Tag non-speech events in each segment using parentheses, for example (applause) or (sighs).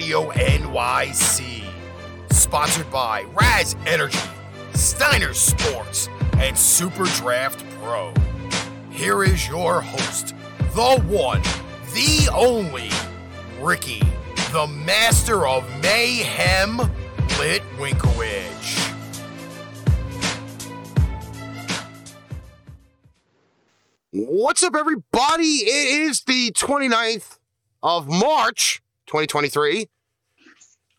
Radio NYC. Sponsored by Raz Energy, Steiner Sports, and Super Draft Pro. Here is your host, the one, the only, Ricky, the master of mayhem, Lit Winkowicz. What's up, everybody? It is the 29th of March, 2023.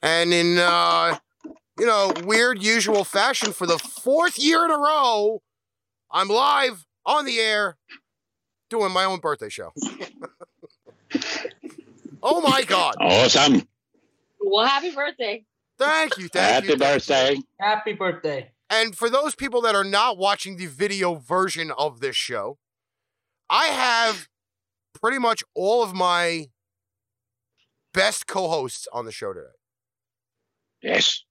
And in, uh, you know, weird, usual fashion, for the fourth year in a row, I'm live on the air doing my own birthday show. (laughs) oh my God. Awesome. Well, happy birthday. Thank you. Thank Happy you. birthday. Happy birthday. And for those people that are not watching the video version of this show, I have pretty much all of my best co-hosts on the show today. Yes.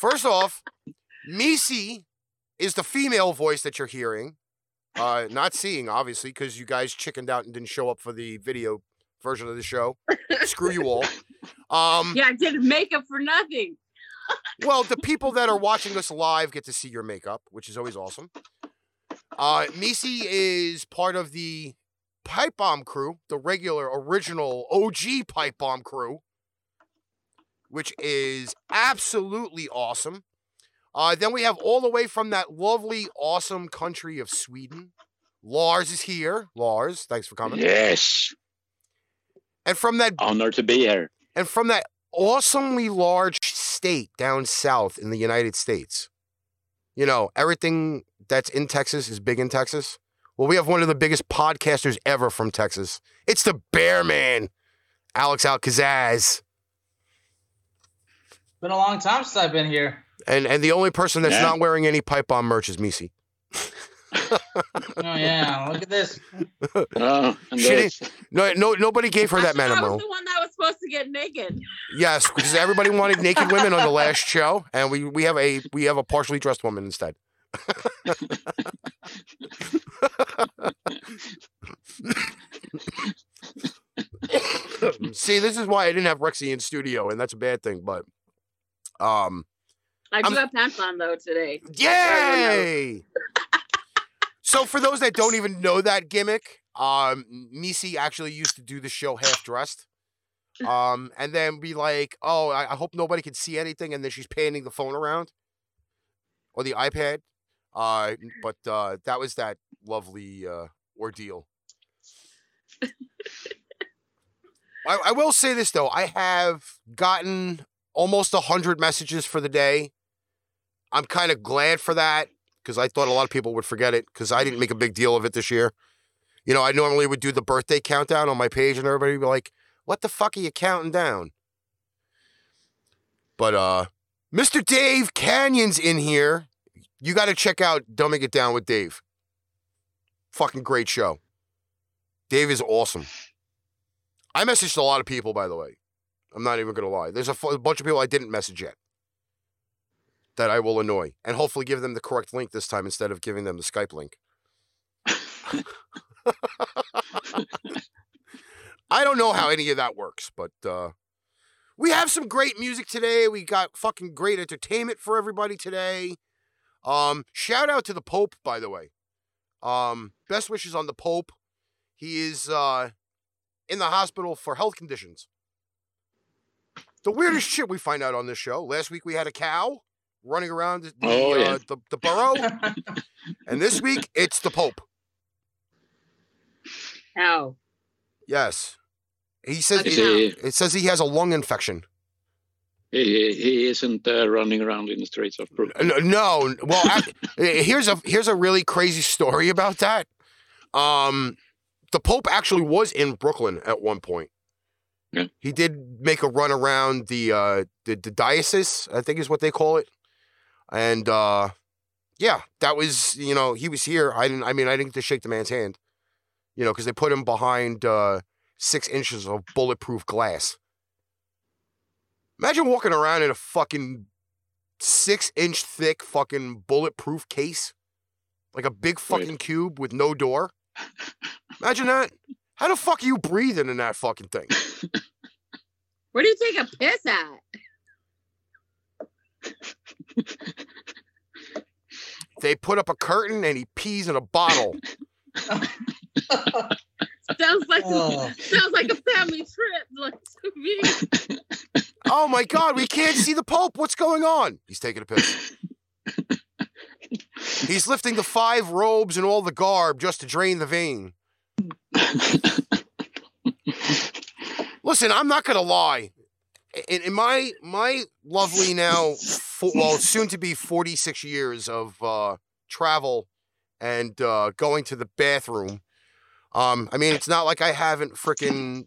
First off, Meice is the female voice that you're hearing. Uh, not seeing, obviously, because you guys chickened out and didn't show up for the video version of the show. Screw you all. Um, Yeah, I did makeup for nothing. Well, the people that are watching us live get to see your makeup, which is always awesome. Uh, Meice is part of the Pipe Bomb crew, the regular, original, OG Pipe Bomb crew, which is absolutely awesome. Uh, then we have all the way from that lovely, awesome country of Sweden. Lars is here. Lars, thanks for coming. Yes. And from that Honor to be here. and from that awesomely large state down south in the United States. You know, everything that's in Texas is big in Texas. Well, we have one of the biggest podcasters ever from Texas. It's the Bear Man, Alex Al Kazzaz. Been a long time since I've been here. And and the only person that's Yeah. not wearing any pipe bomb merch is Meice. Oh yeah, look at this. (laughs) Oh, She No, no, nobody gave her that thought I was memo. the one that was supposed to get naked. Yes, because everybody wanted naked women on the last (laughs) show, and we we have a we have a partially dressed woman instead. (laughs) See, this is why I didn't have Rexy in studio, and that's a bad thing. But, um, I do I'm- have pants on though today. Yay! so for those that don't even know that gimmick, um, Meice actually used to do the show half dressed. Um, and then be like, oh, I, I hope nobody can see anything, and then she's panning the phone around or the iPad. Uh, but uh, that was that lovely uh, ordeal. I, I will say this though, I have gotten almost a hundred messages for the day. I'm kind of glad for that because I thought a lot of people would forget it because I didn't make a big deal of it this year. You know, I normally would do the birthday countdown on my page and everybody would be like, what the fuck are you counting down? But uh Mr. Dave Canyon's in here. You got to check out Dumbing It Down with Dave. Fucking great show. Dave is awesome. I messaged a lot of people, by the way. I'm not even going to lie. There's a, bunch of people I didn't message yet that I will annoy and hopefully give them the correct link this time instead of giving them the Skype link. (laughs) I don't know how any of that works, but uh, we have some great music today. We got fucking great entertainment for everybody today. Um, shout out to the Pope, by the way. Um, best wishes on the Pope. He is uh, in the hospital for health conditions. The weirdest shit we find out on this show. Last week we had a cow running around the, Oh, uh, the, the burrow, and this week it's the Pope. How? Yes, he says Okay. Is he, he, it says he has a lung infection. He, he isn't uh, running around in the streets of Brooklyn. No, well, ac- (laughs) here's a here's a really crazy story about that. Um, the Pope actually was in Brooklyn at one point. Yeah. He did make a run around the uh the, the diocese, I think is what they call it, and uh, yeah, that was you know he was here. I didn't. I mean, I didn't get to shake the man's hand, you know, because they put him behind uh, six inches of bulletproof glass. Imagine walking around in a fucking six inch thick fucking bulletproof case. Like a big fucking cube with no door. Imagine that. How the fuck are you breathing in that fucking thing? (laughs) Where do you take a piss at? They put up a curtain and he pees in a bottle. (laughs) (laughs) Sounds like Oh. sounds like a family trip. Like to me. (laughs) Oh my god, we can't see the Pope. What's going on? He's taking a piss. He's lifting the five robes and all the garb just to drain the vein. Listen, I'm not gonna lie. In, in my my lovely now, fo- well, soon to be 46 years of uh, travel and uh, going to the bathroom. Um, I mean, it's not like I haven't freaking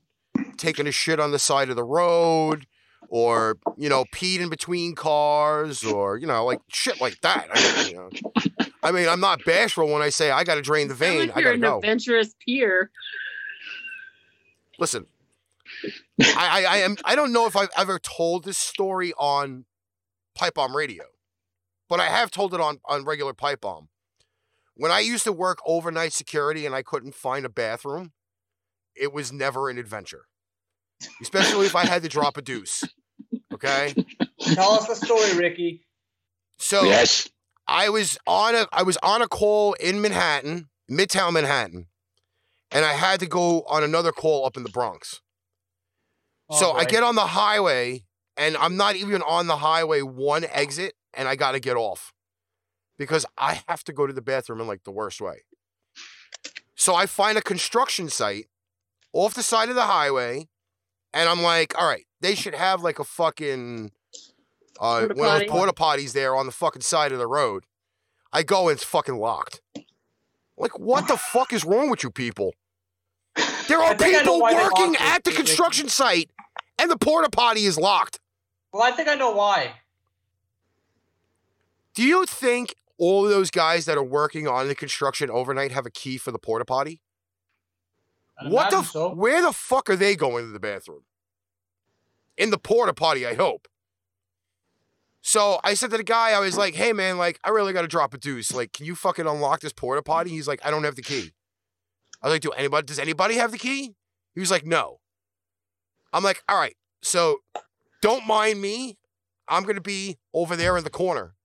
taken a shit on the side of the road, or you know, peed in between cars, or you know, like shit like that. I mean, you know, I mean, I'm not bashful when I say I got to drain the vein. like I you're an go. adventurous peer. Listen, I, I, I am. I don't know if I've ever told this story on Pipe Bomb Radio, but I have told it on on regular Pipe Bomb. When I used to work overnight security and I couldn't find a bathroom, it was never an adventure, especially if I had to drop a deuce. Okay, Tell us the story, Ricky. so yes. I was on a I was on a call in Manhattan, Midtown Manhattan, and I had to go on another call up in the Bronx. Oh, so I get on the highway and I'm not even on the highway one exit and I got to get off because I have to go to the bathroom in like the worst way. So I find a construction site off the side of the highway and I'm like, all right, they should have like a fucking uh, one of those porta potties there on the fucking side of the road. I go and it's fucking locked. Like, what the fuck is wrong with you people? There are think I know people working at the construction site, and the porta potty is locked. Well, I think I know why. Do you think all of those guys that are working on the construction overnight have a key for the porta potty? What the? F- so. Where the fuck are they going to the bathroom? In the porta potty, I hope. So I said to the guy, I was like, "Hey man, like I really got to drop a deuce. Like, can you fucking unlock this porta potty?" He's like, "I don't have the key." I was like, "Do anybody? Does anybody have the key?" He was like, "No." I'm like, "All right, so don't mind me. I'm gonna be over there in the corner."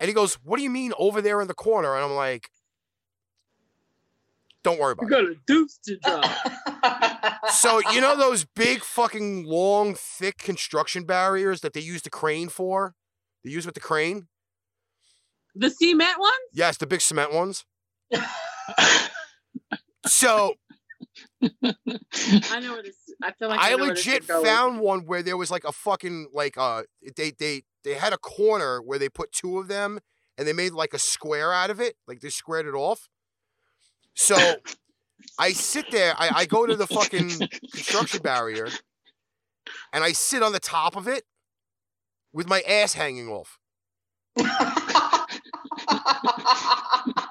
And he goes, "What do you mean over there in the corner?" And I'm like, "Don't worry about it. You it." got a deuce to drop. (laughs) So you know those big fucking long, thick construction barriers that they use the crane for? They use with the crane? the cement ones? Yes, the big cement ones. (laughs) So (laughs) I know what it's. I feel like I, I know where this legit is going. found one where there was like a fucking like uh they they they had a corner where they put two of them and they made like a square out of it, like they squared it off. So (laughs) I sit there, I, I go to the fucking construction barrier and I sit on the top of it with my ass hanging off. (laughs)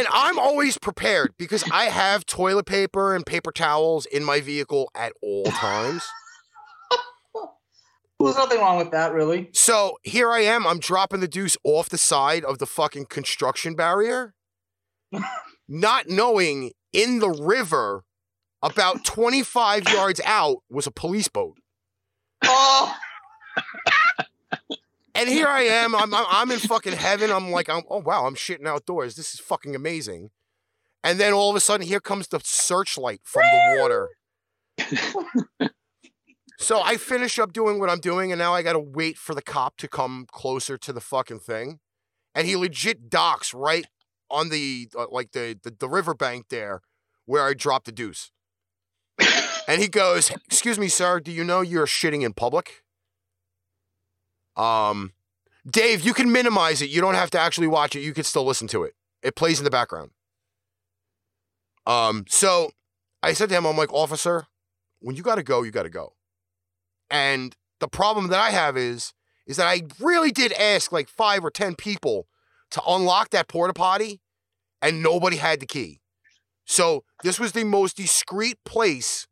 And I'm always prepared because I have toilet paper and paper towels in my vehicle at all times. (laughs) There's nothing wrong with that, really. So here I am. I'm dropping the deuce off the side of the fucking construction barrier, (laughs) not knowing in the river about 25 yards out was a police boat. Oh, (laughs) And here I am. I'm, I'm, in fucking heaven. I'm like, I'm, oh, wow, I'm shitting outdoors. This is fucking amazing. And then all of a sudden, here comes the searchlight from the water. so I finish up doing what I'm doing, and now I got to wait for the cop to come closer to the fucking thing. And he legit docks right on the, uh, like, the, the, the riverbank there where I dropped the deuce. And he goes, Excuse me, sir, do you know you're shitting in public? Um, Dave, you can minimize it. You don't have to actually watch it. You can still listen to it. It plays in the background. Um, so I said to him, I'm like, officer, when you gotta go, you gotta go. And the problem that I have is, is that I really did ask like five or ten people to unlock that porta potty, and nobody had the key. So this was the most discreet place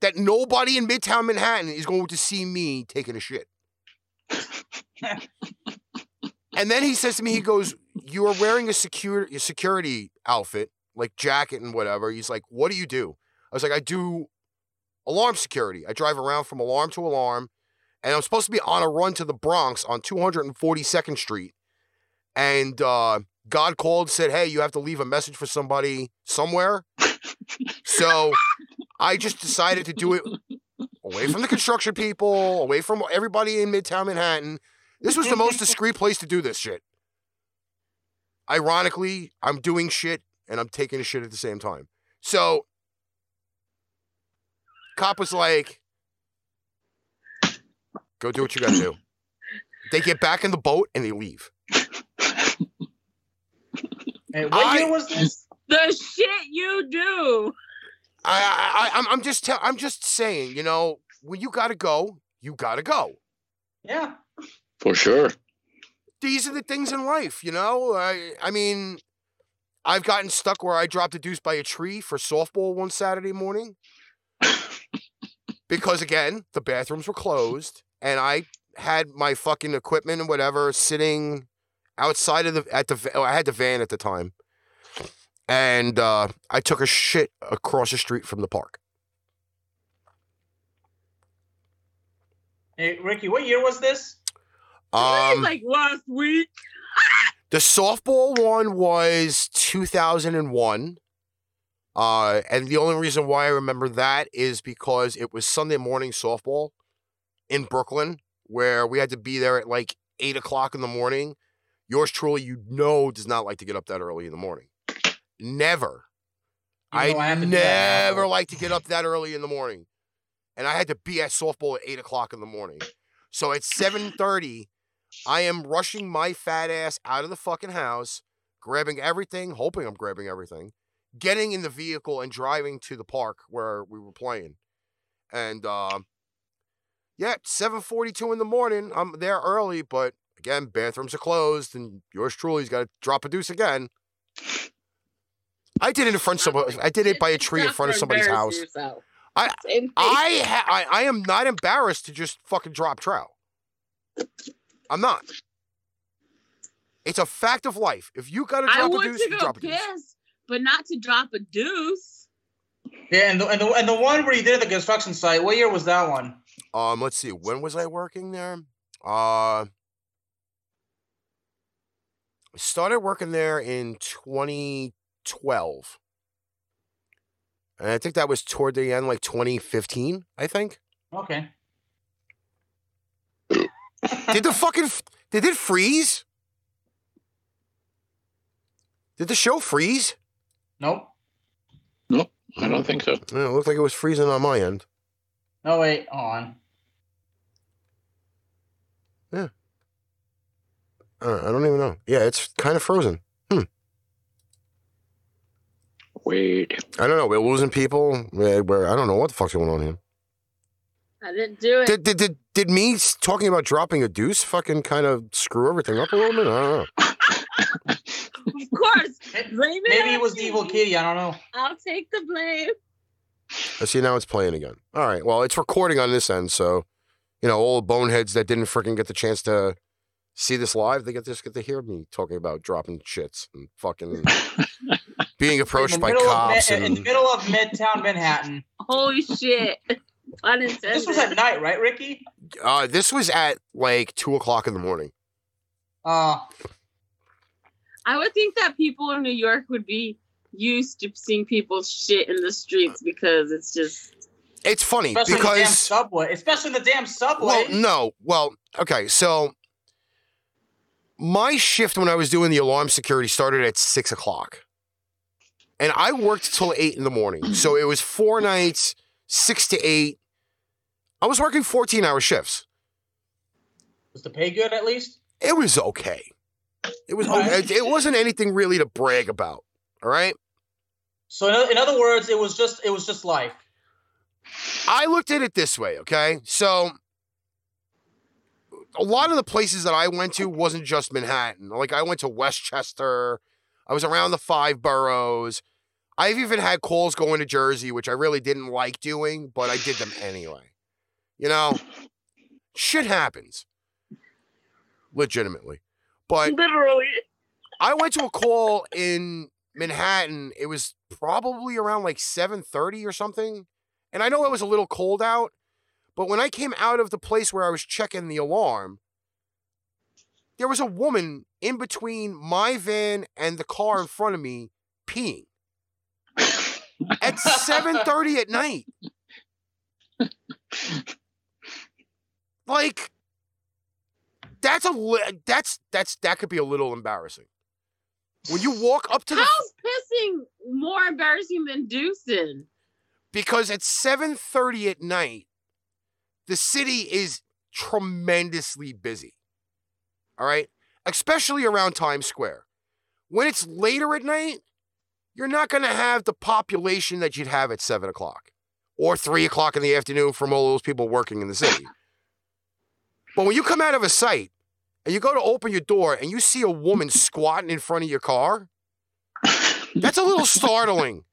that nobody in Midtown Manhattan is going to see me taking a shit. And then he says to me, he goes, "You are wearing a security a security outfit, like jacket and whatever." He's like, "What do you do?" I was like, "I do alarm security. I drive around from alarm to alarm, and I'm supposed to be on a run to the Bronx on 242nd Street, and uh, God called, said, "Hey, you have to leave a message for somebody somewhere." so I just decided to do it away from the construction people, away from everybody in Midtown Manhattan. This was the most discreet place to do this shit. Ironically, I'm doing shit and I'm taking a shit at the same time. So, cop was like, go do what you gotta do. They get back in the boat and they leave. hey, what I- year was this? The shit you do. I, I, I I'm, I'm just, tell, I'm just saying, you know, when you gotta go, you gotta go. Yeah. For sure. these are the things in life, you know. I I mean, I've gotten stuck where I dropped a deuce by a tree for softball one Saturday morning because again the bathrooms were closed and I had my fucking equipment and whatever sitting outside of the at the oh, I had the van at the time, and uh, I took a shit across the street from the park. Hey, Ricky, what year was this? Um, like last week. (laughs) The softball one was 2001. Uh, and the only reason why I remember that is because it was Sunday morning softball in Brooklyn, where we had to be there at like eight o'clock in the morning. Yours truly, you know, does not like to get up that early in the morning. Never. Even though I I, have to do that never like to get up that early in the morning. And I had to be at softball at eight o'clock in the morning. So at 7:30, I am rushing my fat ass out of the fucking house, grabbing everything, hoping I'm grabbing everything, getting in the vehicle and driving to the park where we were playing. And uh, yeah, 7:42 in the morning. I'm there early, but again, bathrooms are closed, and yours truly's got to drop a deuce again. I did it in front of somebody. I did it by a tree in front of somebody's house. yourself. I- I, ha- I I am not embarrassed to just fucking drop trout. I'm not. It's a fact of life. If you gotta drop a want deuce, you drop a deuce. piss, but not to drop a deuce. Yeah, and the, and the and the one where you did at the construction site. What year was that one? Um, let's see. When was I working there? Uh, I started working there in 2012, and I think that was toward the end, like 2015. I think. Okay. Did the fucking did it freeze? Did the show freeze? Nope. Nope. I don't think so. Yeah, it looked like it was freezing on my end. No wait. On. Uh, I don't even know. Yeah, it's kind of frozen. Wait. I don't know. We're losing people. Where, where I don't know what the fuck's going on here. I didn't do it. Did did did, did me talking about dropping a deuce fucking kind of screw everything up a little bit? I don't know. (laughs) of course. Blame it Maybe on it was the evil me. kitty. I don't know. I'll take the blame. I see now it's playing again. All right. Well, it's recording on this end, so you know all the boneheads that didn't freaking get the chance to see this live, they get just get to hear me talking about dropping shits and fucking (laughs) being approached by cops of, Mi- in the middle of Midtown Manhattan. Holy shit. Unintended. This was at night, right, Ricky? uh, this was at like two o'clock in the morning. Uh, I would think that people in New York would be used to seeing people shit in the streets because it's just It's funny especially in the damn because subway. Especially in the damn subway. Well, no. Well, okay. So my shift when I was doing the alarm security started at six o'clock, and I worked till eight in the morning. (clears throat) So it was four nights, six to eight. I was working fourteen hour shifts. Was the pay good at least? It was okay. It was okay. it wasn't anything really to brag about. All right. So in other words, it was just it was just life. I looked at it this way, okay? So a lot of the places that I went to wasn't just Manhattan. Like I went to Westchester. I was around the five boroughs. I've even had calls going to Jersey, which I really didn't like doing, but I did them anyway. You know, shit happens. Legitimately. But literally. I went to a call in Manhattan. It was probably around like 7:30 or something. And I know it was a little cold out, but when I came out of the place where I was checking the alarm, there was a woman in between my van and the car in front of me peeing at 7:30 at night. Like that's a li- that's that's that could be a little embarrassing. When you walk up to the How's pissing more embarrassing than deucing? because at 7:30 at night the city is tremendously busy. All right? Especially around Times Square. When it's later at night, you're not going to have the population that you'd have at 7 o'clock or 3 o'clock in the afternoon from all those people working in the city. (laughs) but when you come out of a site and you go to open your door and you see a woman squatting in front of your car, that's a little startling.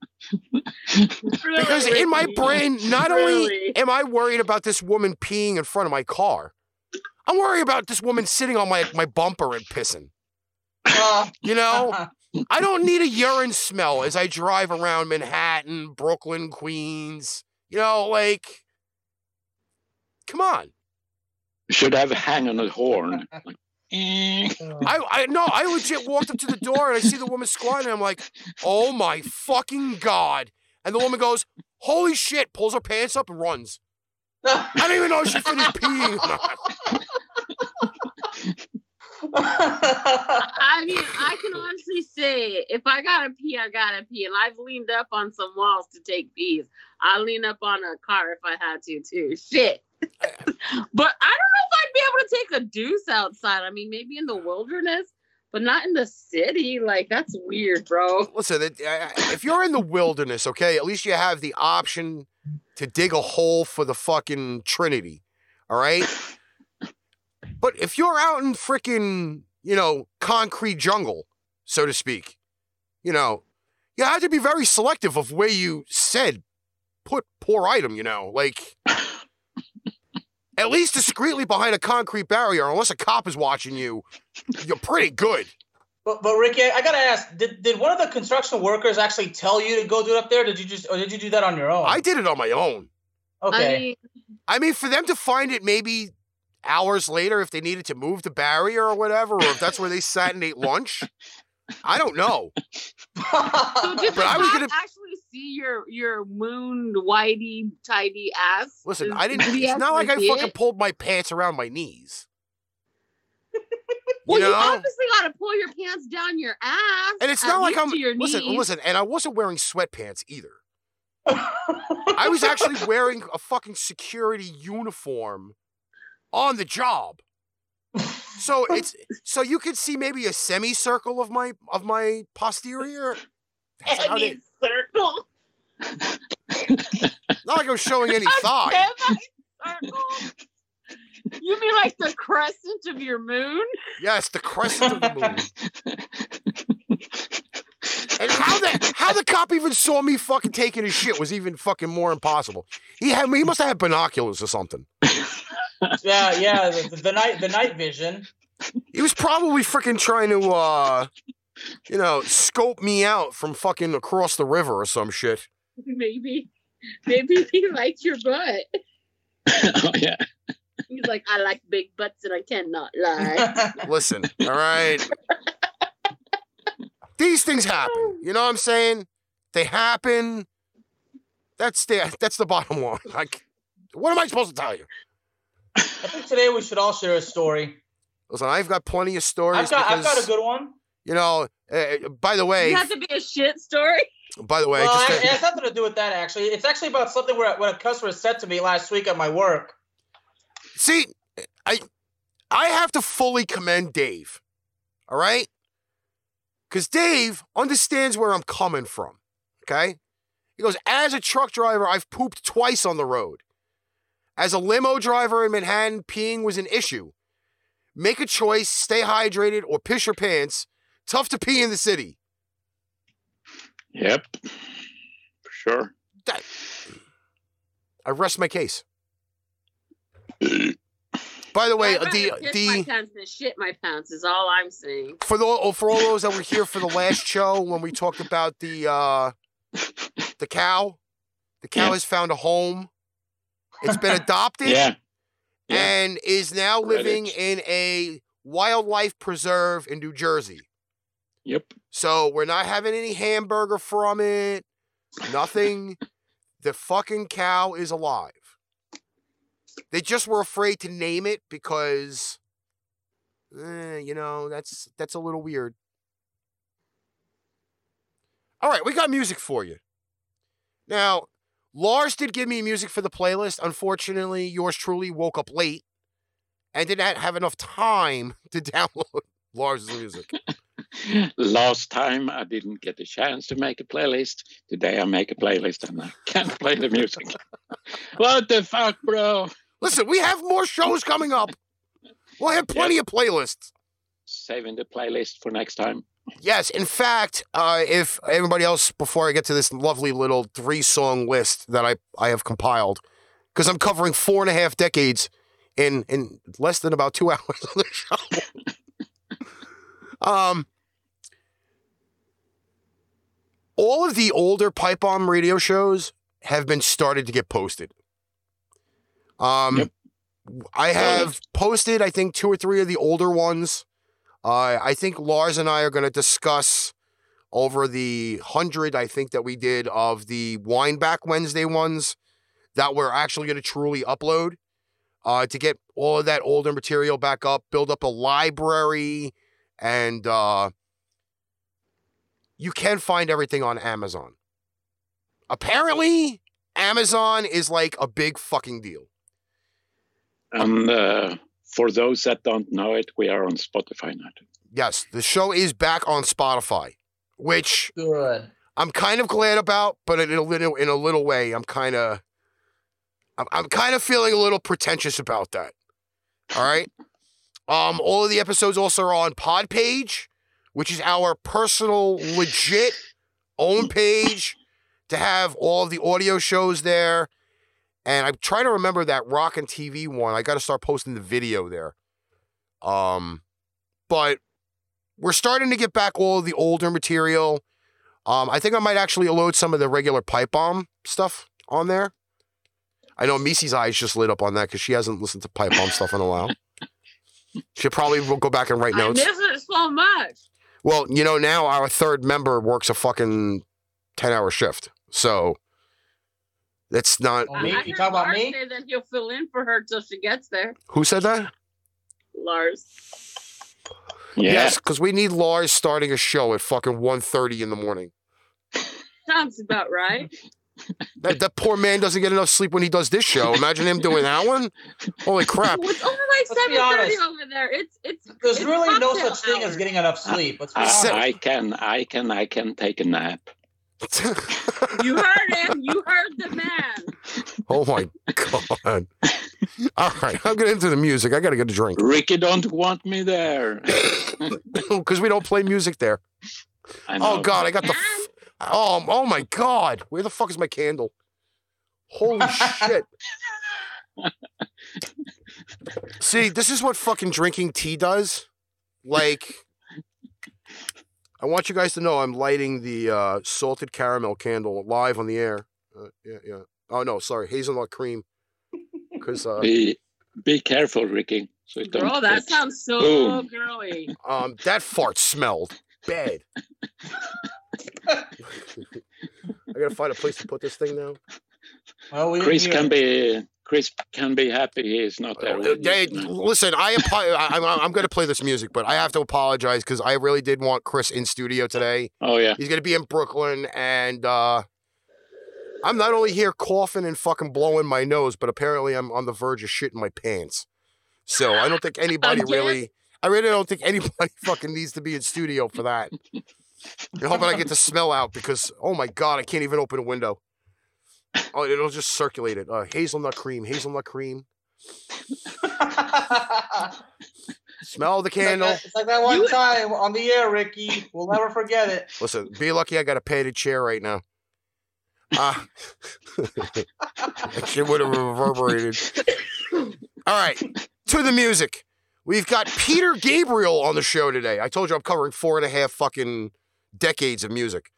Because in my brain, not only am I worried about this woman peeing in front of my car, I'm worried about this woman sitting on my, my bumper and pissing. Uh, You know, I don't need a urine smell as I drive around Manhattan, Brooklyn, Queens. You know, like, come on. Should have a hang on a horn. Like. (laughs) Eh. Oh. I, I no, I legit walked up to the door and I see the woman squatting. And I'm like, oh my fucking god! And the woman goes, "Holy shit!" Pulls her pants up and runs. I don't even know if she finished (laughs) peeing. or not. I (laughs) mean, I can honestly say if I gotta pee, I gotta pee. And I've leaned up on some walls to take pees. I lean up on a car if I had to too. Shit. But I don't know if I'd be able to take a deuce outside. I mean, maybe in the wilderness, but not in the city. Like that's weird, bro. Listen, if you're in the wilderness, okay, at least you have the option to dig a hole for the fucking Trinity. All right. But if you're out in freaking, you know, concrete jungle, so to speak, you know, you have to be very selective of where you said put poor item, you know, like at least discreetly behind a concrete barrier, unless a cop is watching you, you're pretty good. But but Ricky, I gotta ask, did, did one of the construction workers actually tell you to go do it up there? Did you just or did you do that on your own? I did it on my own. okay. I mean, I mean, for them to find it maybe hours later if they needed to move the barrier or whatever, or if that's where they sat and ate lunch, I don't know. (laughs) so did the But I was cop gonna- actually see your your moon whitey tidy ass? Listen, I didn't. did It's not like I fucking it? pulled my pants around my knees. Well, you you, obviously got to pull your pants down your ass, And it's not like I'm your listen, knees. listen, and I wasn't wearing sweatpants either. (laughs) I was actually wearing a fucking security uniform on the job. So it's so you could see maybe a semicircle of my of my posterior. (laughs) That's how they- Circle. not like I'm showing any (laughs) A thigh. semicircle? You mean like the crescent of your moon? Yes, the crescent of the moon. And how the how the cop even saw me fucking taking his shit was even fucking more impossible. He had he must have had binoculars or something. yeah, yeah, the, the night the night vision. He was probably freaking trying to uh you know, scope me out from fucking across the river or some shit. (laughs) Maybe. Maybe he liked your butt. (laughs) oh, yeah. He's like, I like big butts and I cannot lie. (laughs) Listen, all right. These things happen. You know what I'm saying? They happen. That's the that's the bottom line. Like, what am I supposed to tell you? I think today we should all share a story. Listen, I've got plenty of stories. I've got I've got a good one. You know, uh, by the way, You have to be a shit story. by the way, well, just I- to- it has nothing to do with that actually. It's actually about something where what a customer said to me last week at my work. see, I I have to fully commend Dave. All right? Cuz Dave understands where I'm coming from. Okay? He goes, "As a truck driver, I've pooped twice on the road. As a limo driver in Manhattan, peeing was an issue. Make a choice, stay hydrated or piss your pants. Tough to pee in the city." Yep. For sure. That, I rest my case. By the way, I'd the rather my the pants than shit my pants is all I'm saying. for the oh, for all those that were here for the last show when we talked about the uh the cow, the cow Yeah. has found a home. It's been adopted Yeah. Yeah. and is now living Reddit. in a wildlife preserve in New Jersey. Yep. So we're not having any hamburger from it. Nothing. (laughs) the fucking cow is alive. They just were afraid to name it because, eh, you know, that's that's a little weird. All right, we got music for you. Now, Lars did give me music for the playlist. Unfortunately, yours truly woke up late and did not have enough time (laughs) to download (laughs) Lars's music. Last time I didn't get a chance to make a playlist. Today I make a playlist and I can't (laughs) play the music. what the fuck, bro? Listen, we have more shows coming up. We'll have plenty of playlists. Saving the playlist for next time. Yes, in fact, uh, if everybody else, before I get to this lovely little three song list that I, I have compiled, because I'm covering four and a half decades in in less than about two (laughs) hours of the show. (laughs) um, all of the older pipe bomb radio shows have been started to get posted. Um, Yep. I have posted, I think, two or three of the older ones. Uh, I think Lars and I are going to discuss over the hundred, I think, that we did of the Wineback Wednesday ones that we're actually going to truly upload uh, to get all of that older material back up, build up a library, and uh, you can find everything on Amazon. Apparently, Amazon is like a big fucking deal. And uh, for those that don't know it, we are on Spotify now. Yes, the show is back on Spotify, which Good. I'm kind of glad about, but in a little in a little way, I'm kind of I'm, I'm kind of feeling a little pretentious about that. All right. (laughs) Um, all of the episodes also are on Podpage, which is our personal, legit own (laughs) page to have all of the audio shows there. And I'm trying to remember that Rock and TV one. I got to start posting the video there. Um, but we're starting to get back all of the older material. Um, I think I might actually load some of the regular pipe bomb stuff on there. I know Meice's eyes just lit up on that because she hasn't listened to pipe bomb stuff in a while. (laughs) She'll probably will go back and write I notes. miss it so much. Well, you know, now our third member works a fucking 10 hour shift. So that's not. Oh, me? You heard talk about Lars me? Say that he'll fill in for her till she gets there. Who said that? Lars. Yeah. Yes, because we need Lars starting a show at fucking 1.30 in the morning. (laughs) Sounds about right. That, that poor man doesn't get enough sleep when he does this show. Imagine him doing that one. Holy (laughs) crap. Well, it's only like Let's seven thirty over there. It's it's. There's it's really no cocktail such thing as getting enough sleep. Let's be ah, I. I can, I can, I can take a nap. You heard him. You heard the man. (laughs) oh my God. All right, I'll get into the music. I got to get a drink. Ricky don't want me there. (laughs) Because we don't play music there. Oh, know. Oh God, I got the. Can? F- oh, oh my God, where the fuck is my candle? Holy shit! (laughs) See, this is what fucking drinking tea does. Like, I want you guys to know I'm lighting the uh, salted caramel candle live on the air. Uh, yeah, yeah. Oh no, sorry, hazelnut cream. Because uh, Be, be careful, Ricky. So it Bro, that sounds so Boom. girly. um, that fart smelled bad. (laughs) I gotta find a place to put this thing now. Well, we Chris can be Chris can be happy he is not there. Uh, with Hey, listen, I apo- I, I'm, I'm going to play this music, but I have to apologize because I really did want Chris in studio today. Oh yeah. He's going to be in Brooklyn, and uh, I'm not only here coughing and fucking blowing my nose, but apparently I'm on the verge of shitting my pants. So I don't think (laughs) anybody really, I really don't think anybody (laughs) fucking needs to be in studio for that. (laughs) I'm hoping I get the smell out because, oh my God, I can't even open a window. Oh, it'll just circulate it. Uh, hazelnut cream, hazelnut cream. Smell the It's like candle. that- It's like that one You- time on the air, Ricky. We'll never forget it. Listen, be lucky I got a padded chair right now. Ah, (laughs) that shit would have reverberated. All right, to the music. We've got Peter Gabriel on the show today. I told you I'm covering four and a half fucking decades of music.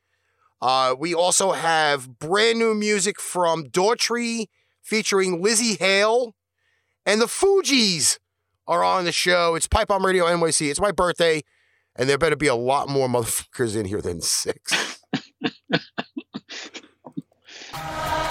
Uh, we also have brand new music from Daughtry featuring Lzzy Hale and the Fugees are on the show. It's Pipe Bomb Radio NYC. It's my birthday, and there better be a lot more motherfuckers in here than six. (laughs)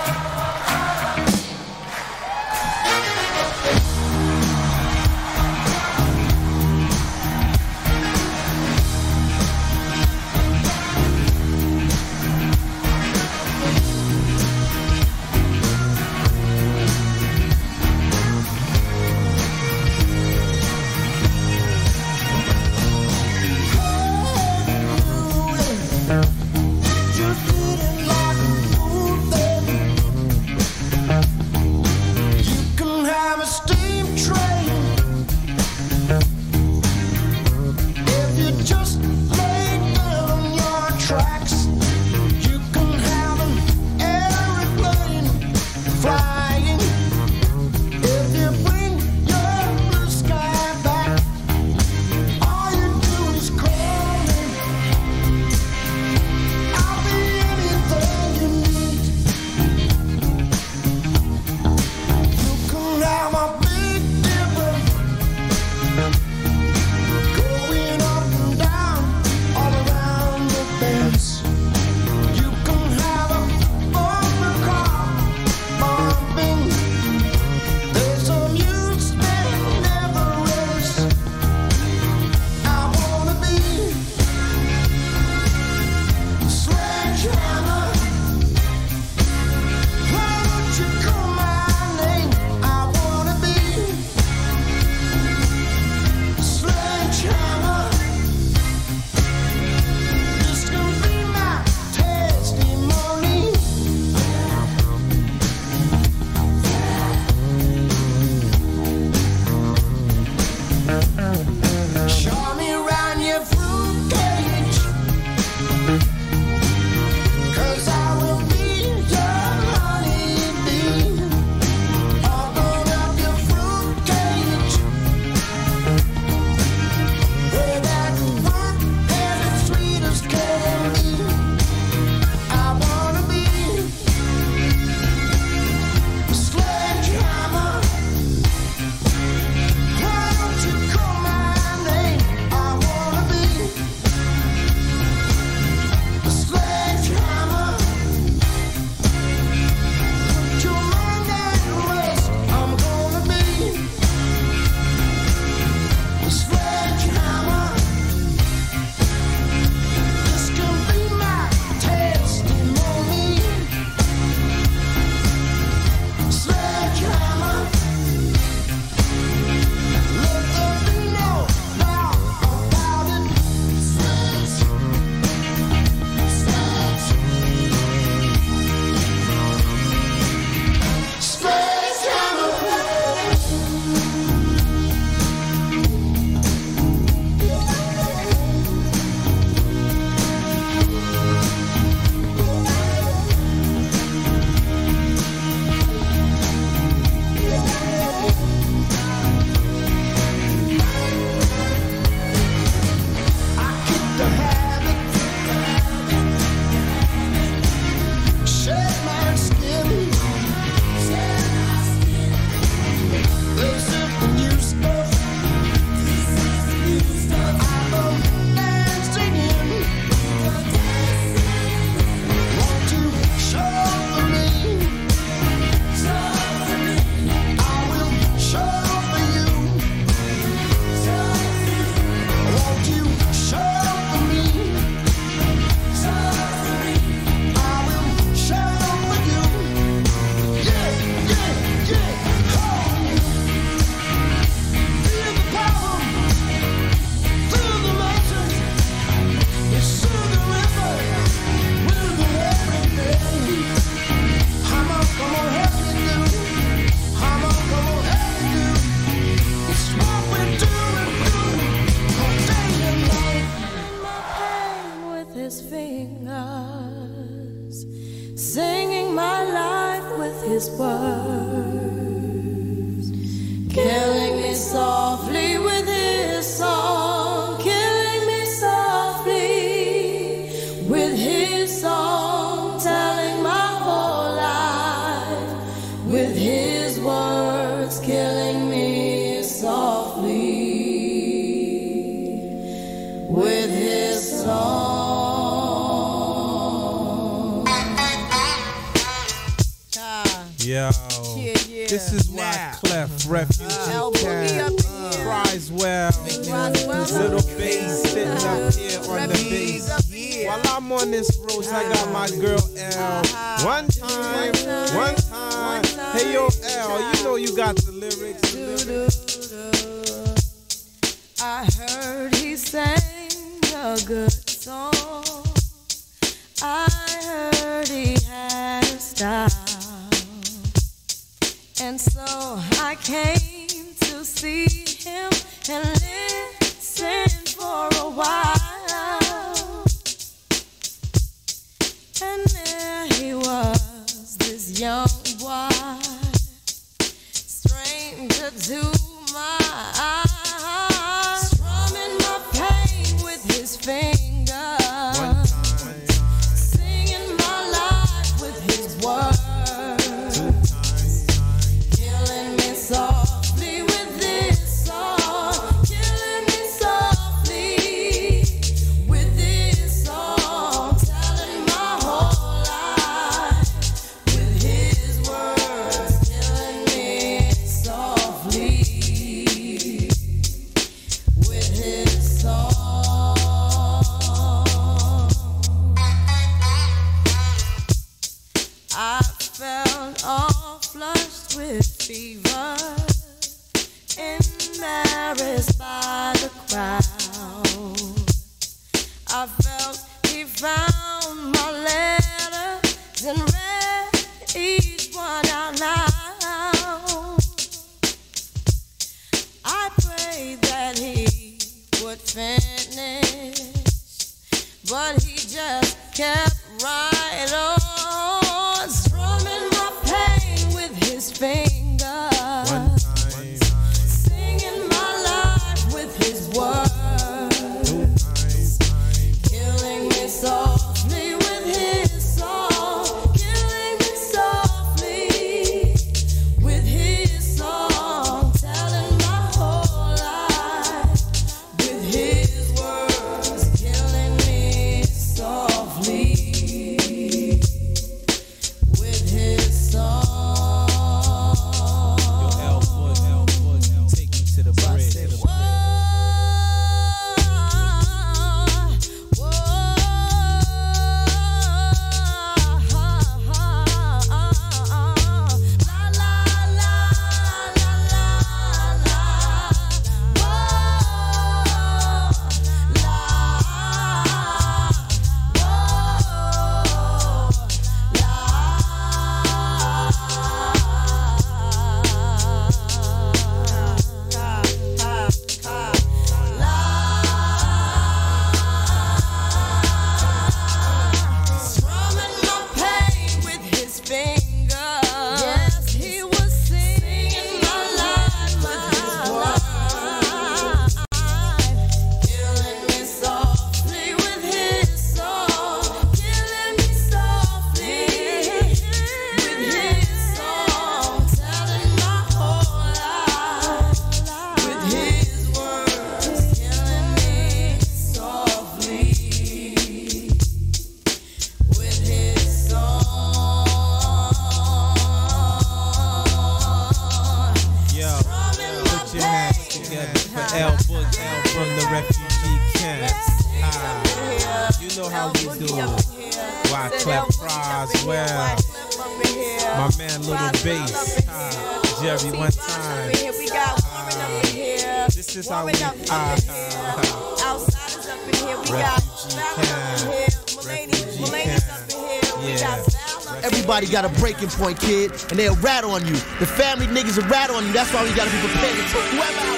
Hawkins point, kid, and they'll rat on you. The family niggas will rat on you. That's why we gotta be prepared to take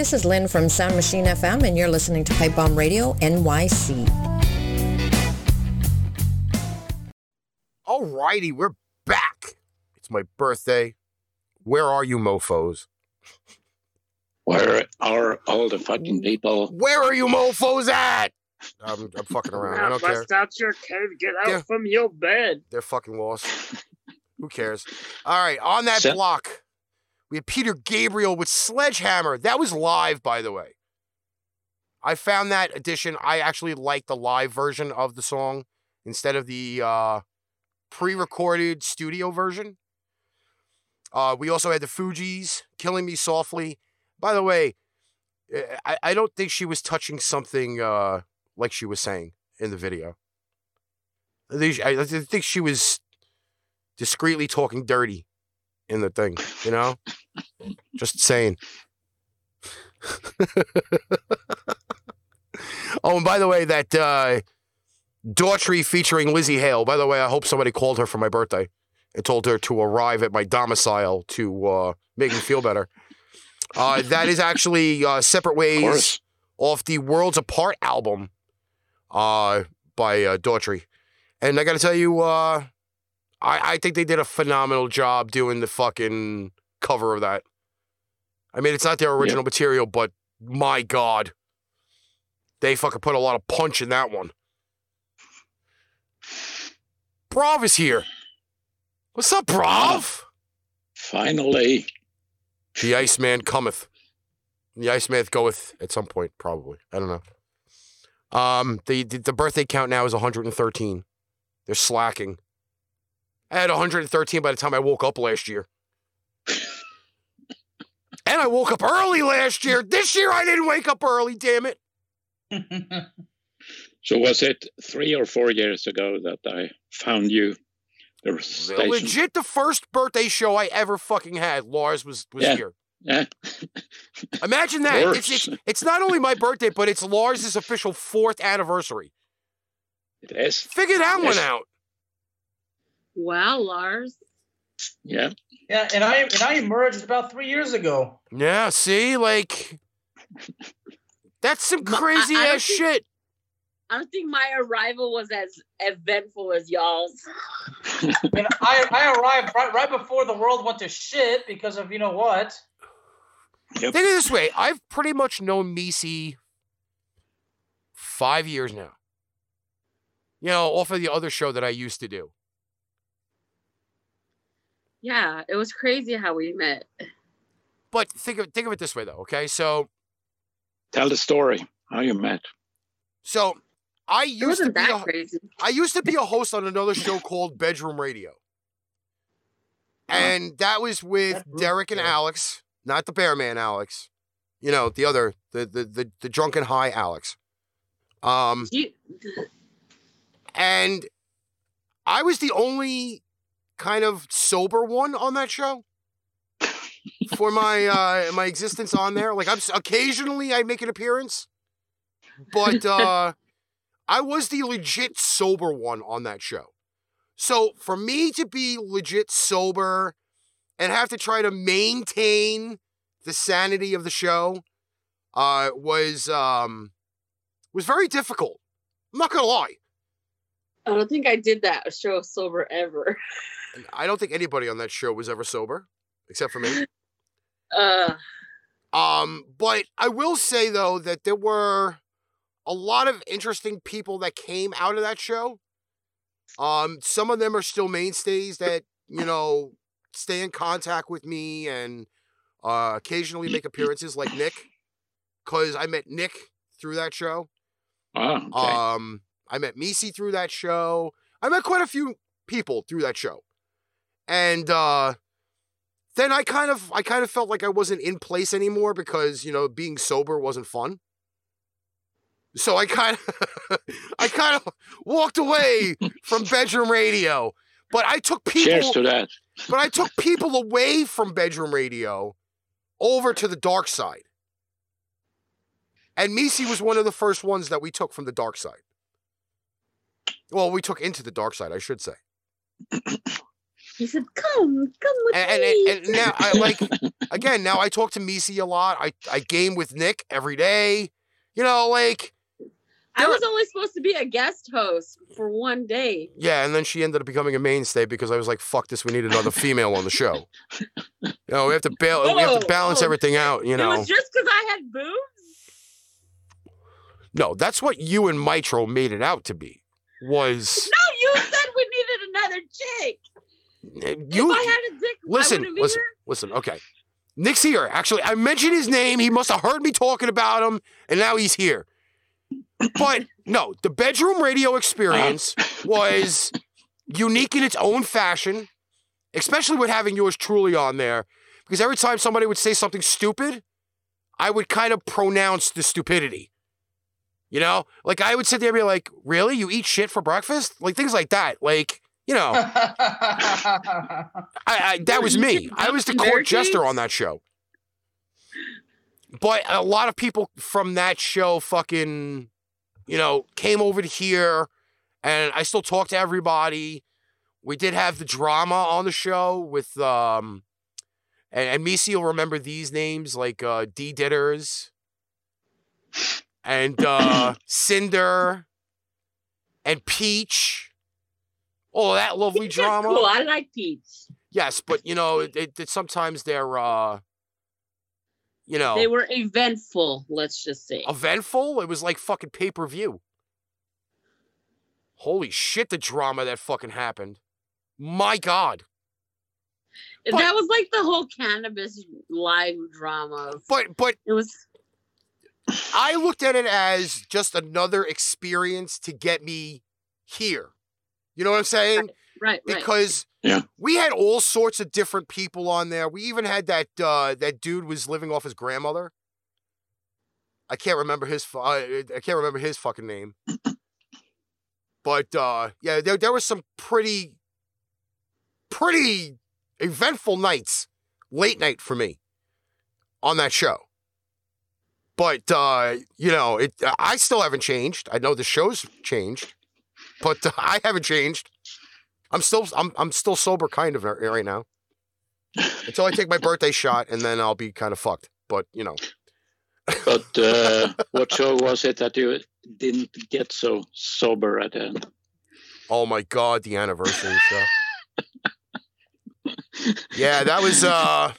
this is Lynn from Sound Machine FM, and you're listening to Pipe Bomb Radio NYC. Alrighty, we're back. It's my birthday. Where are you, mofos? Where are all the fucking people? Where are you, mofos at? I'm, I'm fucking around. I don't care. Bust out your cave. Get out Yeah. from your bed. They're fucking lost. Who cares? All right, on that So- block, we had Peter Gabriel with Sledgehammer. That was live, by the way. I found that edition. I actually like the live version of the song instead of the uh, pre-recorded studio version. Uh, we also had the Fugees, "Killing Me Softly." By the way, I, I don't think she was touching something uh, like she was saying in the video. I think she- I think she was discreetly talking dirty in the thing, you know? Just saying. (laughs) oh, and by the way, that uh, Daughtry featuring Lzzy Hale. By the way, I hope somebody called her for my birthday and told her to arrive at my domicile to uh, make me feel better. Uh, that is actually uh, Separate Ways off the Worlds Apart album uh, by uh, Daughtry. And I got to tell you, uh, I, I think they did a phenomenal job doing the fucking cover of that. I mean, it's not their original material, but my God, they fucking put a lot of punch in that one. Brav is here. What's up, Brav? Finally. The Iceman cometh. The Iceman goeth at some point, probably. I don't know. Um, the, the the birthday count now is 113. They're slacking. I had 113 by the time I woke up last year. And I woke up early last year. This year I didn't wake up early, damn it. (laughs) So was it three or four years ago that I found you? The station. Legit the first birthday show I ever fucking had. Lars was was Yeah. here. Yeah. (laughs) Imagine that. It's, it's it's not only my birthday, but it's Lars's official fourth anniversary. It is. Figure that one out. Wow, Lars. Yeah. Yeah, and I and I emerged about three years ago. Yeah, see, like that's some Ma- I- crazy I ass think- shit. I don't think my arrival was as eventful as y'all's. (laughs) I mean, I, I arrived right, right before the world went to shit because of you know what? Yep. Think of it this way: I've pretty much known Meice five years now. You know, off of the other show that I used to do. Yeah, it was crazy how we met. But think of think of it this way, though. Okay, so Tell the story how you met. so I used to be that a, crazy. I used to be a host on another show called Bedroom Radio. And that was with Derek and. Alex, not the Bear Man Alex. You know, the other, the the the, the drunken high Alex. Um and I was the only kind of sober one on that show for my uh my existence on there. Like I'm occasionally I make an appearance, but uh I was the legit sober one on that show. So for me to be legit sober and have to try to maintain the sanity of the show uh was um was very difficult. I'm not gonna lie. I don't think I did that show sober ever. (laughs) I don't think anybody on that show was ever sober, except for me. (laughs) Uh, Um, but I will say though that there were a lot of interesting people that came out of that show. Um, some of them are still mainstays that you know stay in contact with me and uh, occasionally make appearances, like Nick, because I met Nick through that show. Oh, okay. Um, I met Meice through that show. I met quite a few people through that show. And uh then I kind of I kind of felt like I wasn't in place anymore because, you know, being sober wasn't fun. So I kind of (laughs) I kind of walked away from bedroom radio. But I took people Cheers to that. but I took people away from bedroom radio over to the dark side. And Meice was one of the first ones that we took from the dark side. Well, we took into the dark side, I should say. He said, "Come, come with And, me." and, and now I like (laughs) again. Now I talk to Meice a lot. I I game with Nick every day. You know, like I was only supposed to be a guest host for one day. yeah. And then she ended up becoming a mainstay because I was like, "Fuck this, we need another female on the show." You know, we have to bail. we have to Oh, balance oh, everything out. You It know, was just because I had boobs. no, that's what you and Mitro made it out to be. Was No, you said we needed another chick. You? if I had a dick, listen, I wouldn't be listen, listen. Okay, Nick's here. Actually, I mentioned his name. He must have heard me talking about him, and now he's here. But no, the bedroom radio experience was unique in its own fashion, especially with having yours truly on there. Because every time somebody would say something stupid, I would kind of pronounce the stupidity. You know, like I would sit there and be like, "Really? You eat shit for breakfast?" Like things like that. Like you know, I, I that was me. I was the court jester on that show. But a lot of people from that show fucking, you know, came over to here and I still talk to everybody. We did have the drama on the show with um and, and Meice will remember these names like uh D Ditters and uh (coughs) Cinder and Peach. Oh, that lovely is drama. Cool. I like Peach. Yes, but you know, it, it, sometimes they're uh you know They were eventful. Let's just say. eventful. It was like fucking pay-per-view. Holy shit, the drama that fucking happened. My God. but- that was like the whole cannabis live drama. But but It was. I looked at it as just another experience to get me here. You know what I'm saying? Right, right. Because Yeah. we had all sorts of different people on there. We even had that uh, that dude was living off his grandmother. I can't remember his uh, I can't remember his fucking name. (laughs) But uh, yeah, there there was some pretty pretty eventful nights, late night for me on that show. But uh, you know, it I still haven't changed. I know the show's changed, but uh, I haven't changed. I'm still I'm I'm still sober kind of right right now. Until I take my birthday shot and then I'll be kind of fucked. But, you know. But uh, (laughs) what show was it that you didn't get so sober at the end? Oh my god, the anniversary show. Yeah, that was uh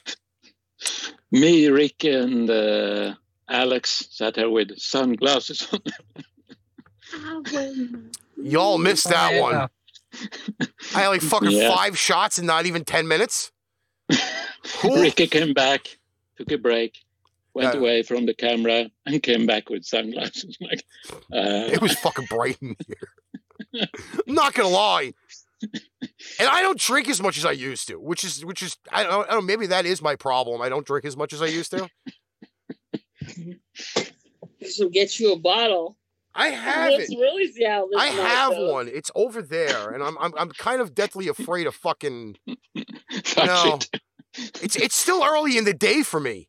Me, Rick, and uh, Alex sat there with sunglasses on. Y'all missed that yeah. one. I had like fucking Yeah. five shots in not even ten minutes. (laughs) Ricky came back, took a break, went Yeah. away from the camera, and came back with sunglasses. (laughs) Like, uh, It was fucking bright in here. I'm not gonna lie. And I don't drink as much as I used to, which is which is I don't, I don't maybe that is my problem. I don't drink as much as I used to. (laughs) So get you a bottle. I have Let's it. really see how this I have goes. one. It's over there, and I'm I'm I'm kind of deathly afraid of fucking. (laughs) fuck No. it. It's it's still early in the day for me,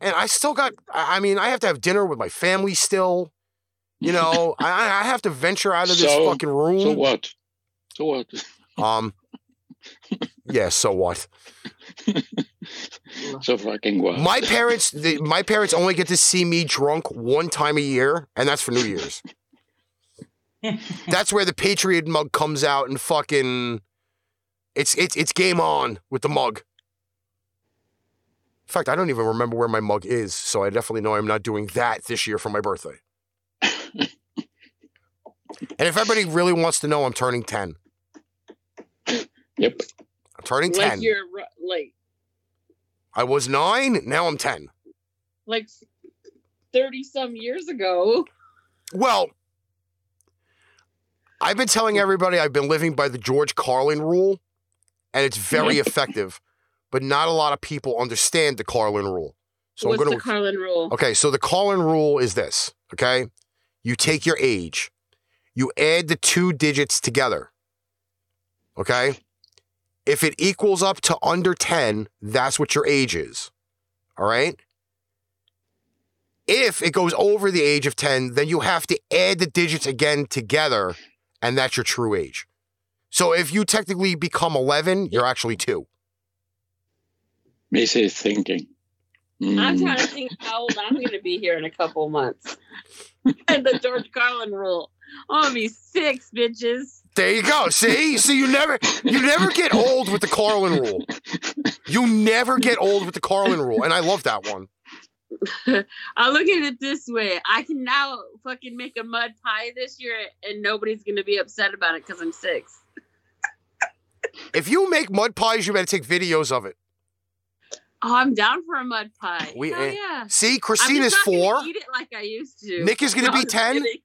and I still got. I I mean, I have to have dinner with my family still. You know, (laughs) I I have to venture out of this So- fucking room. So what? So what? Um. Yeah. So what? (laughs) (laughs) So fucking what? My parents, the, my parents only get to see me drunk one time a year, and that's for New Year's. (laughs) that's where the Patriot mug comes out and fucking. It's it's it's game on with the mug. In fact, I don't even remember where my mug is, so I definitely know I'm not doing that this year for my birthday. (laughs) and if everybody really wants to know, I'm turning ten. Yep. I'm turning Like ten. you're ru- like I was nine. Now I'm ten. like thirty some years ago. Well, I've been telling everybody I've been living by the George Carlin rule, and it's very (laughs) effective, but not a lot of people understand the Carlin rule. So What's I'm gonna, the Carlin rule? Okay, so the Carlin rule is this, okay? You take your age, you add the two digits together, okay? If it equals up to under 10, that's what your age is, all right? If it goes over the age of 10, then you have to add the digits again together, and that's your true age. So if you technically become 11, you're actually two. Meice is thinking. I'm Mm. trying to think how old I'm going to be here in a couple months. (laughs) and the George Carlin rule. I'm going to be six, bitches. There you go. See, so you never, you never get old with the Carlin rule. You never get old with the Carlin rule, and I love that one. (laughs) I look at it this way. I can now fucking make a mud pie this year and nobody's going to be upset about it because I'm six. If you make mud pies, you better take videos of it. Oh, I'm down for a mud pie. We- Hell eh, yeah. See, Christina's four Eat it like I used to. Nick is gonna No, be 10? kidding.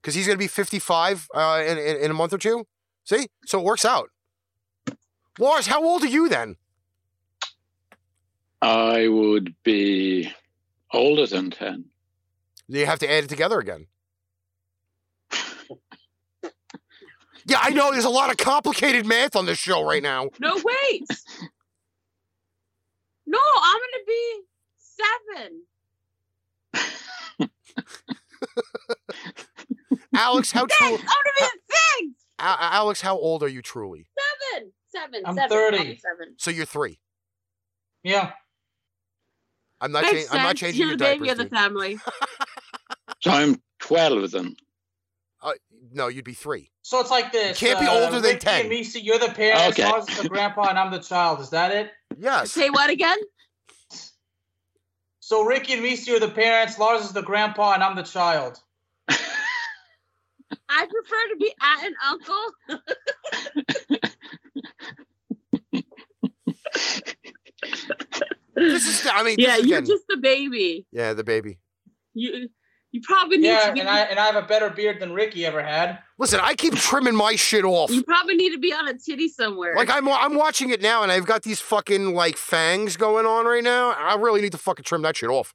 Because he's gonna be 55 uh, in, in in a month or two. See, so it works out. Lars, how old are you then? I would be older than 10. You have to add it together again. (laughs) Yeah, I know. There's a lot of complicated math on this show right now. No, wait. (laughs) no, I'm going to be seven. (laughs) Alex, (laughs) how Six. true? I'm going to be six. A- Alex, how old are you truly? Seven. Seven. I'm seven. 30. Seven. So you're three. Yeah. I'm not. Makes Cha- I'm not changing You're your the baby of the family. (laughs) So I'm 12 then. Uh, no, you'd be three. So it's like this. can't be uh, older than Ricky 10. And Meice, you're the parents, Okay. Lars is the grandpa, and I'm the child. Is that it? Yes. Say what again? So Ricky and Meice are the parents, Lars is the grandpa, and I'm the child. I prefer to be aunt and uncle. This is. I mean, yeah, you're again- just the baby. Yeah, the baby. You you probably need Yeah, to be and I and I have a better beard than Ricky ever had. Listen, I keep trimming my shit off. you probably need to be on a titty somewhere. Like I'm, I'm watching it now, and I've got these fucking like fangs going on right now. I really need to fucking trim that shit off.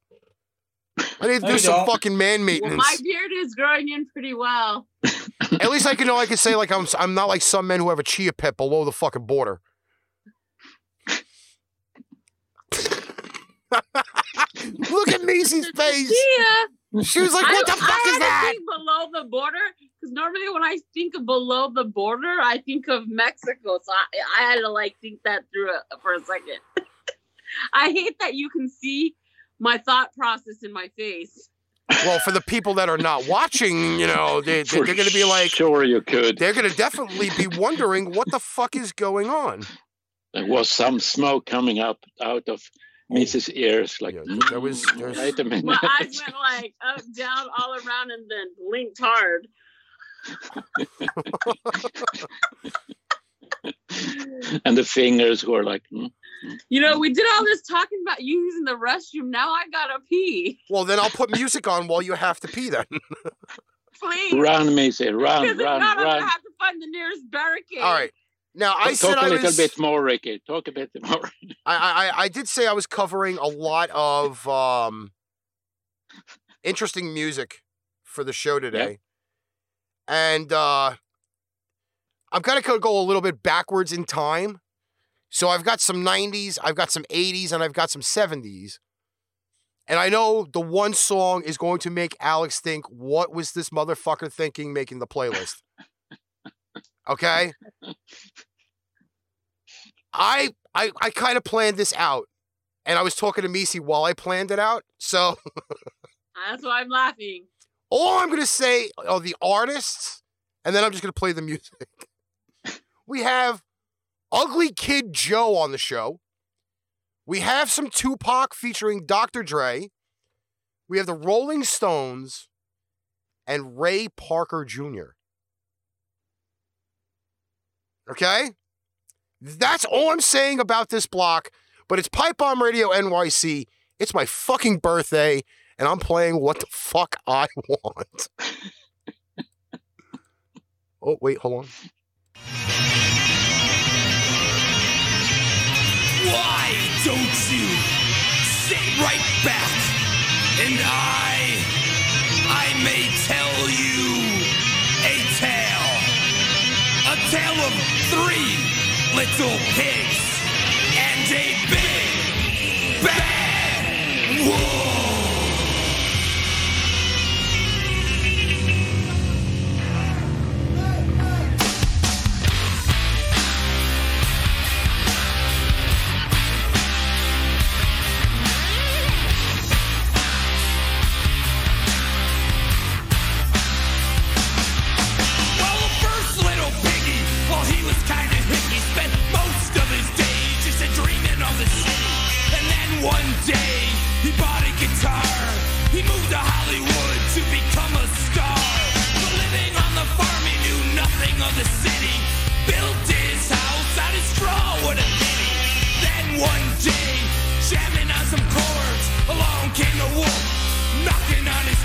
I need to do some fucking man well, maintenance. my beard is growing in pretty well. At least I can know I can say like I'm, I'm not like some men who have a chia pet below the fucking border. (laughs) Look at Meice's face. Yeah. She was like, I, "What the I fuck had is to that?" think below the border because normally when I think of below the border, I think of Mexico. So I, I had to like think that through a, for a second. (laughs) I hate that you can see my thought process in my face. Well, for the people that are not watching, you know, they, they, they're going to be like, Sure, you could. they're going to definitely be wondering what the fuck is going on. There was some smoke coming up out of Mrs. ears. Like, Yeah, there was- "Mm, there's- wait a minute. My (laughs) eyes went like up, down, all around, and then blinked hard. (laughs) and the fingers were like, "Mm." You know, we did all this talking about you using the restroom. Now I gotta pee. Well, then I'll put music on while you have to pee. Then. (laughs) Please. run, Meice, run, Because if run, not, I'm gonna have to find the nearest barricade. All right. Now I Talk said a I little was. bit more, Ricky. Talk a bit more. (laughs) I, I I did say I was covering a lot of um interesting music for the show today. And uh I'm kind of going to go a little bit backwards in time. So I've got some 90s, I've got some 80s, and I've got some 70s. And I know the one song is going to make Alex think, what was this motherfucker thinking making the playlist? (laughs) Okay? I I I kind of planned this out. And I was talking to Meice while I planned it out. So (laughs) That's why I'm laughing. all I'm gonna say are the artists, and then I'm just gonna play the music. (laughs) We have Ugly Kid Joe on the show. We have some Tupac featuring Dr. Dre. We have the Rolling Stones and Ray Parker Jr. Okay? That's all I'm saying about this block, but it's Pipe Bomb Radio NYC. It's my fucking birthday, and I'm playing what the fuck I want. (laughs) oh, wait, hold on. Why don't you sit right back and I, I may tell you a tale, a tale of three little pigs and a big bad wolf. one day he bought a guitar. He moved to Hollywood to become a star. But living on the farm, he knew nothing of the city. Built his house out of straw, what a pity. Then one day, jamming on some chords, along came the wolf, knocking on his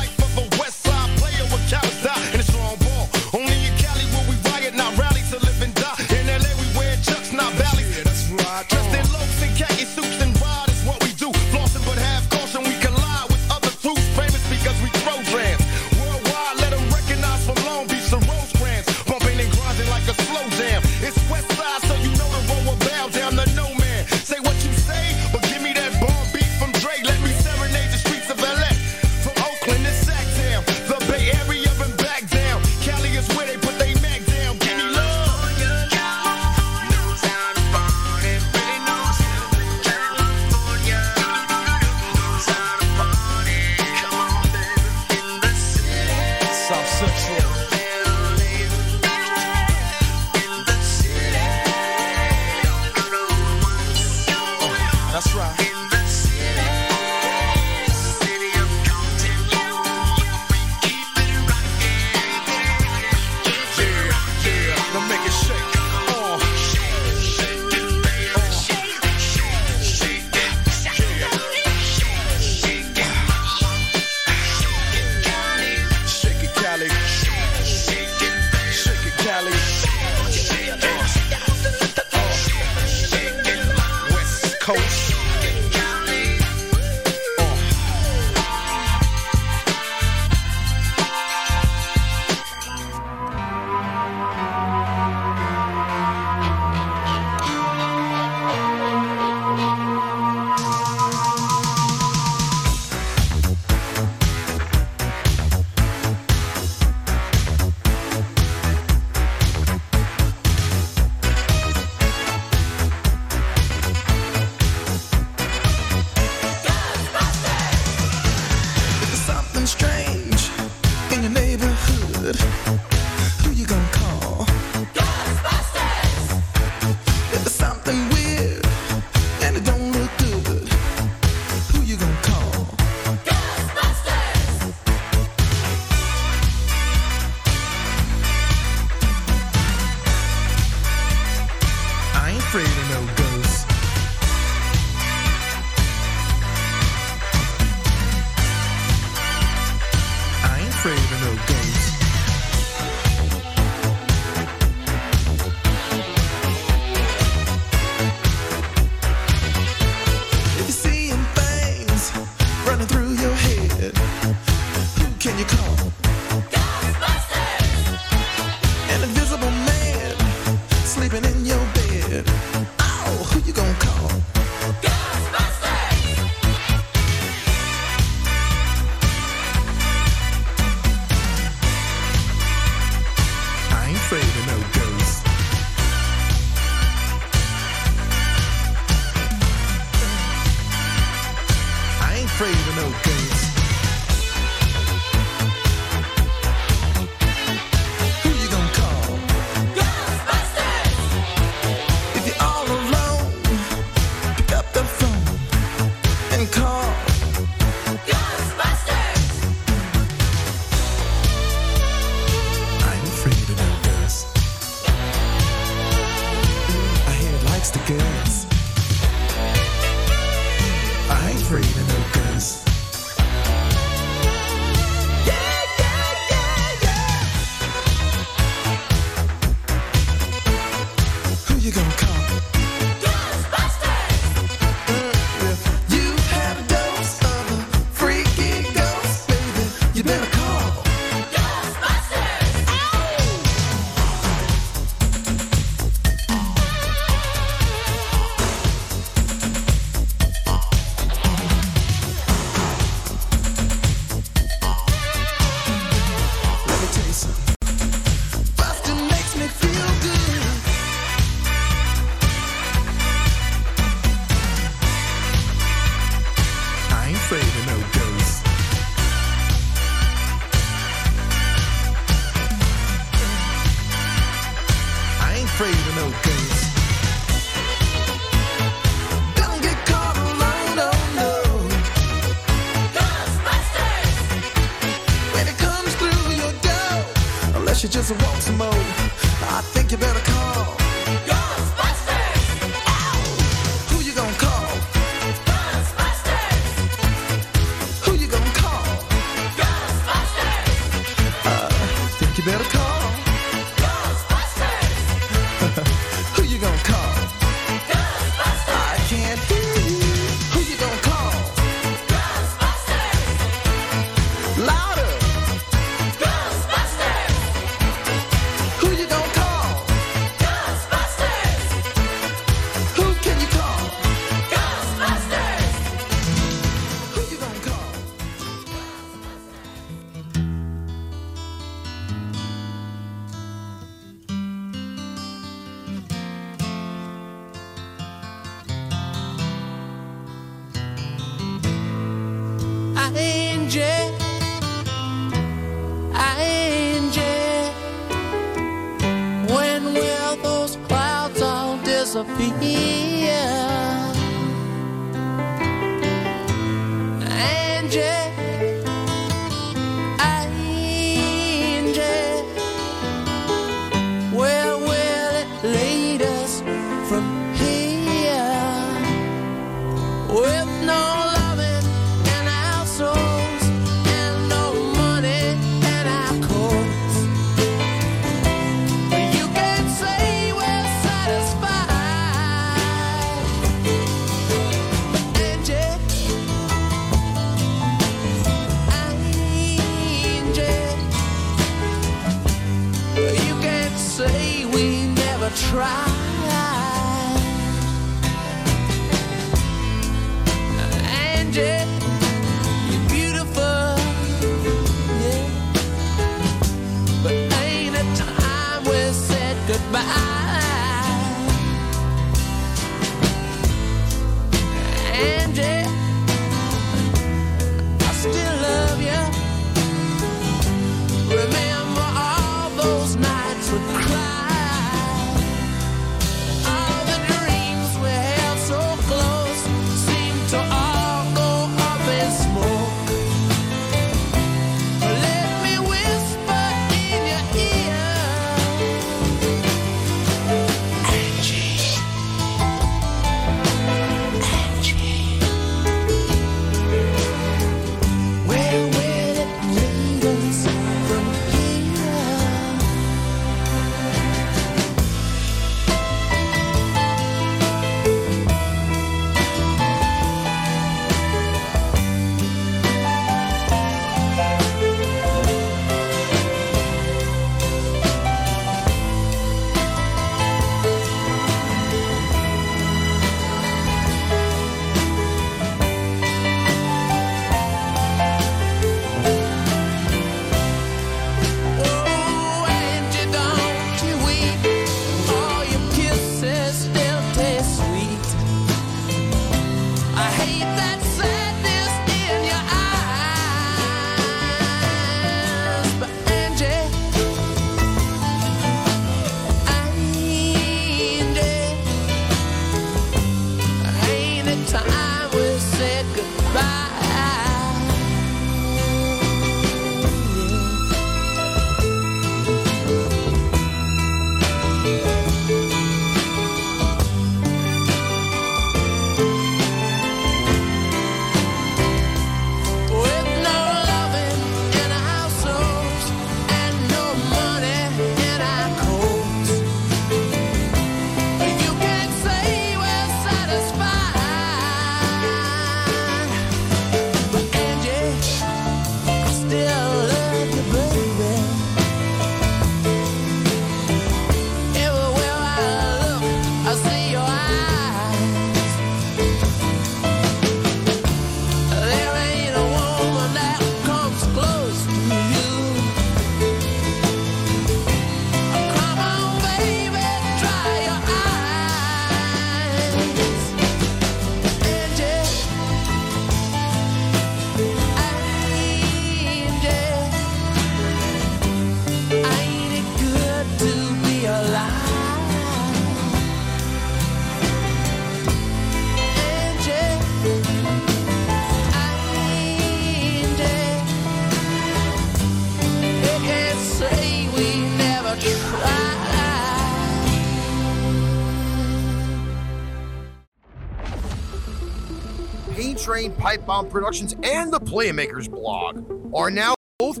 Pipe Bomb Productions and the Playmakers blog are now both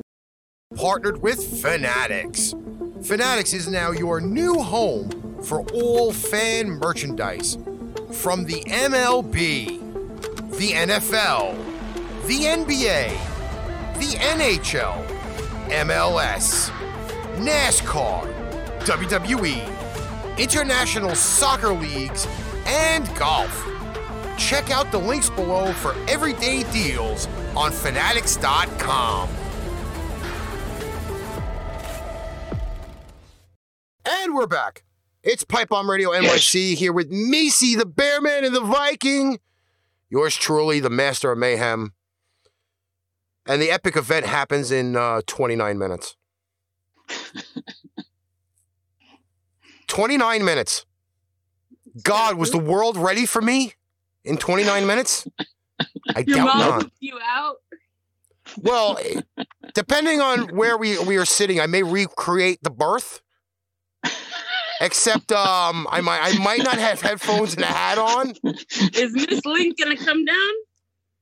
partnered with Fanatics. Fanatics is now your new home for all fan merchandise from the MLB, the NFL, the NBA, the NHL, MLS, NASCAR, WWE, international soccer leagues, and golf. Check out the links below for everyday deals on fanatics.com. And we're back. It's Pipe Bomb Radio NYC here with Meice, the Bearman and the Viking. Yours truly, the Master of Mayhem. And the epic event happens in uh, 29 minutes. (laughs) 29 minutes. God, was the world ready for me in 29 minutes? I Your doubt mom not. you out. Well, (laughs) depending on where we we are sitting, I may recreate the birth. Except, um, I might I might not have headphones and a hat on, Is Miss Link gonna come down?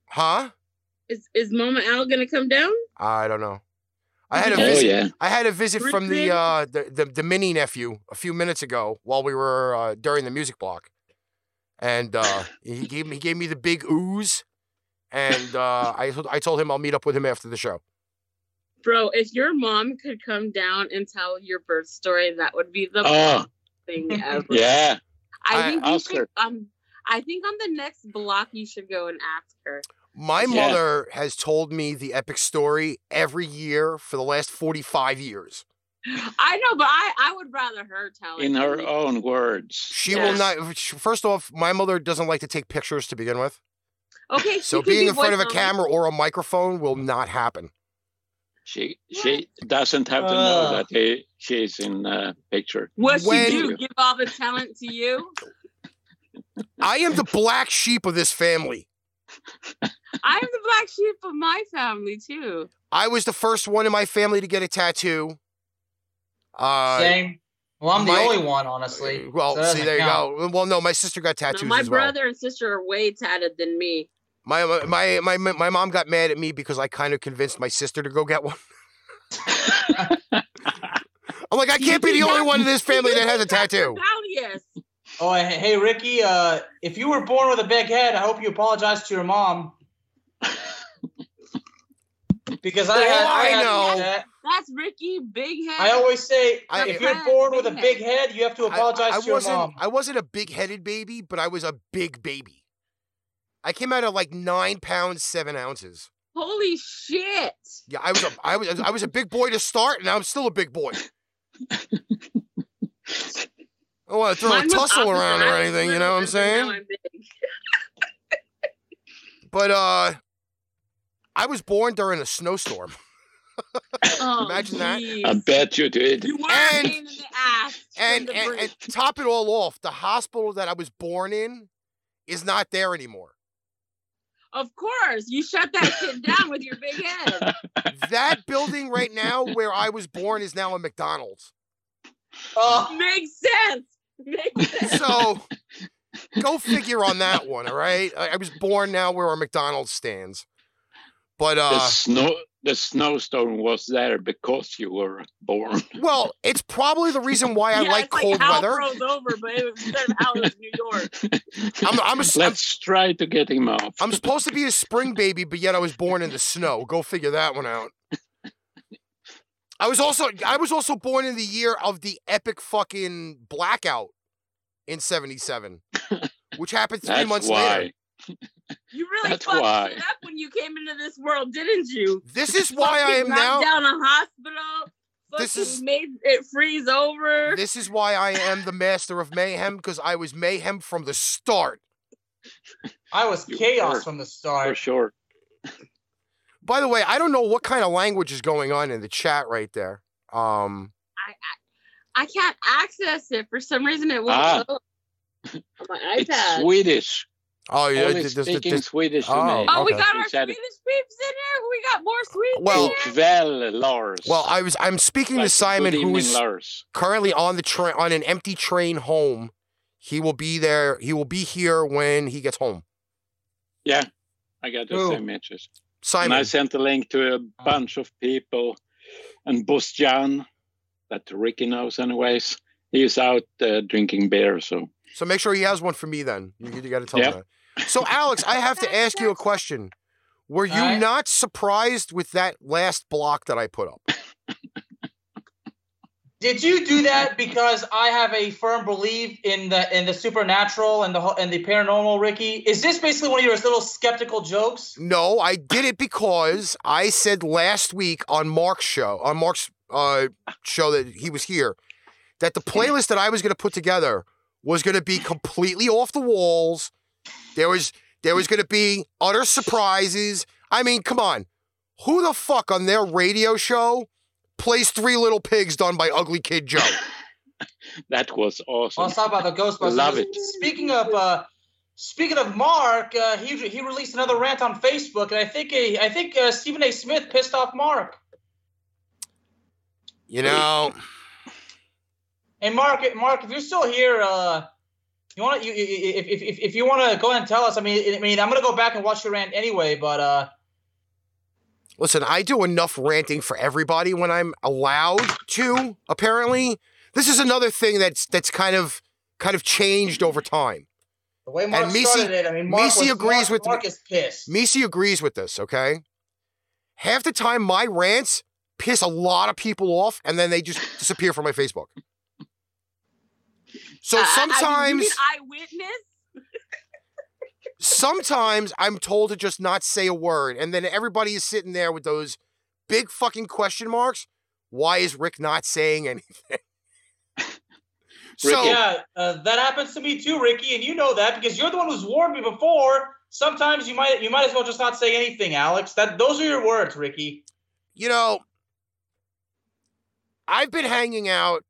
huh? Is is Mama Al gonna come down? I don't know. I had a Oh, visit. yeah. I had a visit from the uh the, the the mini nephew a few minutes ago while we were uh, during the music block, and uh, he gave me he gave me the big ooze, and uh, I told- I told him I'll meet up with him after the show. Bro, if your mom could come down and tell your birth story, that would be the Oh, best thing (laughs) ever. yeah. I I- think you should, her. um I think on the next block you should go and ask her. My Yeah. mother has told me the epic story every year for the last 45 years. I know, but I I would rather her tell it. In her me. own words. She Yeah. will not. First off, my mother doesn't like to take pictures to begin with, Okay, so being do in front of a camera or a microphone will not happen. She she doesn't have to know Uh. that he, she's in a picture. What When- she do? Give all the talent to you? I am the black sheep of this family. I am the black sheep of my family too. I was the first one in my family to get a tattoo. Uh, Same. Well, I'm the only one, honestly. Well, so see, doesn't there you count. go. Well, no, my sister got No, my as well. brother and sister are way tatted than me. My, my my my my mom got mad at me because I kind of convinced my sister to go get one. I'm like, I can't be the only one in this (laughs) family that has a tattoo. Rebellious. Oh, hey, hey, Ricky. Uh, if you were born with a big head, I hope you apologize to your mom. (laughs) Because I, had, I, I had know. that. That's Ricky, big head. I always say, I- if you're Big born with a big head, you have to I- apologize I, to your wasn't mom. I wasn't a big-headed baby, but I was a big baby. I came out at like nine pounds seven ounces. Holy shit. Yeah, I was a I was I was a big boy to start, and I'm still a big boy. I don't want to throw Mine a tussle around or anything, you know what I'm saying? I'm big. (laughs) But uh, I was born during a snowstorm. (laughs) Oh, Imagine that. I bet you did. You were And- in the ass. And, the and and top it all off, the hospital that I was born in is not there anymore. of course, you shut that shit down with your big head. (laughs) That building right now where I was born is now a McDonald's. Oh, Makes sense. Makes (laughs) sense. So go figure on that one, all right? I, I was born now where our McDonald's stands. But the uh snow the snowstorm was there because you were born. (laughs) well, it's probably the reason why I yeah, like it's cold like Hal weather. froze over, but it was instead of Hal, it New York. (laughs) I'm, I'm, a, I'm, Let's try to get him off. I'm supposed to be a spring baby, but yet I was born in the snow. Go figure that one out. I was also I was also born in the year of the epic fucking blackout in '77, which happened three That's months why. later. (laughs) You really That's fucked why. shit up when you came into this world, didn't you? This is why I am now. down a hospital. This is- made it freeze over. This is why I am the master of mayhem because I was mayhem from the start. I was You chaos were. from the For start. sure. By the way, I don't know what kind of language is going on in the chat right there. Um, I I can't access it for some reason. It won't Ah. load on my (laughs) It's iPad. Swedish. Oh yeah, Only speaking Swedish to Oh, me. Oh, we got our Swedish it. peeps in here. We got more Swedes Well- in here. Ikväll, Lars. well, I was I'm speaking Like, to Simon, good who evening, is Lars. currently on the train on an empty train home. He will be there. He will be here when he gets home. Yeah. I got the Who? same message. Simon. And I sent a link to a bunch of people. And Bostjan, that Ricky knows anyways, he's out uh, drinking beer. So So make sure he has one for me then. You, you got to tell Yeah. him that. So Alex, I have to ask you a question. Were you Alright. not surprised with that last block that I put up? Did you do that because I have a firm belief in the in the supernatural and the and the paranormal, Ricky? Is this basically one of your little skeptical jokes? No, I did it because I said last week on Mark's show, on Mark's uh, show that he was here, that the (laughs) playlist that I was going to put together was going to be completely off the walls. There was there was going to be utter surprises. I mean, come on, who the fuck on their radio show plays Three Little Pigs done by Ugly Kid Joe? (laughs) that was awesome. Let's talk about the Ghostbusters. Love it. Speaking of uh, speaking of Mark, uh, he he released another rant on Facebook, and I think uh, I think uh, Stephen A. Smith pissed off Mark. You know, Hey, Mark, Mark, if you're still here, uh, you want to you, if if if you want to go ahead and tell us. I mean, I mean, I'm gonna go back and watch your rant anyway, but uh, Listen, I do enough ranting for everybody when I'm allowed to, apparently. This is another thing that's that's kind of kind of changed over time. the way Mark And Meice- started it, I mean, Mark Meice was, agrees Mark, with Mark is pissed. Meice agrees with this, okay? Half the time my rants piss a lot of people off and then they just disappear from my Facebook. So Uh, I- I- sometimes mean eyewitness? (laughs) sometimes I'm told to just not say a word, and then everybody is sitting there with those big fucking question marks. Why is Rick not saying anything? (laughs) so yeah, uh, that happens to me too, Ricky, and you know that because you're the one who's warned me before. Sometimes you might you might as well just not say anything, Alex. That those are your words, Ricky. you know, I've been hanging out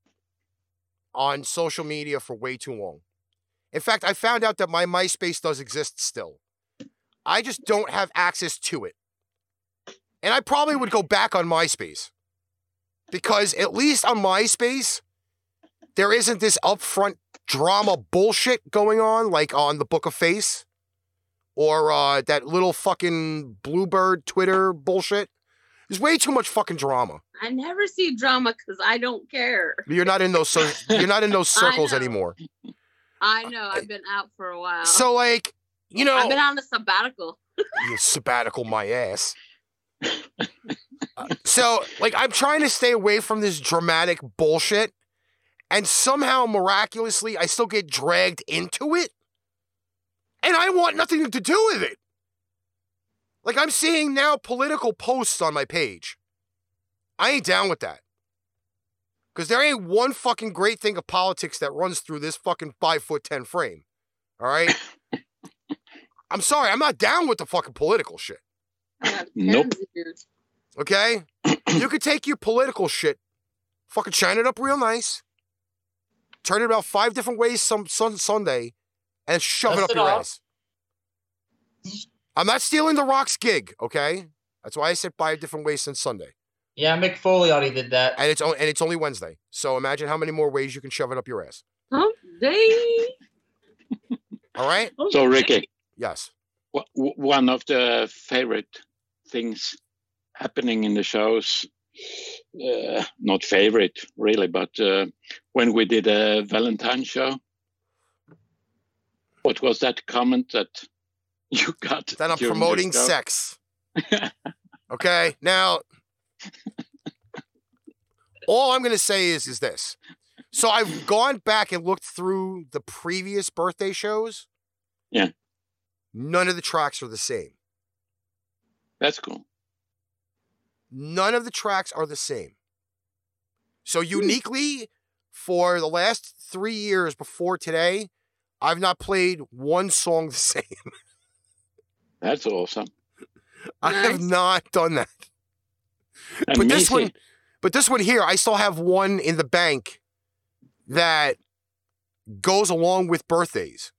on social media for way too long. In fact, I found out that my MySpace does exist still. I just don't have access to it. And I probably would go back on MySpace. Because at least on MySpace, there isn't this upfront drama bullshit going on like on the Book of Face or uh, that little fucking Bluebird Twitter bullshit. There's way too much fucking drama. I never see drama because I don't care. You're not in those so (laughs) you're not in those circles know. anymore. I know. I've been out for a while. So like, you know, I've been on a sabbatical. (laughs) you sabbatical my ass. (laughs) Uh, so like I'm trying to stay away from this dramatic bullshit and somehow miraculously I still get dragged into it. And I want nothing to do with it. Like I'm seeing now political posts on my page. I ain't down with that. Cause there ain't one fucking great thing of politics that runs through this fucking five foot ten frame. All right. (laughs) I'm sorry, I'm not down with the fucking political shit. Nope. Okay? (clears throat) you could take your political shit, fucking shine it up real nice, turn it about five different ways some sun, Sunday, and shove it up it your off. ass. I'm not stealing the Rock's gig, okay? That's why I said five different ways since Sunday. Yeah, Mick Foley already did that. And it's o- and it's only Wednesday. So imagine how many more ways you can shove it up your ass. Hump day. (laughs) All right? So, Ricky, Yes. wh- wh- one of the favorite things happening in the shows, uh, not favorite really, but uh, when we did a Valentine show, what was that comment that (laughs) you got? That I'm promoting sex. (laughs) okay? Now all I'm going to say is is this. So I've gone back and looked through the previous birthday shows. Yeah. None of the tracks are the same. That's cool. None of the tracks are the same. So hmm. uniquely for the last 3 years before today, I've not played one song the (laughs) same. That's awesome. I have not done that. And but this one, but this one here, I still have one in the bank that goes along with birthdays.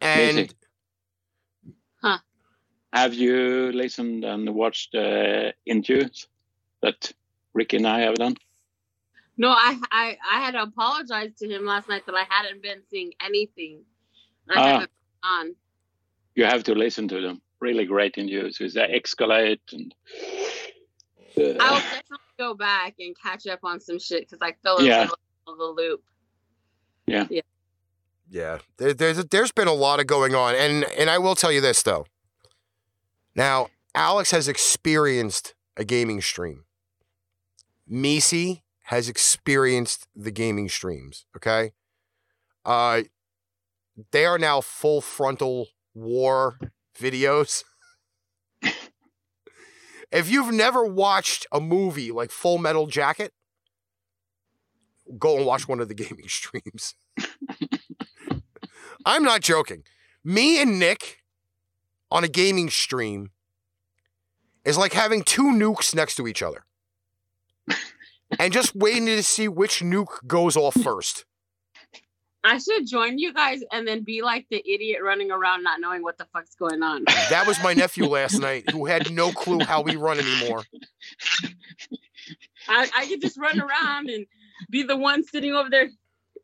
And Meice. Have you listened and watched the interviews that Ricky and I have done? No, I, I I had to apologize to him last night that I hadn't been seeing anything. I Ah. haven't on. you have to listen to them. Really great interviews with the Escalate and. uh, I will definitely go back and catch up on some shit because I fell into Yeah. the, the loop. Yeah. Yeah. Yeah, there, there's there's been a lot of going on, and and I will tell you this though. Now, Alex has experienced a gaming stream. Meice has experienced the gaming streams. Okay, uh, they are now full frontal war videos. if you've never watched a movie like Full Metal Jacket, go and watch one of the gaming (laughs) streams. I'm not joking. Me and Nick on a gaming stream is like having two nukes next to each other. (laughs) and just waiting to see which nuke goes off first. I should join you guys and then be like the idiot running around not knowing what the fuck's going on. That was my nephew (laughs) last night who had no clue how we run anymore. I, I could just run around and be the one sitting over there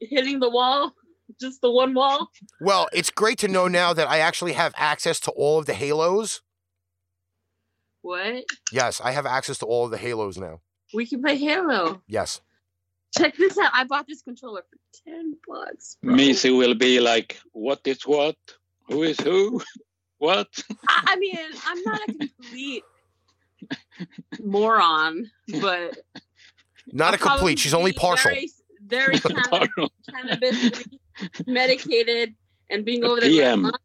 hitting the wall, just the one wall. Well, it's great to know now that I actually have access to all of the halos. What? Yes, I have access to all of the halos now. We can play Halo. Yes. Check this out. I bought this controller for 10 bucks. bro. Meice will be like, what is what? Who is who? What? I, I mean, I'm not a complete moron, but Not I'll a complete. She's only be partial. Very, very (laughs) canna- cannabis medicated and being over there. PM. Like, huh?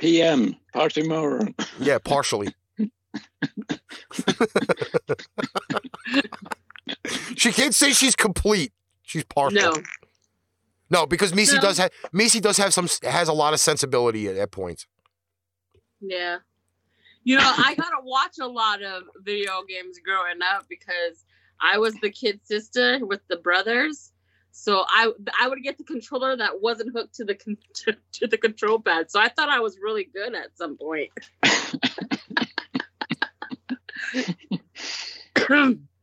PM, party more. Yeah, partially. (laughs) (laughs) she can't say she's complete. She's partial. No. No, because Meice No. does have Meice does have some has a lot of sensibility at, at points. Yeah. You know, I got to watch a lot of video games growing up because I was the kid sister with the brothers. So I I would get the controller that wasn't hooked to the con- to, to the control pad. So I thought I was really good at some point. (laughs) (coughs) (coughs) (coughs)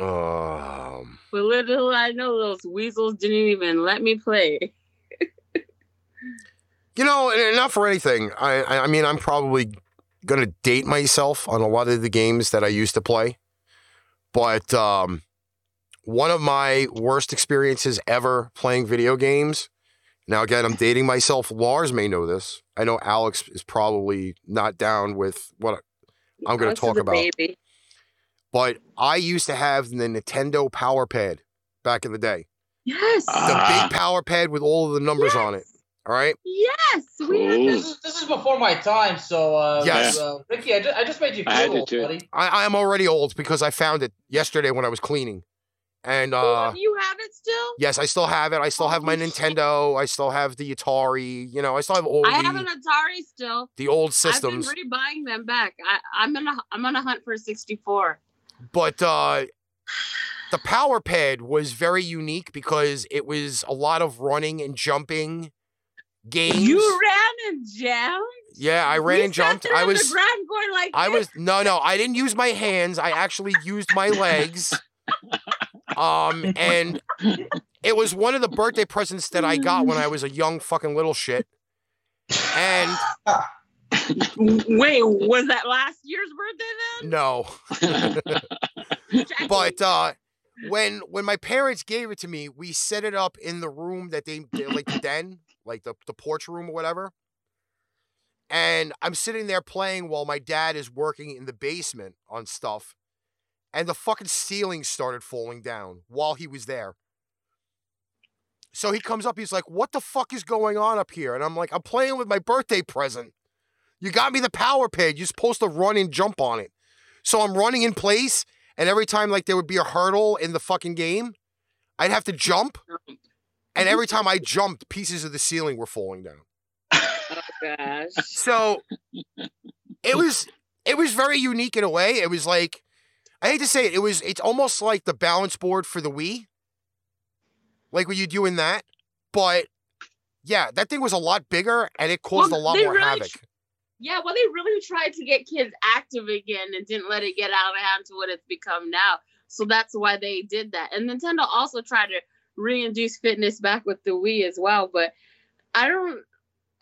Um, But little I know those weasels didn't even let me play. (laughs) you know, not for anything. I I mean, I'm probably gonna date myself on a lot of the games that I used to play, but um, one of my worst experiences ever playing video games. Now, again, I'm dating myself. Lars may know this. I know Alex is probably not down with what I'm going to talk about. baby. But I used to have the Nintendo Power Pad back in the day. Yes. The Ah. big Power Pad with all of the numbers on it. All right. Yes. We had Cool. This is, this is before my time, so uh, Yes. uh, Ricky, I just, I just made you I feel old, too. buddy. I, I am already old because I found it yesterday when I was cleaning. And Oh, uh, you have it still? yes, I still have it. I still have my Nintendo. I still have the Atari. You know, I still have all I have an Atari still. the old systems. I've been rebuying them back. I, I'm gonna I'm on a hunt for a 64. But uh, the Power Pad was very unique because it was a lot of running and jumping games. You ran and jumped. yeah, I ran You and jumped. I was the ground going like I this. was no, no. I didn't use my hands. I actually used my legs. Um, and it was one of the birthday presents that I got when I was a young fucking little shit. And (laughs) Wait, was that last year's birthday then? no, but uh, when when my parents gave it to me, we set it up in the room that they, like the den, like the the porch room or whatever. And I'm sitting there playing while my dad is working in the basement on stuff. And the fucking ceiling started falling down while he was there. So he comes up, he's like, What the fuck is going on up here? And I'm like, I'm playing with my birthday present. You got me the power pad. You're supposed to run and jump on it. So I'm running in place, and every time like there would be a hurdle in the fucking game, I'd have to jump. And every time I jumped, pieces of the ceiling were falling down. oh gosh. So it was it was very unique in a way. It was like I hate to say it, it was it's almost like the balance board for the Wii. Like what you do in that. But yeah, that thing was a lot bigger and it caused Well, a lot more really havoc. tr- Yeah, well, they really tried to get kids active again and didn't let it get out of hand to what it's become now. So that's why they did that. And Nintendo also tried to reintroduce fitness back with the Wii as well. But I don't,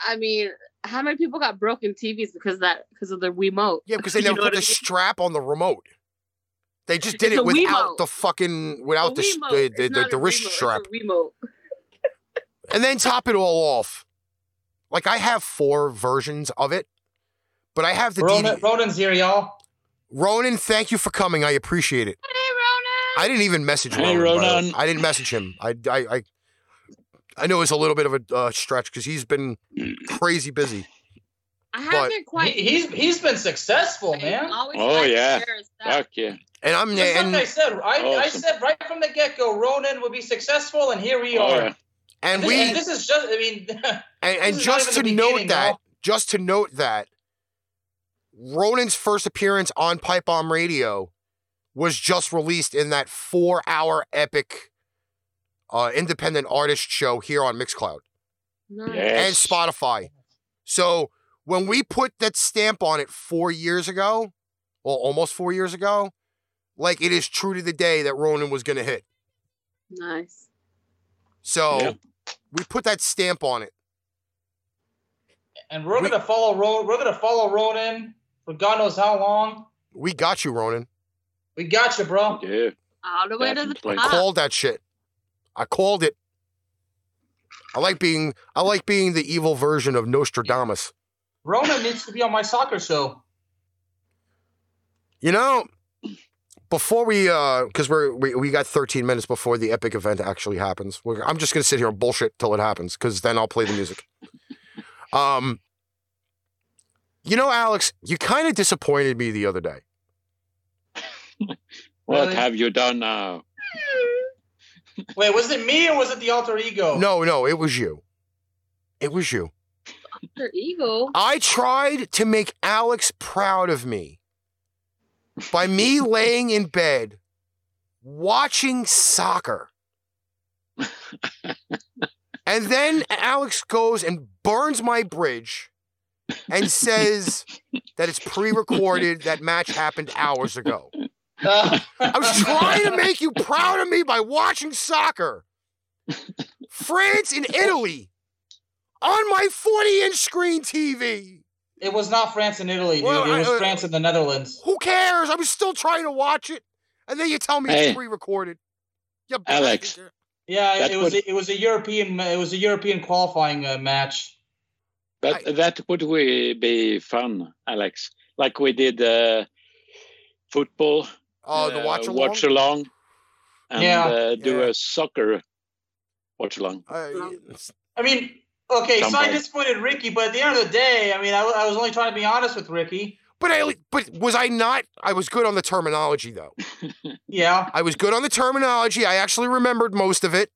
I mean, How many people got broken TVs because of that because of the remote? Yeah, because (laughs) they You never know put the I mean? strap on the remote. They just did It's it without Wiimote. the fucking without the A s- Wiimote. the the, the, the wrist remote, strap, remote. and then top it all off. Like I have four versions of it, but I have the Ronan, DVD. Ronan's here, y'all. Ronan, thank you for coming. I appreciate it. Hey, Ronan. I didn't even message Hey, Ronan. by the way. Ronan. I didn't message him. I I I, I know it's a little bit of a uh, stretch because he's been crazy busy. I haven't quite. He, he's he's been successful, man. Oh yeah. share. Fuck yeah. And I'm Just like I said, I, I said right from the get go, Ronan would be successful, and here we Oh, are. yeah. and This- we and this is just, I mean, (laughs) and, and just to note that, y'all. just to note that, Ronan's first appearance on Pipe Bomb Radio was just released in that four-hour epic uh, independent artist show here on Mixcloud Nice. and Spotify. So when we put that stamp on it four years ago, well, almost four years ago, like it is true to the day that Ronan was going to hit. Nice. So Yeah. we put that stamp on it. and we're We- gonna follow Ron. We're gonna follow Ronan for God knows how long. We got you, Ronan. We got you, bro. Yeah. All the way to the Definitely. I called that shit. I called it. I like being I like being the evil version of Nostradamus. Ronan needs to be on my soccer show. You know, before we uh because we're we, we got 13 minutes before the epic event actually happens. We're, I'm just gonna sit here and bullshit till it happens, because then I'll play the music. (laughs) Um you know, Alex, you kind of disappointed me the other day. (laughs) What Really? have you done now? Wait, was it me or was it the alter ego? No, no, it was you. It was you. Their ego. I tried to make Alex proud of me by me (laughs) laying in bed watching soccer. (laughs) and then Alex goes and burns my bridge and says that it's pre recorded, that match happened hours ago. (laughs) I was trying to make you proud of me by watching soccer. France and Italy on my 40 inch screen TV. it was not France and Italy, dude. Well, it was I- uh, France and the Netherlands. Who cares? I was still trying to watch it. And then you tell me Hey. it's pre-recorded. You Alex. Yeah, it was would- it was a European it was a European qualifying uh, match. But I- that would we be fun, Alex. Like we did uh, football. Oh, the uh, watch along. Watch along. And Yeah. uh, do Yeah. a soccer watch along. I mean, okay, so I disappointed Ricky, but at the end of the day, I mean, I, I was only trying to be honest with Ricky. but I but was I not I was good on the terminology though. (laughs) Yeah, I was good on the terminology. I actually remembered most of it.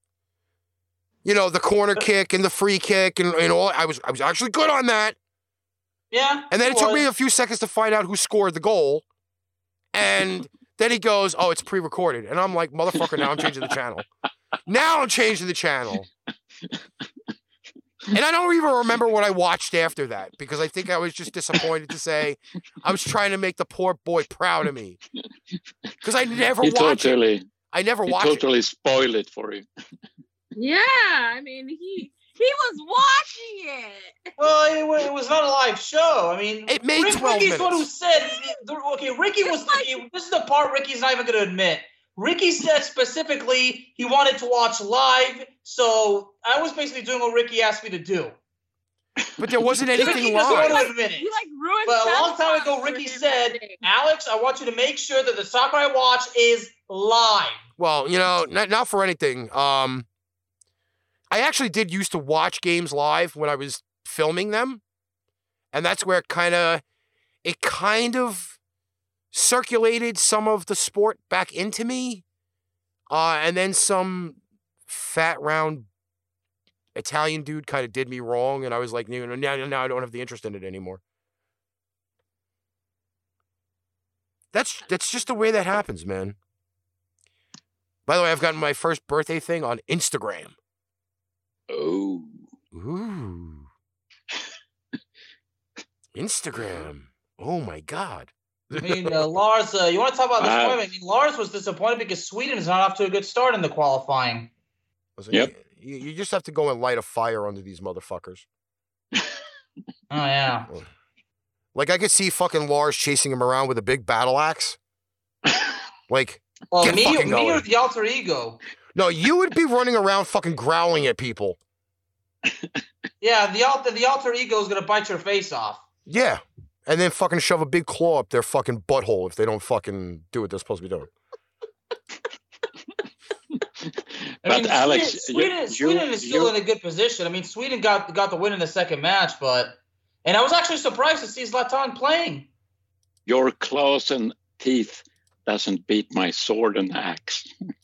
You know, the corner kick and the free kick and, and all I was I was actually good on that. yeah. And then it took me a few seconds to find out who scored the goal. And (laughs) then he goes, Oh, it's pre recorded. And I'm like, Motherfucker, now I'm changing the channel. Now I'm changing the channel. And I don't even remember what I watched after that because I think I was just disappointed to say I was trying to make the poor boy proud of me. Because I never He watched it. totally, I never he watched it. totally spoiled it for you. Yeah, I mean he (laughs) he was watching it. Well, it, it was not a live show. I mean, It made Rick, 12 Ricky's the one who said. Okay, Ricky was. The, this is the part Ricky's not even going to admit. Ricky said specifically he wanted to watch live, so I was basically doing what Ricky asked me to do. But there wasn't Ricky anything doesn't want to admit it. You like ruined. But a long time ago, Ricky said. Alex, I want you to make sure that the soccer I watch is live. Well, you know, not, not for anything. Um, I actually did used to watch games live when I was filming them, and that's where it kind of, it kind of circulated some of the sport back into me, uh, and then some fat round Italian dude kind of did me wrong, and I was like, you know, now, now I don't have the interest in it anymore. That's that's just the way that happens, man. By the way, I've gotten my first birthday thing on Instagram. Oh. Ooh. (laughs) Instagram. Oh my God. I mean, uh, Lars, uh, you want to talk about (laughs) Wow. disappointment? I mean, Lars was disappointed because Sweden is not off to a good start in the qualifying. Listen, Yep. You, you just have to go and light a fire under these motherfuckers. (laughs) Oh yeah. Like I could see fucking Lars chasing him around with a big battle axe. Like, Well, get me, fucking me or the alter ego. No, you would be running around fucking growling at people. (laughs) Yeah, the alter the alter ego is gonna bite your face off. Yeah. And then fucking shove a big claw up their fucking butthole if they don't fucking do what they're supposed to be doing. (laughs) I But mean, Alex, Sweden, you- Sweden, Sweden you- is still you- in a good position. I mean, Sweden got got the win in the second match, but and I was actually surprised to see Zlatan playing. Your claws and teeth doesn't beat my sword and axe. (laughs)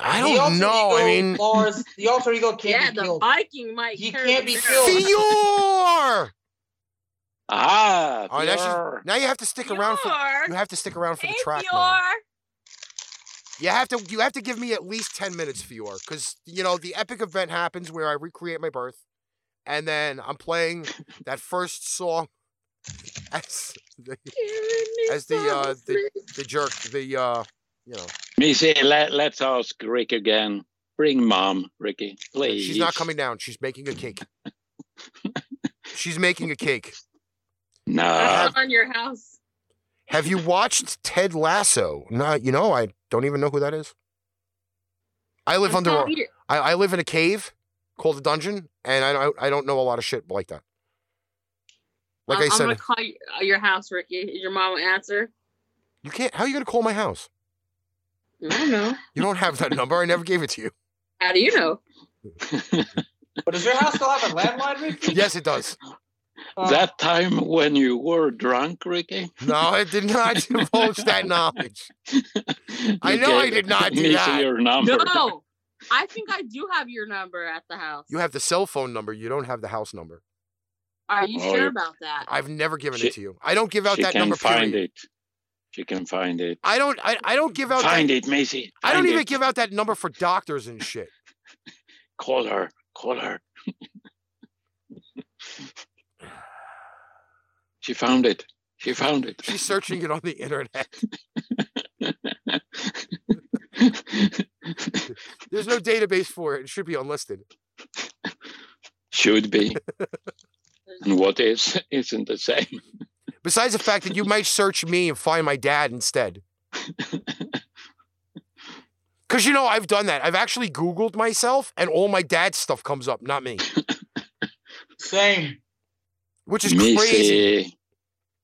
I don't know. I ego, mean, Lars, the alter ego can't Yeah, be the. Viking might. He can't be killed. Fior! Ah, Oh, now, now you have to stick around for Fior. you have to stick around for the track. Fior. You have to you have to give me at least ten minutes, Fior, because you know the epic event happens where I recreate my birth, and then I'm playing (laughs) that first song as the as the uh the, the jerk the uh you know Missy, let, let's ask Rick again. Bring mom, Ricky, please. she's not coming down. She's making a cake. (laughs) She's making a cake. No. That's on your house. Have you watched Ted Lasso? No, you know I don't even know who that is. I live I'm under. A, I, I live in a cave called a dungeon, and I don't I don't know a lot of shit like that. Like I'm, I I'm gonna call you, uh, your house, Ricky. Is your mom will answer? you can't. How are you gonna call my house? I don't know. You don't have that number. I never gave it to you. How do you know? But does your house still have a landline, Ricky? Yes, it does. Uh, that time when you were drunk, Ricky? No, I did not divulge that knowledge. I know I did not do that. your number. No, I think I do have your number at the house. You have the cell phone number. You don't have the house number. Are you Oh, sure about that? I've never given She- it to you. I don't give out she that can number. find Period. it. She can find it. I don't. I, I don't give out. Find that, it, Missy. I don't Find even it. give out that number for doctors and shit. (laughs) Call her. Call her. (sighs) she found it. She found it. She's searching it on the internet. (laughs) There's no database for it. It should be unlisted. Should be. (laughs) and what is isn't the same. Besides the fact that you might search me and find my dad instead. (laughs) Because you know, I've done that. I've actually Googled myself and all my dad's stuff comes up, not me. (laughs) Same. Which is crazy. Missy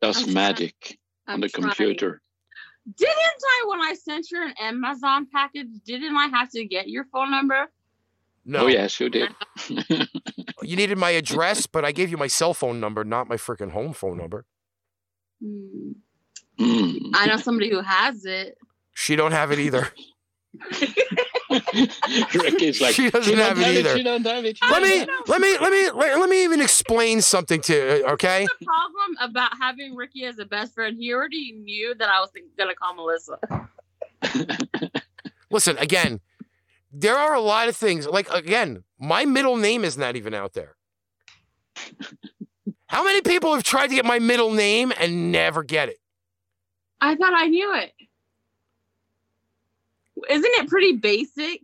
does I'm trying- magic on I'm the trying. computer. Didn't I, when I sent you an Amazon package, didn't I have to get your phone number? No. Oh yes, you did. (laughs) You needed my address, but I gave you my cell phone number, not my freaking home phone number. Mm. I know somebody who has it. She don't have it either. (laughs) Ricky's like She doesn't don't have it either. She don't have it. Let don't me let me let me let, let me even explain something to uh, okay? The problem about having Ricky as a best friend, he already knew that I was gonna call Melissa. (laughs) Listen, again, there are a lot of things. Like again, my middle name is not even out there. How many people have tried to get my middle name and never get it? I thought I knew it. Isn't it pretty basic?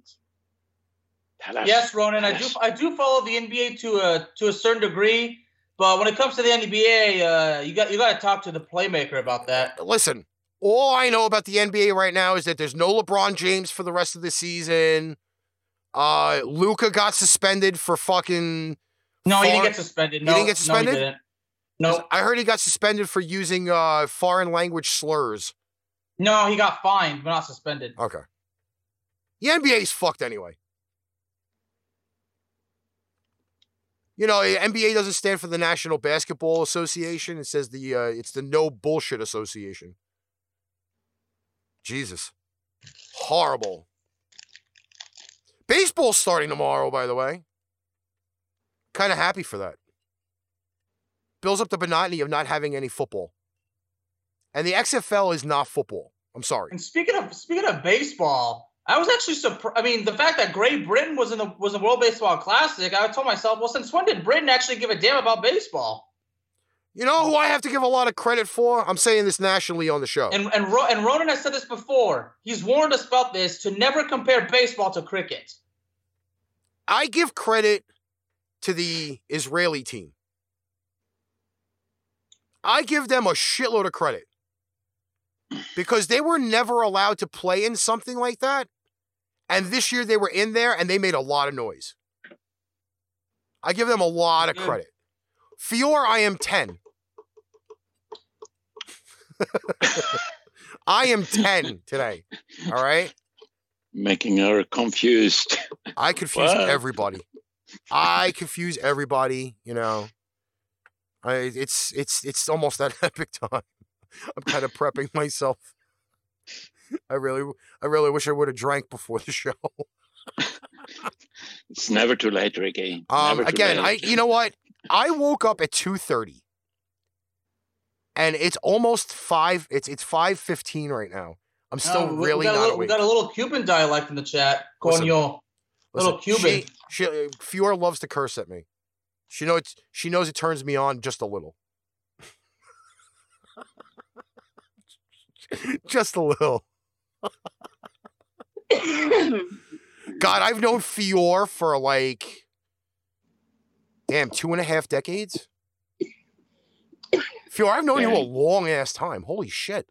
Yes, Ronan, I do. I do follow the NBA to a to a certain degree, but when it comes to the NBA, uh, you got you got to talk to the playmaker about that. Listen, all I know about the NBA right now is that there's no LeBron James for the rest of the season. Uh, Luka got suspended for fucking. No, he didn't get suspended. He No, didn't get No, suspended? he didn't. No, I heard he got suspended for using uh foreign language slurs. no, he got fined, but not suspended. Okay. The NBA's fucked anyway. You know, NBA doesn't stand for the National Basketball Association. It says the uh, it's the No Bullshit Association. Jesus, horrible. Baseball's starting tomorrow, by the way. Kind of happy for that. Builds up the monotony of not having any football. And the XFL is not football. I'm sorry. And speaking of speaking of baseball, I was actually surprised. I mean, the fact that Great Britain was in the was in World Baseball Classic, I told myself, well, since when did Britain actually give a damn about baseball? You know who I have to give a lot of credit for? I'm saying this nationally on the show. And and Ro- and Ronan has said this before. He's warned us about this to never compare baseball to cricket. I give credit to the Israeli team. I give them a shitload of credit because they were never allowed to play in something like that. And this year they were in there and they made a lot of noise. I give them a lot of mm-hmm. credit. Fior, I am 10. (laughs) I am 10 today. All right. Making her confused. I confuse Wow. everybody. I confuse everybody, you know. I it's it's it's almost that (laughs) epic time. I'm kind of prepping myself. I really I really wish I would have drank before the show. It's never too late, Ricky. Um Never too again, I you know what? I woke up at 2:30. And it's almost 5 it's it's 5:15 right now. I'm still Oh, we- really we got a not little, We got a little Cuban dialect in the chat. Listen, Coño. Little Listen, Cuban. She, she, uh, Fiora loves to curse at me. She knows she knows it turns me on just a little. (laughs) just a little. God, I've known Fior for like damn two and a half decades. Fior, I've known you a long ass time. Holy shit.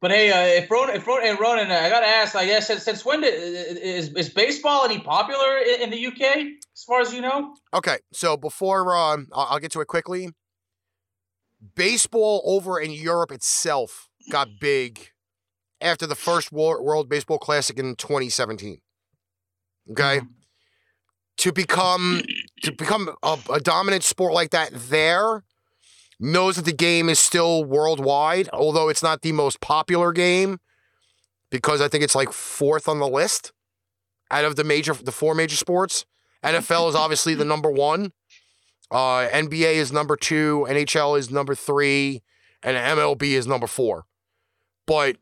But hey, uh, if Ronan, if Ronan, Ronan, I gotta ask, I guess, since, since when did, is is baseball any popular in, in the UK, as far as you know? Okay, so before um, I'll, I'll get to it quickly. Baseball over in Europe itself got big after the first World Baseball Classic in 2017. Okay, to become to become a, a dominant sport like that there knows that the game is still worldwide, although it's not the most popular game because I think it's like fourth on the list out of the major the four major sports. NFL is obviously the number one. Uh, NBA is number two. NHL is number three, and MLB is number four. But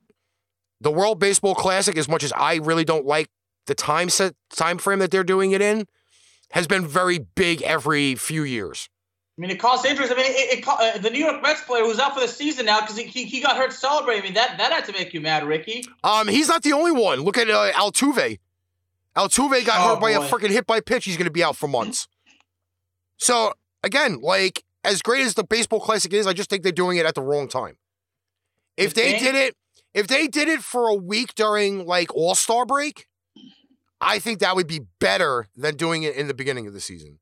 the World Baseball Classic, as much as I really don't like the time set time frame that they're doing it in, has been very big every few years. I mean, it caused injuries. I mean, it, it, ca- uh, the New York Mets player who's out for the season now because he, he, he got hurt celebrating. I mean, that that had to make you mad, Ricky. Um, he's not the only one. Look at uh, Altuve. Altuve got Oh, hurt by a freaking hit by pitch. He's going to be out for months. So again, like as great as the baseball classic is, I just think they're doing it at the wrong time. If they did it, if they did it for a week during like All Star break, I think that would be better than doing it in the beginning of the season.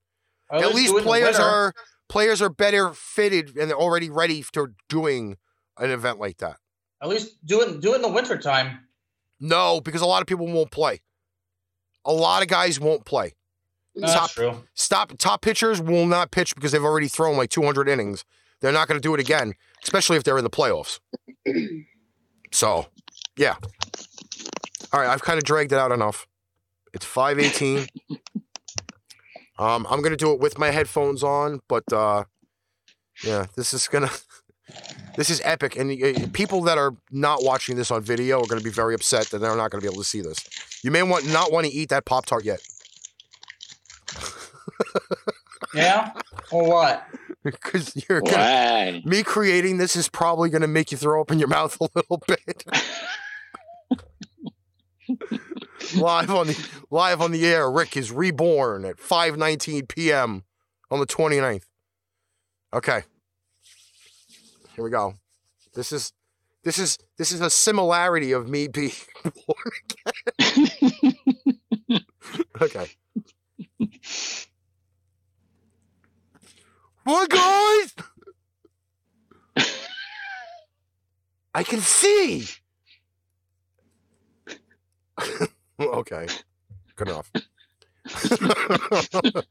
At least least do it in the players are players are better fitted and they're already ready to doing an event like that. At least do it do it in the winter time. No, because a lot of people won't play. A lot of guys won't play. That's top, true. Stop. Top pitchers will not pitch because they've already thrown like 200 innings. They're not going to do it again, especially if they're in the playoffs. (clears throat) So, yeah. All right, I've kind of dragged it out enough. It's 5:18. (laughs) um, I'm going to do it with my headphones on, but uh, yeah, this is gonna. (laughs) This is epic, and uh, people that are not watching this on video are going to be very upset that they're not going to be able to see this. You may want not want to eat that pop tart yet. (laughs) Yeah. or what? (laughs) because you're gonna, me creating this is probably going to make you throw up in your mouth a little bit. Live on the live on the air, Rick is reborn at 5:19 p.m. on the 29th. Okay. Here we go. This is this is this is a similarity of me being (laughs) born again. (laughs) okay. What guys? I can see. (laughs) (laughs) okay. Good enough. (laughs)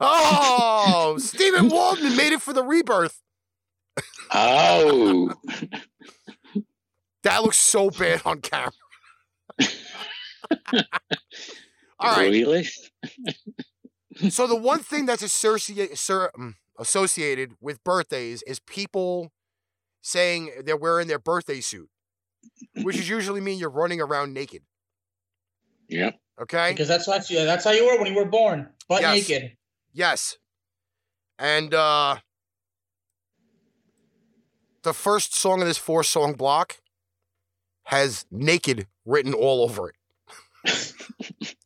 oh, Stephen (laughs) Waldman made it for the rebirth. Oh, That looks so bad on camera. All right. really? So the one thing that's associate, sir, mm, associated with birthdays is people saying they're wearing their birthday suit, which is usually mean you're running around naked. Yep. Okay. Because that's what you, that's how you were when you were born, butt Yes. naked. Yes. And uh the first song of this four song block has naked written all over it. (laughs)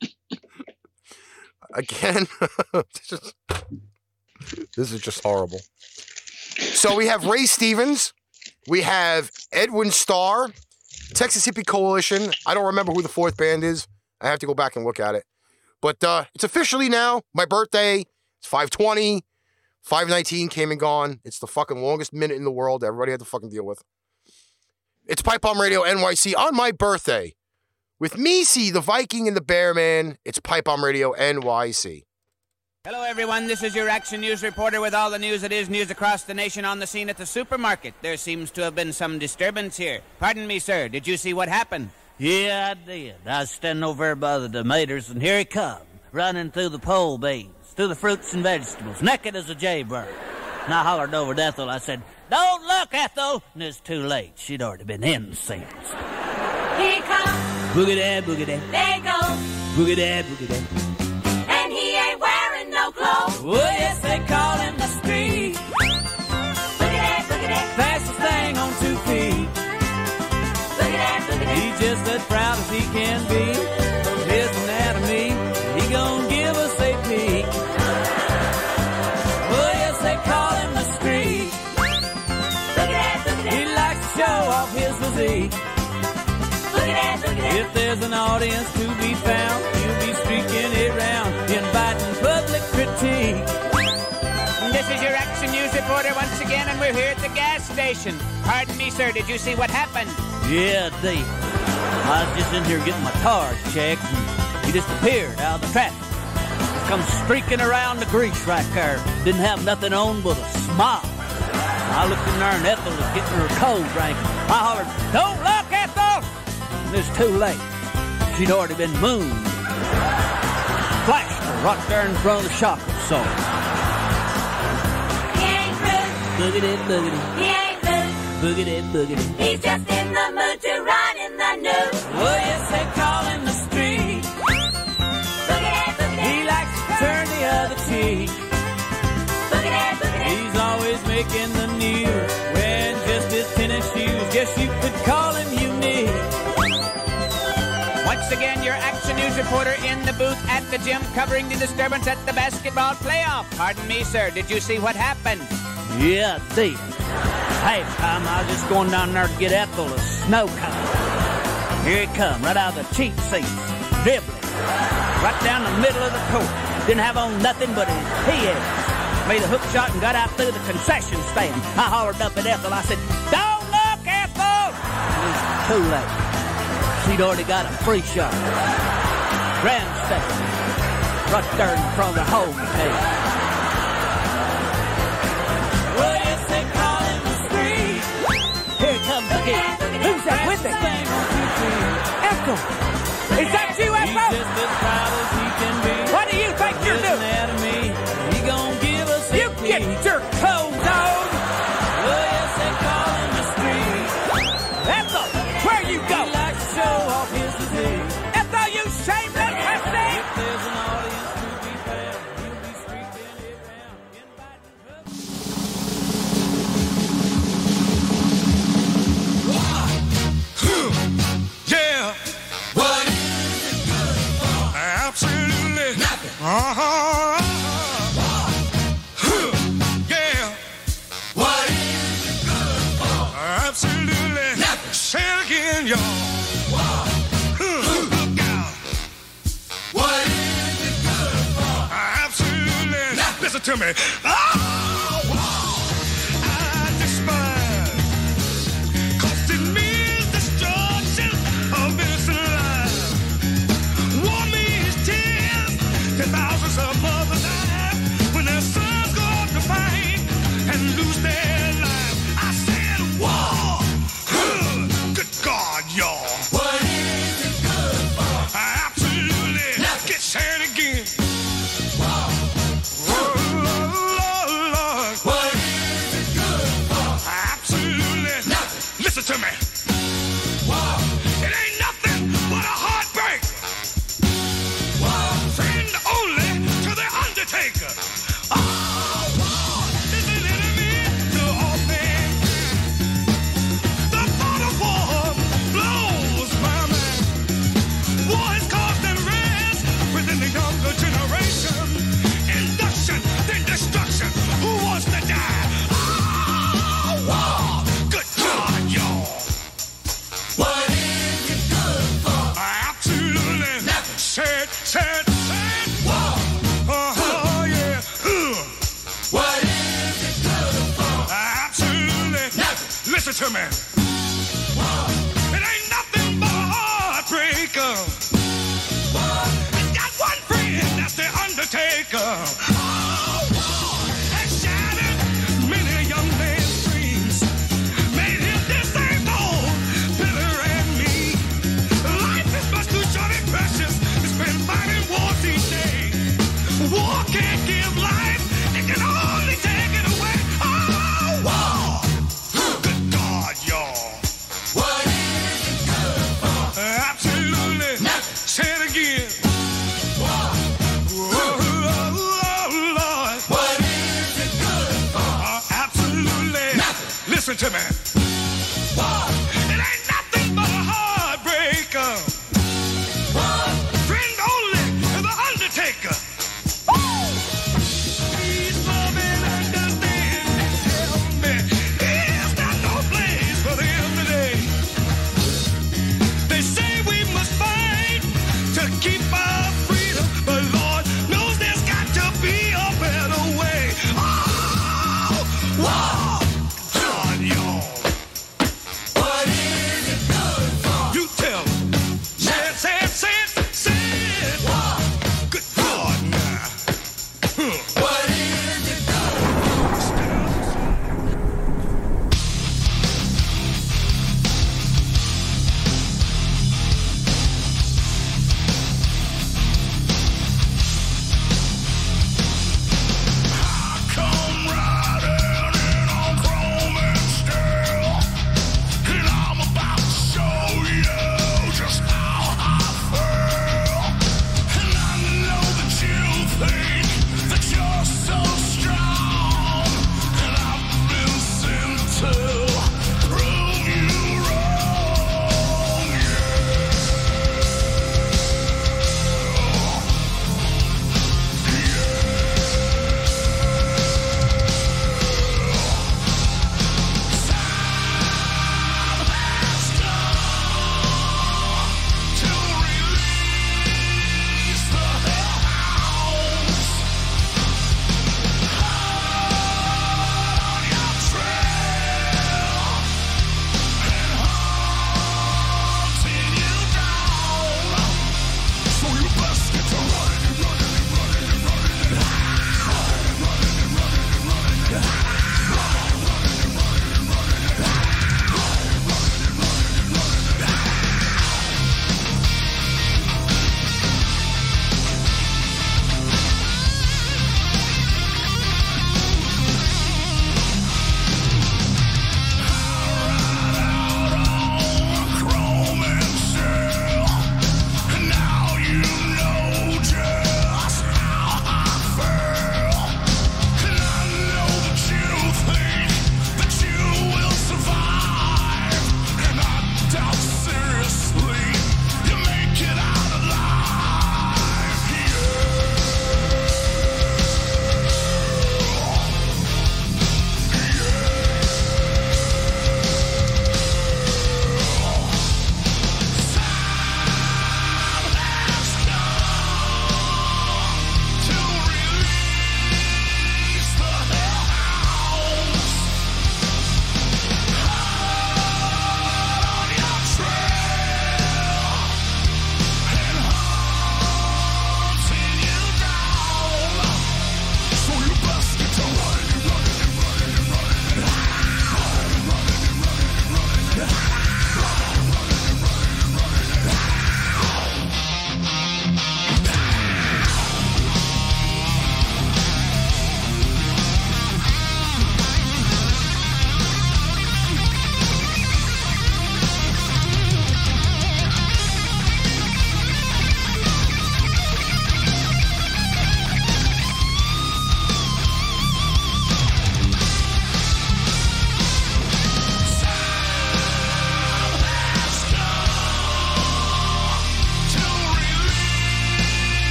Again, (laughs) this is- This is just horrible. So we have Ray Stevens, we have Edwin Starr, Texas Hippie Coalition. I don't remember who the fourth band is. I have to go back and look at it. But uh, it's officially now my birthday. It's 520. 519 came and gone. It's the fucking longest minute in the world everybody had to fucking deal with. It's Pipe Bomb Radio NYC on my birthday. With me, the Viking and the Bear Man. It's Pipe Bomb Radio NYC. Hello, everyone. This is your Action News reporter with all the news that is news across the nation on the scene at the supermarket. There seems to have been some disturbance here. Pardon me, sir. Did you see what happened? Yeah, I did. I was standing over there by the tomatoes, and here he come, running through the pole beans, through the fruits and vegetables, naked as a jaybird. And I hollered over to Ethel. I said, Don't look, Ethel! And it's too late. She'd already been in since. Here he comes, Boogie dad, boogie dad, there he goes, boogie dad, boogie dad. and he ain't wearing no clothes. Oh, yes, they call him the street. Can be of his anatomy. He gon' give us a peek. Oh, yes, they call him the street. Boogie that, boogie that, He likes to show off his physique. boogie that, boogie that. If there's an audience to be found, he'll be streaking it round, inviting public critique. This is your Action News reporter once here at the gas station. Pardon me, sir. Did you see what happened? Yeah, Dave. I was just in here getting my tires checked, and he just appeared out of the traffic. Come streaking around the grease right there. Didn't have nothing on but a smile. I looked in there, and Ethel was getting her cold drink. I hollered, "Don't look, Ethel!" And it's too late. She'd already been mooned. Flashed her right there in front of the shop absorber. He ain't rude, Boogie did, boogie did, he ain't did, boogie did. He's just in the mood to run in the news. Oh, yes, they call News reporter in the booth at the gym covering the disturbance at the basketball playoff. Pardon me, sir. Did you see what happened? Yeah, I did. Half time I was just going down there to get Ethel a snow cone. Here it come, right out of the cheap seats, dribbling, right down the middle of the court. Didn't have on nothing but his PAs. Made a hook shot and got out through the concession stand. I hollered up at Ethel. I said, "Don't look, Ethel!" It was too late. She'd already got a free shot. Right there in the home table. Well, yes, they call him the street. Here comes the kid. Who's that with him? Ethel. Is that you, Ethel? Me.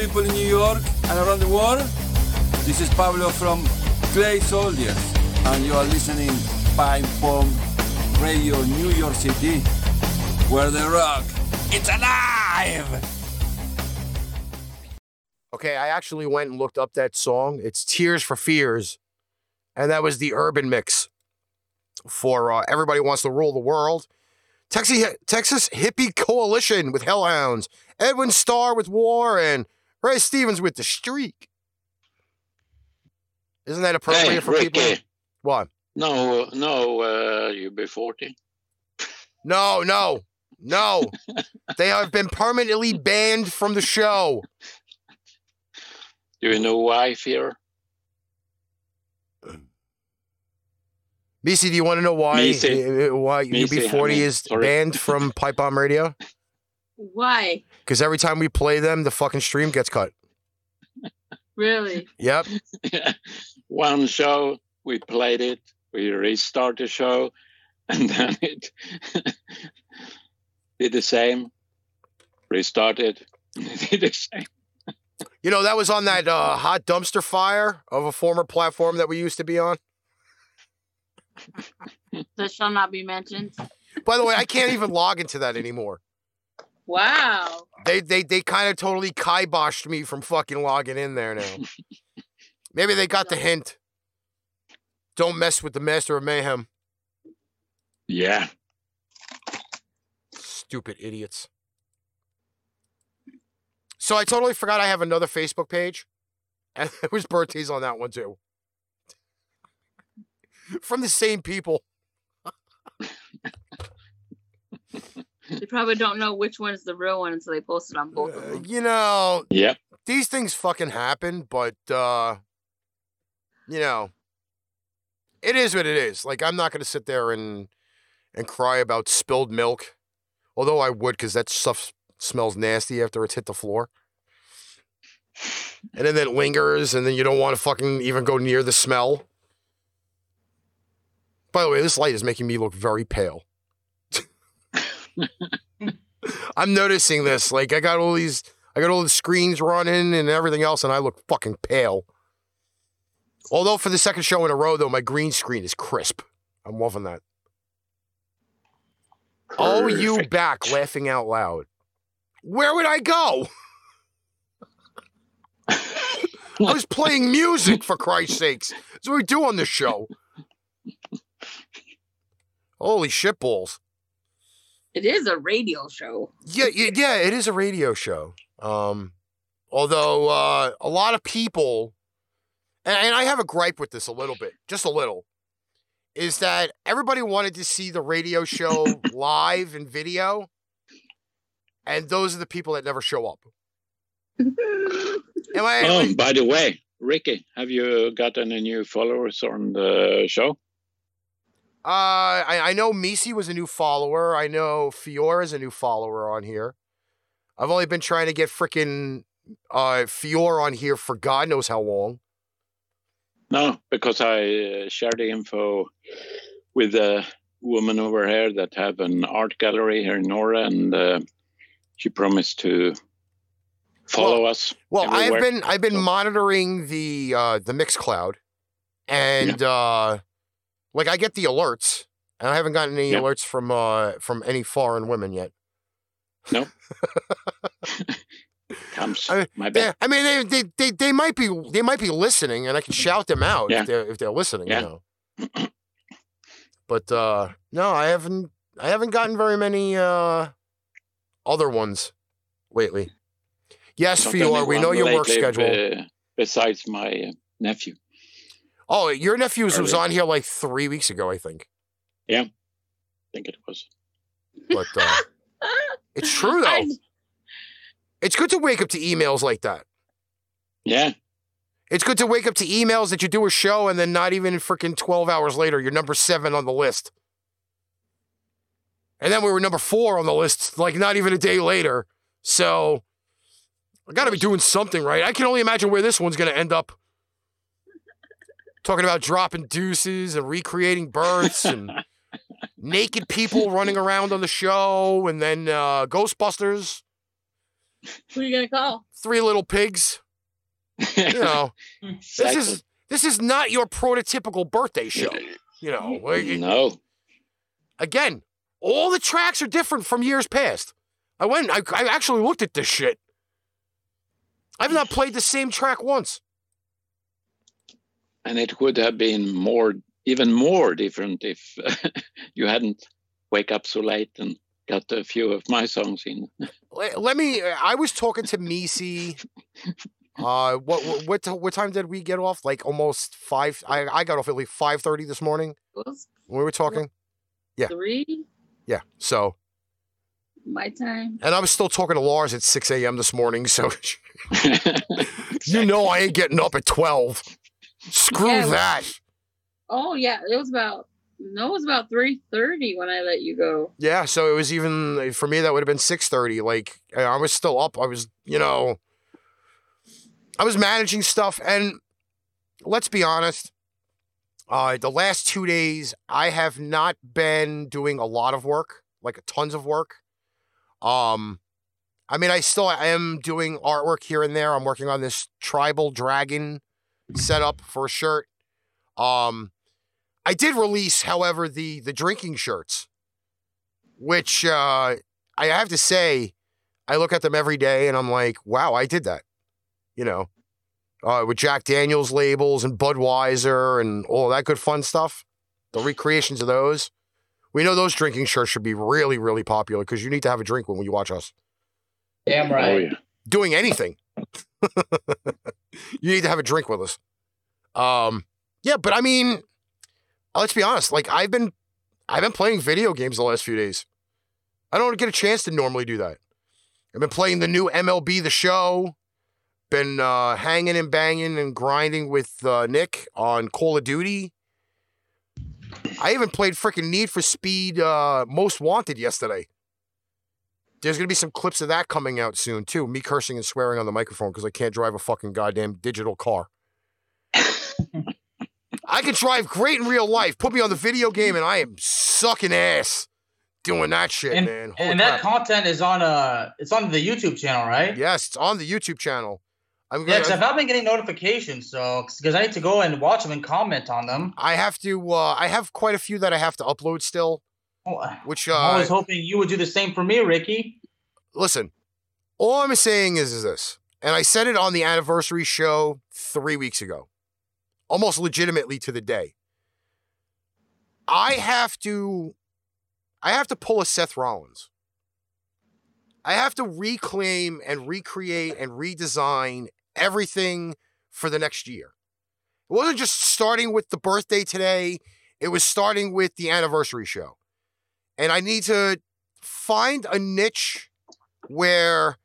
People in New York and around the world. This is Pablo from Clay Soldiers, and you are listening Pipe Bomb Radio New York City, where the rock it's alive. Okay, I actually went and looked up that song. It's Tears for Fears. And that was the urban mix for uh, Everybody Wants to Rule the World. Texas, Texas Hippie Coalition with Hellhounds. Edwin Starr with War and Ray Stevens with The Streak. Isn't that appropriate Hey, for people? Ricky. What? No, no, uh, UB40. No, no, no. they have been permanently banned from the show. Do you know why, Fear? Meice, do you want to know why Meice. uh, why Meice, I UB40 mean, is sorry. banned from Pipe Bomb Radio? Why? Because every time we play them, the fucking stream gets cut. (laughs) Really? Yep. (laughs) One show, we played it, we restart the show, (laughs) and then it did the same. Restarted, did the same. You know, that was on that uh, hot dumpster fire of a former platform that we used to be on. That shall not be mentioned. By the way, I can't even log into that anymore. Wow. They they they kind of totally kiboshed me from fucking logging in there now. (laughs) Maybe they got the hint. Don't mess with the master of mayhem. Yeah. Stupid idiots. So I totally forgot I have another Facebook page. And (laughs) it was birthdays on that one too. From the same people. (laughs) They probably don't know which one is the real one until they post it on both of them. You know, Yep. these things fucking happen, but uh you know, it is what it is. Like I'm not gonna sit there and and cry about spilled milk. Although I would, because that stuff smells nasty after it's hit the floor. And then it lingers, and then you don't want to fucking even go near the smell. By the way, this light is making me look very pale. I'm noticing this. Like I got all these, I got all the screens running and everything else, and I look fucking pale. Although for the second show in a row, though, my green screen is crisp. I'm loving that. Oh, you back laughing out loud. Where would I go? (laughs) I was playing music for Christ's sakes. That's what we do on this show. Holy shitballs. It is a radio show. Yeah, yeah, yeah, it is a radio show. Um, although uh, a lot of people, and, and I have a gripe with this a little bit, just a little, is that everybody wanted to see the radio show (laughs) live and video, and those are the people that never show up. Am I? Oh, by the way, Ricky, have you got any new followers on the show? Uh, I, I know Meice was a new follower. I know Fiora is a new follower on here. I've only been trying to get freaking uh Fiora on here for God knows how long. No, because I uh, shared the info with a woman over here that have an art gallery here in Nora, and uh, she promised to follow us. Well, I've been I've been monitoring the uh the Mixcloud, and uh like I get the alerts, and I haven't gotten any Yeah. alerts from uh from any foreign women yet. No. (laughs) Comes I mean, my yeah, bad. I mean they, they they they might be they might be listening, and I can shout them out Yeah. if they're if they're listening. Yeah. You know. But uh no, I haven't I haven't gotten very many uh other ones lately. Yes, Not Fior, we know your work schedule. uh, besides my nephew. Oh, your nephew's was on here like three weeks ago, I think. Yeah, I think it was. But uh, (laughs) it's true though. It's good to wake up to emails like that. Yeah. It's good to wake up to emails that you do a show and then not even freaking 12 hours later, you're number seven on the list. And then we were number four on the list, like not even a day later. So I got to be doing something right. I can only imagine where this one's going to end up. Talking about dropping deuces and recreating births and (laughs) naked people running around on the show and then uh, Ghostbusters. Who are you gonna call? Three little pigs. You (laughs) know, this is this is not your prototypical birthday show. You know, No. again, all the tracks are different from years past. I went, I, I actually looked at this shit. I've not played the same track once. And it would have been more, even more different if (laughs) you hadn't wake up so late and got a few of my songs in. Let, let me. I was talking to Meice. (laughs) Uh, what what what, time did we get off? Like almost five. I I got off at like five thirty this morning. When we were talking. Yeah, three yeah. So, my time? and I was still talking to Lars at six a.m. this morning. So, (laughs) you know, I ain't getting up at twelve. Screw Yeah, that. Oh yeah, it was about no, it was about three thirty when I let you go. Yeah, so it was even for me that would have been six thirty. Like I was still up. I was, you know, I was managing stuff, and let's be honest. Uh, the last two days, I have not been doing a lot of work, like tons of work. Um, I mean, I still am doing artwork here and there. I'm working on this tribal dragon setup for a shirt. Um, I did release, however, the the drinking shirts, which uh, I have to say, I look at them every day and I'm like, wow, I did that. You know, uh, with Jack Daniels labels and Budweiser and all that good fun stuff. The recreations of those. We know those drinking shirts should be really, really popular because you need to have a drink when you watch us. Damn right. Oh, yeah. Doing anything. (laughs) you need to have a drink with us. Um, yeah, but I mean, let's be honest. Like I've been, I've been playing video games the last few days. I don't get a chance to normally do that. I've been playing the new MLB The Show. Been uh, hanging and banging and grinding with uh, Nick on Call of Duty. I even played freaking Need for Speed uh, Most Wanted yesterday. There's gonna be some clips of that coming out soon too. Me cursing and swearing on the microphone because I can't drive a fucking goddamn digital car. (laughs) I can drive great in real life. Put me on the video game and I am sucking ass doing that shit, And, man. Holy and that crap. content is on uh it's on the YouTube channel, right? yes, it's on the YouTube channel. I'm Yeah, gonna. because I've not been getting notifications, so because I need to go and watch them and comment on them. I have to. Uh, I have quite a few that I have to upload still. Which uh, I was hoping you would do the same for me, Ricky. listen, all I'm saying is, is this, and I said it on the anniversary show three weeks ago, almost legitimately to the day. I have to, I have to pull a Seth Rollins. I have to reclaim and recreate and redesign everything for the next year. It wasn't just starting with the birthday today, it was starting with the anniversary show. And I need to find a niche where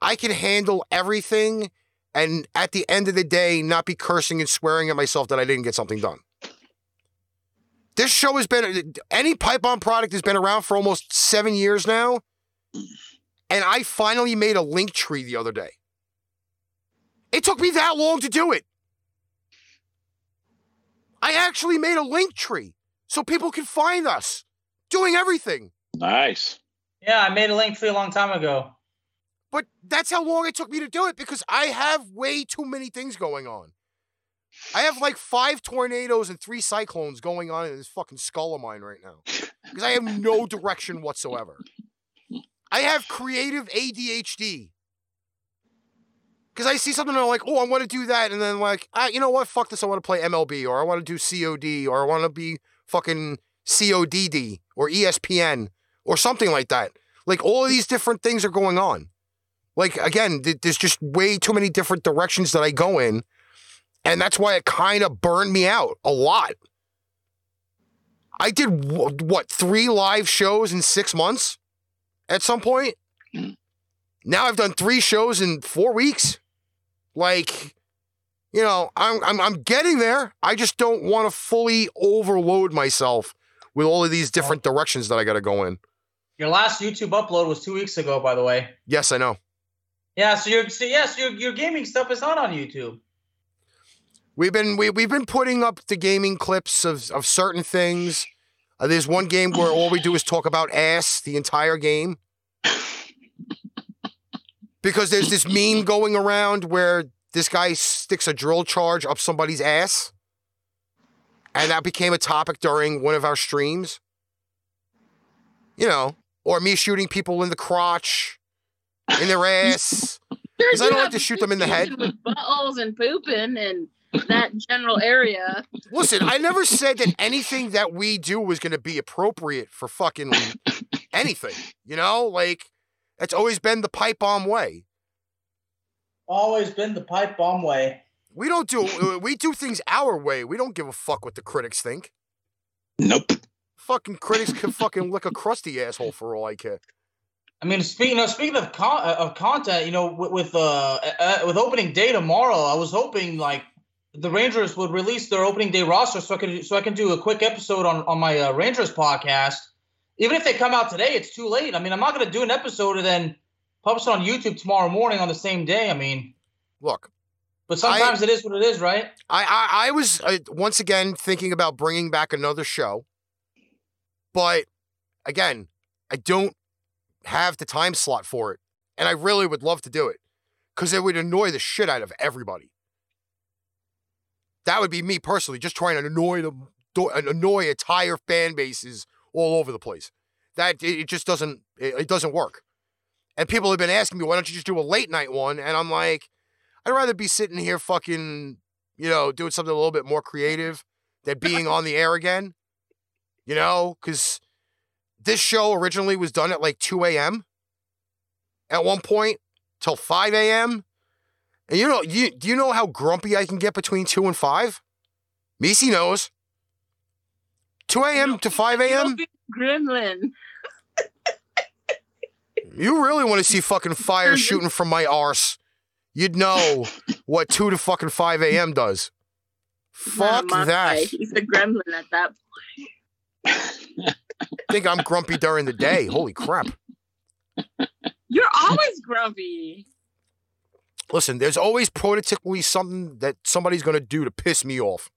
I can handle everything and at the end of the day not be cursing and swearing at myself that I didn't get something done. This show has been any pipe on product has been around for almost 7 years now. And I finally made a Linktree the other day. It took me that long to do it. I actually made a Linktree so people can find us doing everything. Nice. Yeah, I made a Linktree a long time ago. But that's how long it took me to do it because I have way too many things going on. I have like five tornadoes and three cyclones going on in this fucking skull of mine right now because I have no (laughs) direction whatsoever. I have creative ADHD because I see something and I'm like, oh, I want to do that, and then like, ah, you know what? Fuck this. I want to play MLB or I want to do COD or I want to be fucking CODD or ESPN or something like that. Like all of these different things are going on. Like again, th- there's just way too many different directions that I go in, and that's why it kind of burned me out a lot. I did wh- what three live shows in six months at some point. Now I've done three shows in four weeks. Like, you know, I'm I'm, I'm getting there. I just don't want to fully overload myself with all of these different directions that I got to go in. Your last YouTube upload was two weeks ago, by the way. Yes, I know. Yeah, so your so yes, your your gaming stuff is not on YouTube. We've been we, we've been putting up the gaming clips of of certain things. Uh, there's one game where all we do is talk about ass the entire game. Because there's this meme going around where this guy sticks a drill charge up somebody's ass. And that became a topic during one of our streams. You know, or me shooting people in the crotch, in their ass. (laughs) Because I don't like to shoot them in the head. (laughs) With buttholes and pooping and that general area. Listen, I never said that anything that we do was going to be appropriate for fucking anything. You know, like that's always been the pipe bomb way. Always been the pipe bomb way. We don't do we do things our way. We don't give a fuck what the critics think. Nope. Fucking critics can fucking lick a crusty asshole for all I care. I mean, speaking of speaking of con- uh, of content, you know, with, with uh, uh with opening day tomorrow, I was hoping like the Rangers would release their opening day roster so I could so I can do a quick episode on on my uh, Rangers podcast. Even if they come out today, it's too late. I mean, I'm not going to do an episode and then publish it on YouTube tomorrow morning on the same day. I mean, Look, but sometimes it is what it is, right? I I, I was uh, once again thinking about bringing back another show, but again, I don't have the time slot for it, and I really would love to do it because it would annoy the shit out of everybody. That would be me personally, just trying to annoy the annoy entire fan bases all over the place. That it, it just doesn't it, it doesn't work. And people have been asking me, why don't you just do a late night one? And I'm like, I'd rather be sitting here fucking, you know, doing something a little bit more creative than (laughs) being on the air again. You know, because this show originally was done at like 2 a.m. at one point till 5 a.m. And you know, you do you know how grumpy I can get between 2 and 5? Meice knows. 2 a.m. to 5 a.m. Gremlin. You really want to see fucking fire shooting from my arse. You'd know what 2 to fucking 5 a.m. does. Fuck Not that. Monday. He's a gremlin at that point. I think I'm grumpy during the day. Holy crap. You're always grumpy. Listen, there's always prototypically something that somebody's going to do to piss me off.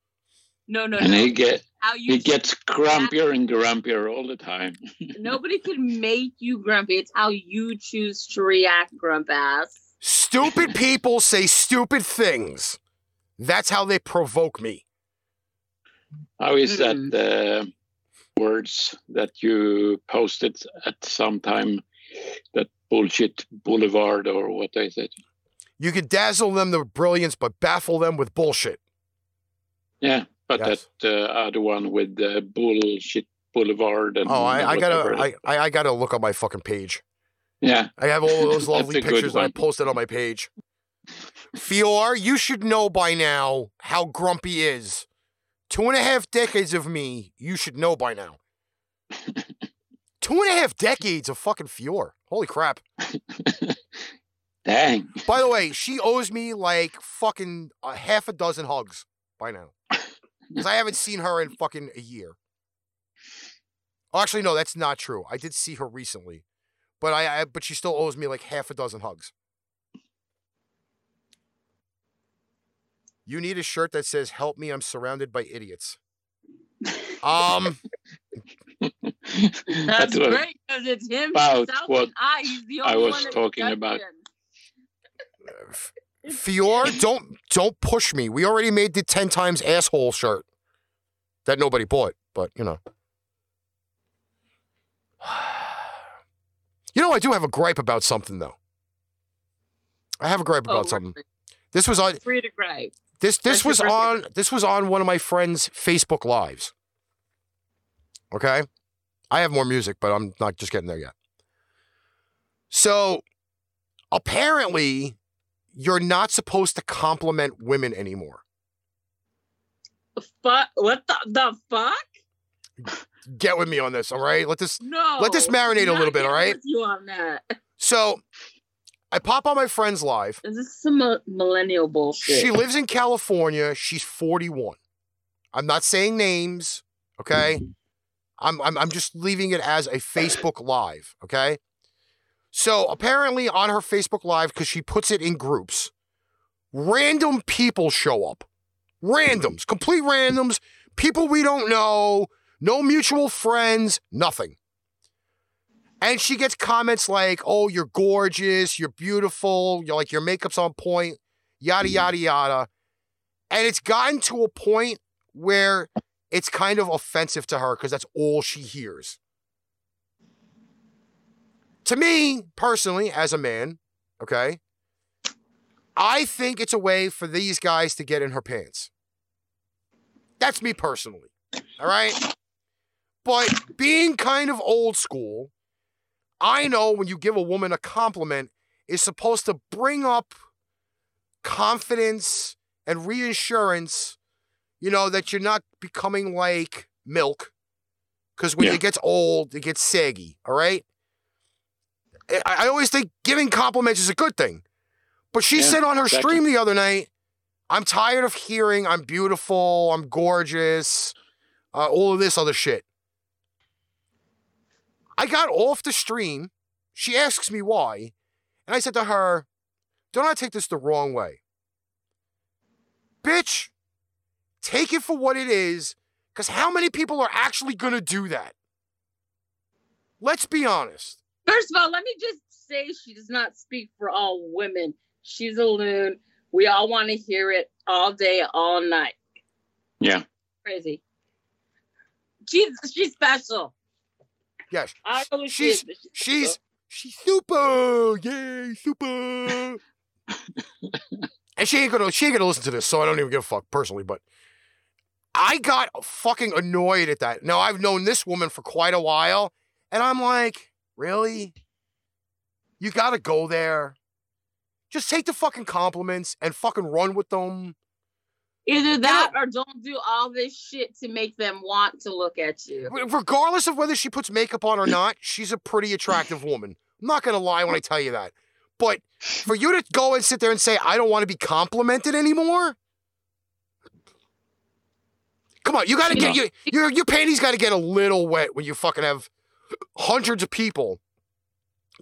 No, no, And no. he get How you he gets grumpier and grumpier all the time. (laughs) Nobody can make you grumpy. It's how you choose to react, grump ass. Stupid people say stupid things. That's how they provoke me. How is that uh, words that you posted at some time? That bullshit boulevard or what is it? You could dazzle them with brilliance, but baffle them with bullshit. Yeah, but Yes. that uh, other one with the bullshit boulevard and Oh, I, I gotta. I, I, I gotta look on my fucking page. Yeah, I have all those (laughs) lovely pictures that I posted on my page. Fior, you should know by now how grumpy is. Two and a half decades of me, you should know by now. (laughs) Two and a half decades of fucking Fior. Holy crap. (laughs) Dang. By the way, she owes me like fucking a half a dozen hugs by now. Because I haven't seen her in fucking a year. Oh, actually, no, that's not true. I did see her recently, but I, I but she still owes me like half a dozen hugs. You need a shirt that says "Help me, I'm surrounded by idiots." Um, That's what- great because it's him. about what I. He's the I was one talking about. it. Fior, don't don't push me. We already made the ten times asshole shirt that nobody bought, but you know. (sighs) (sighs) (sighs) You know, I do have a gripe about something though. I have a gripe about Oh, something. This was on Free to cry. this this That's was on this was on one of my friends' Facebook lives. Okay? I have more music, but I'm not just getting there yet. So apparently you're not supposed to compliment women anymore. Fuck. What the, the fuck? (laughs) Get with me on this, all right? Let this No. let this marinate a little bit, all right? You on that? So I pop on my friend's live. Is this some millennial bullshit? She lives in California. She's 41. I'm not saying names, okay? I'm, I'm I'm just leaving it as a Facebook live, okay? So apparently on her Facebook live cuz she puts it in groups, random people show up. Randoms, complete randoms, people we don't know, no mutual friends, nothing. And she gets comments like, "Oh, you're gorgeous, you're beautiful, you're like your makeup's on point, yada mm-hmm. yada yada." And it's gotten to a point where it's kind of offensive to her because that's all she hears. To me, personally, as a man, okay, I think it's a way for these guys to get in her pants. That's me personally. All right. But being kind of old school, I know when you give a woman a compliment, is supposed to bring up confidence and reassurance, you know, that you're not becoming like milk. Because when Yeah. it gets old, it gets saggy. All right. I, I always think giving compliments is a good thing. But she Yeah, said on her stream the other night, I'm tired of hearing I'm beautiful, I'm gorgeous, uh, all of this other shit. I got off the stream. She asks me why. And I said to her, Do not I take this the wrong way. Bitch, take it for what it is, because how many people are actually going to do that? Let's be honest. First of all, let me just say she does not speak for all women. She's a loon. We all want to hear it all day, all night. Yeah. Crazy. She's she's special. Yes. I know She's but she's she's super. Yay, super. (laughs) and she ain't gonna she ain't gonna listen to this, so I don't even give a fuck personally, but I got fucking annoyed at that. Now I've known this woman for quite a while, and I'm like, really? You gotta go there. Just take the fucking compliments and fucking run with them. Either that or don't do all this shit to make them want to look at you. Regardless of whether she puts makeup on or not, she's a pretty attractive woman. I'm not gonna lie when I tell you that. But for you to go and sit there and say, I don't want to be complimented anymore. Come on, you gotta get your your your panties gotta get a little wet when you fucking have hundreds of people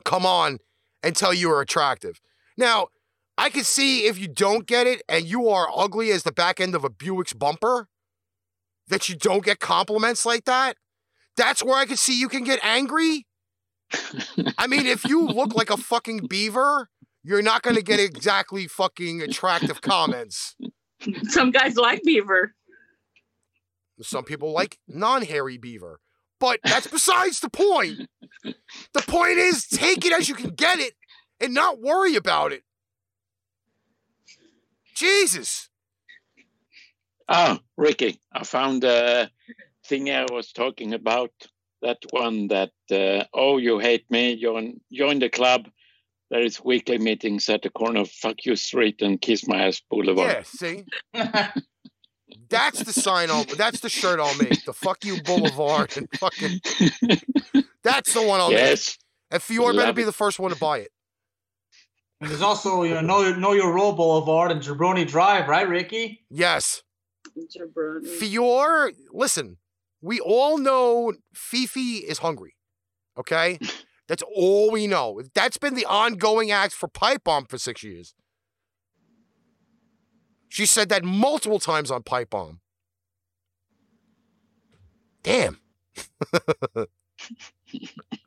come on and tell you are attractive. Now, I can see if you don't get it and you are ugly as the back end of a Buick's bumper, that you don't get compliments like that. That's where I can see you can get angry. I mean, if you look like a fucking beaver, you're not going to get exactly fucking attractive comments. Some guys like beaver. Some people like non hairy beaver. But that's besides the point. The point is take it as you can get it and not worry about it. Jesus. Ah, Ricky, I found a thing I was talking about. That one that, uh, oh, you hate me, join, join the club. There is weekly meetings at the corner of Fuck You Street and Kiss My Ass Boulevard. Yeah, see? That's the sign I'll that's the shirt I'll make. The fuck you boulevard and fucking (laughs) That's the one I'll Yes. make. And Fior better be the first one to buy it. And there's also you know know, know your role Boulevard and Jabroni Drive, right, Ricky? Yes. Jabroni. Fior, listen, we all know Fifi is hungry. Okay? (laughs) That's all we know. That's been the ongoing act for Pipe Bomb for six years. She said that multiple times on Pipe Bomb. Damn. (laughs) (laughs)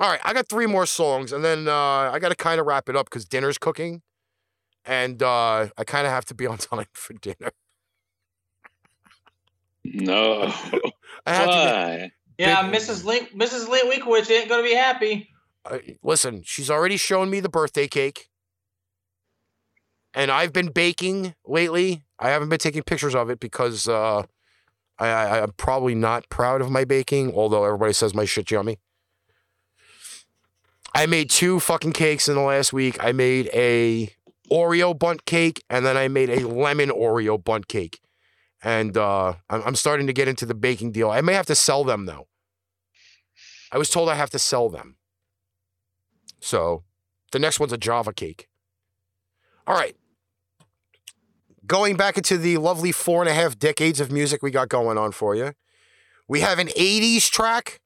All right, I got three more songs, and then uh, I got to kind of wrap it up because dinner's cooking, and uh, I kind of have to be on (laughs) time for dinner. No. (laughs) I have to Why? Yeah, Mrs. Link, Mrs. Link Winkowitz ain't gonna be happy. Uh, listen, she's already shown me the birthday cake. And I've been baking lately. I haven't been taking pictures of it because uh, I, I, I'm probably not proud of my baking, although everybody says my shit's yummy. I made two fucking cakes in the last week. I made a Oreo Bundt cake and then I made a lemon Oreo Bundt cake. And uh, I'm, I'm starting to get into the baking deal. I may have to sell them though. I was told I have to sell them. So the next one's a Java cake. All right. Going back into the lovely four and a half decades of music we got going on for you. We have an 80s track.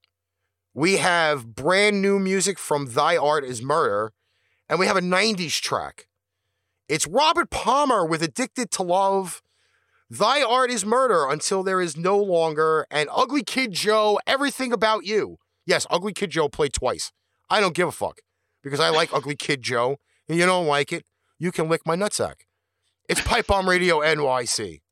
We have brand new music from Thy Art is Murder. And we have a 90s track. It's Robert Palmer with Addicted to Love. Thy Art is Murder until there is no longer. And Ugly Kid Joe, Everything About You. Yes, Ugly Kid Joe played twice. I don't give a fuck because I like Ugly Kid Joe, and you don't like it, you can lick my nutsack. It's Pipe Bomb Radio NYC.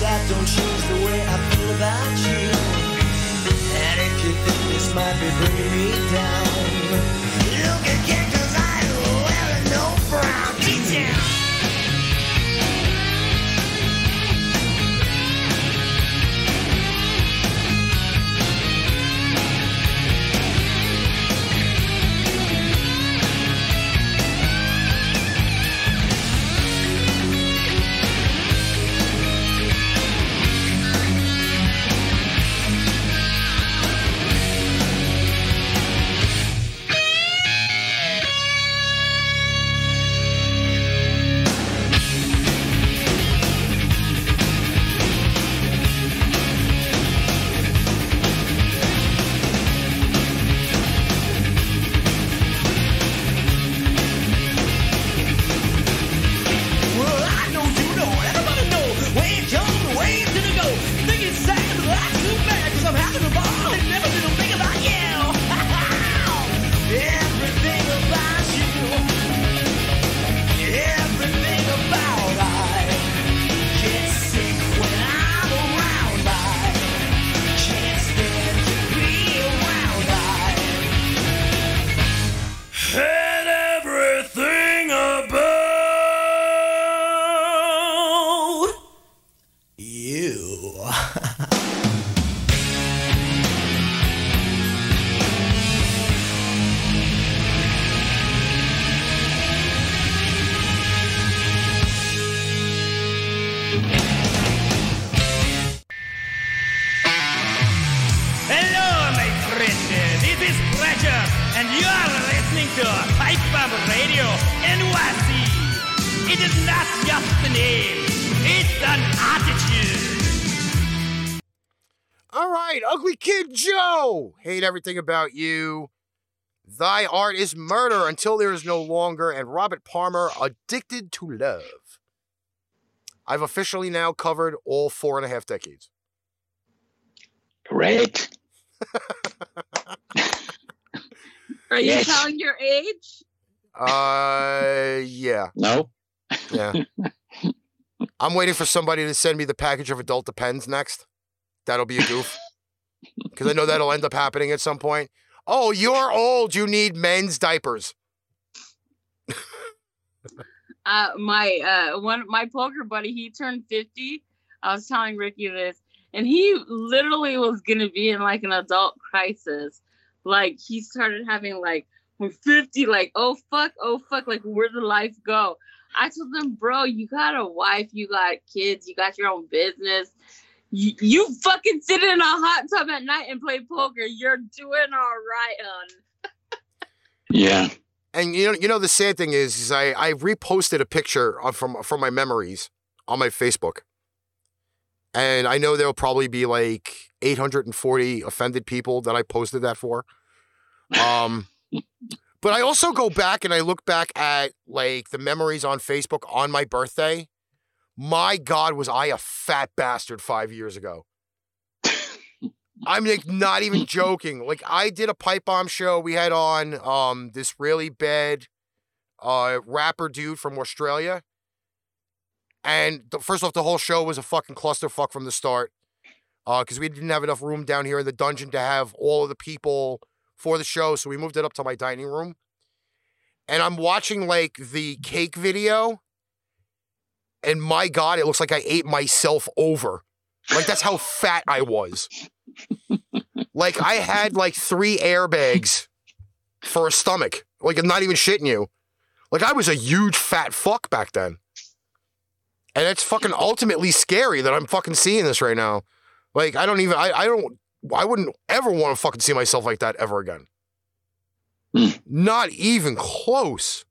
That don't change the way I feel about you. And if you think this might be bringing me down, look again, cause I ain't wearing no brown. Get down. Joe. Hate everything about you. Thy art is murder until there is no longer, and Robert Palmer, addicted to love. I've officially now covered all four and a half decades. Great. (laughs) Are you Yes. telling your age? Uh, yeah, No. yeah. (laughs) I'm waiting for somebody to send me the package of adult depends next. That'll be a goof. Because I know that'll end up happening at some point. Oh, you're old. You need men's diapers. (laughs) Uh, my uh, one my poker buddy, he turned fifty. I was telling Ricky this, and he literally was gonna be in like an adult crisis. Like he started having like when fifty, like oh fuck, oh fuck, like where did life go? I told him, bro, you got a wife, you got kids, you got your own business. You, you fucking sit in a hot tub at night and play poker. You're doing all right, hon. Yeah. And you know, you know, the sad thing is, is I, I reposted a picture of, from from my memories on my Facebook, and I know there'll probably be like 840 offended people that I posted that for. Um, but I also go back and I look back at like the memories on Facebook on my birthday. My God, was I a fat bastard five years ago? I'm like not even (laughs) joking. Like I did a pipe bomb show. We had on um this really bad uh rapper dude from Australia. And the, first off, the whole show was a fucking clusterfuck from the start. Uh, because we didn't have enough room down here in the dungeon to have all of the people for the show, so we moved it up to my dining room. And I'm watching like the cake video, and my God, it looks like I ate myself over. Like that's how fat I was. Like I had like three airbags for a stomach. Like I'm not even shitting you. Like I was a huge fat fuck back then. And it's fucking ultimately scary that I'm fucking seeing this right now. Like I don't even I, I don't I wouldn't ever want to fucking see myself like that ever again. Hmm. Not even close.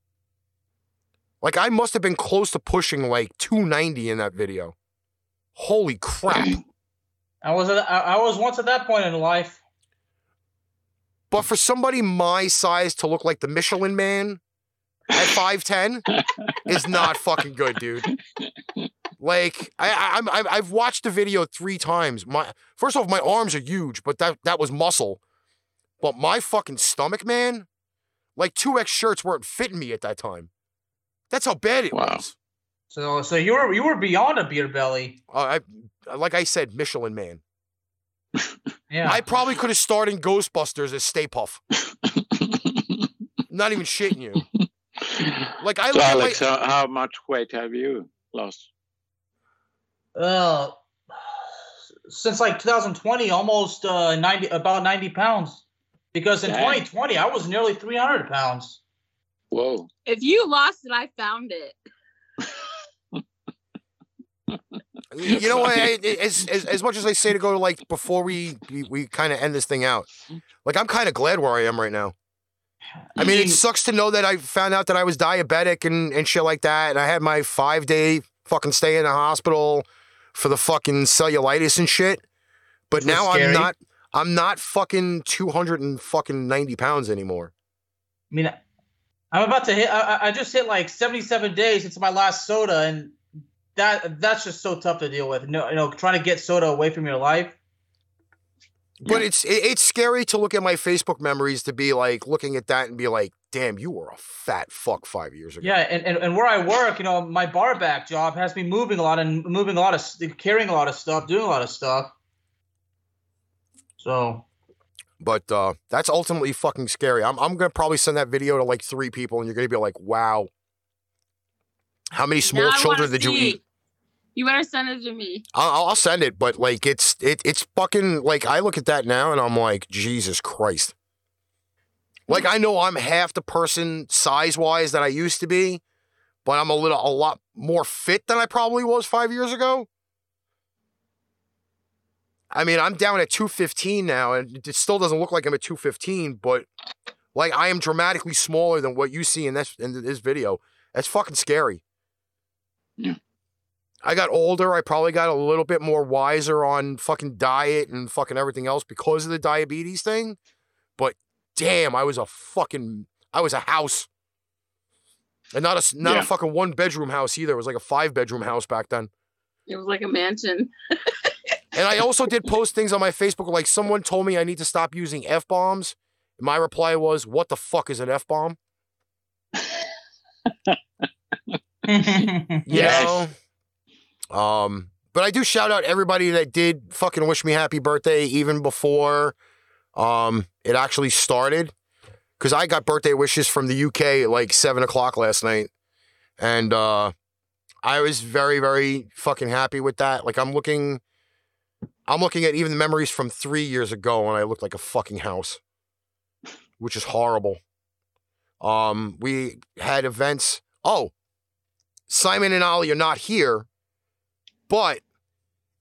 Like I must have been close to pushing like 290 in that video. Holy crap. I was at, I, I was once at that point in life. But for somebody my size to look like the Michelin man at 5'10 is not fucking good, dude. Like I, I I've- I've watched the video three times. My first off, my arms are huge, but that that was muscle. But my fucking stomach, man, like two X shirts weren't fitting me at that time. That's how bad it was. So so you were you were beyond a beer belly. Uh, I like I said, Michelin man. Yeah. I probably could have starred in Ghostbusters as Stay Puft. (laughs) Not even shitting you. Like I So, look at my, Alex, how, how much weight have you lost? Uh, since like 2020, almost uh 90 about 90 pounds. Because in Dang. 2020, I was nearly 300 pounds. Whoa. If you lost it, I found it. you know what? I- I- As, as as much as I say to go to like before we we, we kind of end this thing out, like I'm kind of glad where I am right now. I mean, it mm. sucks to know that I found out that I was diabetic and and shit like that, and I had my five day fucking stay in the hospital for the fucking cellulitis and shit. But Which was now I'm not I'm not fucking two hundred and fucking ninety pounds anymore. I mean, I'm about to hit. I, I- I just hit like 77 days since my last soda, and that that's just so tough to deal with. No, you know, trying to get soda away from your life. But it's it, it's scary to look at my Facebook memories to be like looking at that and be like, damn, you were a fat fuck five years ago. Yeah, and, and, and where I work, you know, my bar back job has me moving a lot and moving a lot of carrying a lot of stuff, doing a lot of stuff. So But uh, that's ultimately fucking scary. I'm, I'm gonna probably send that video to like three people, and you're gonna be like, "Wow, how many small Now I wanna children did you eat?" You better send it to me. I'll, I'll send it, but like it's it, it's fucking like I look at that now and I'm like, Jesus Christ. Like I know I'm half the person size wise that I used to be, but I'm a little a lot more fit than I probably was five years ago. I mean, I'm down at 215 now, and it still doesn't look like I'm at 215, but like I am dramatically smaller than what you see in this in this video. That's fucking scary. Yeah. I got older. I probably got a little bit more wiser on fucking diet and fucking everything else because of the diabetes thing. But damn, I was a fucking I was a house. And not a not Yeah. a fucking one bedroom house either. It was like a five bedroom house back then. It was like a mansion. (laughs) And I also did post things on my Facebook like someone told me I need to stop using F bombs. My reply was, "What the fuck is an F bomb?" (laughs) You know? Um, but I do shout out everybody that did fucking wish me happy birthday even before um it actually started. Cause I got birthday wishes from the UK at like seven o'clock last night. And uh I was very, very fucking happy with that. Like I'm looking I'm looking at even the memories from three years ago when I looked like a fucking house. Which is horrible. Um, we had events. Oh, Simon and Ollie are not here, but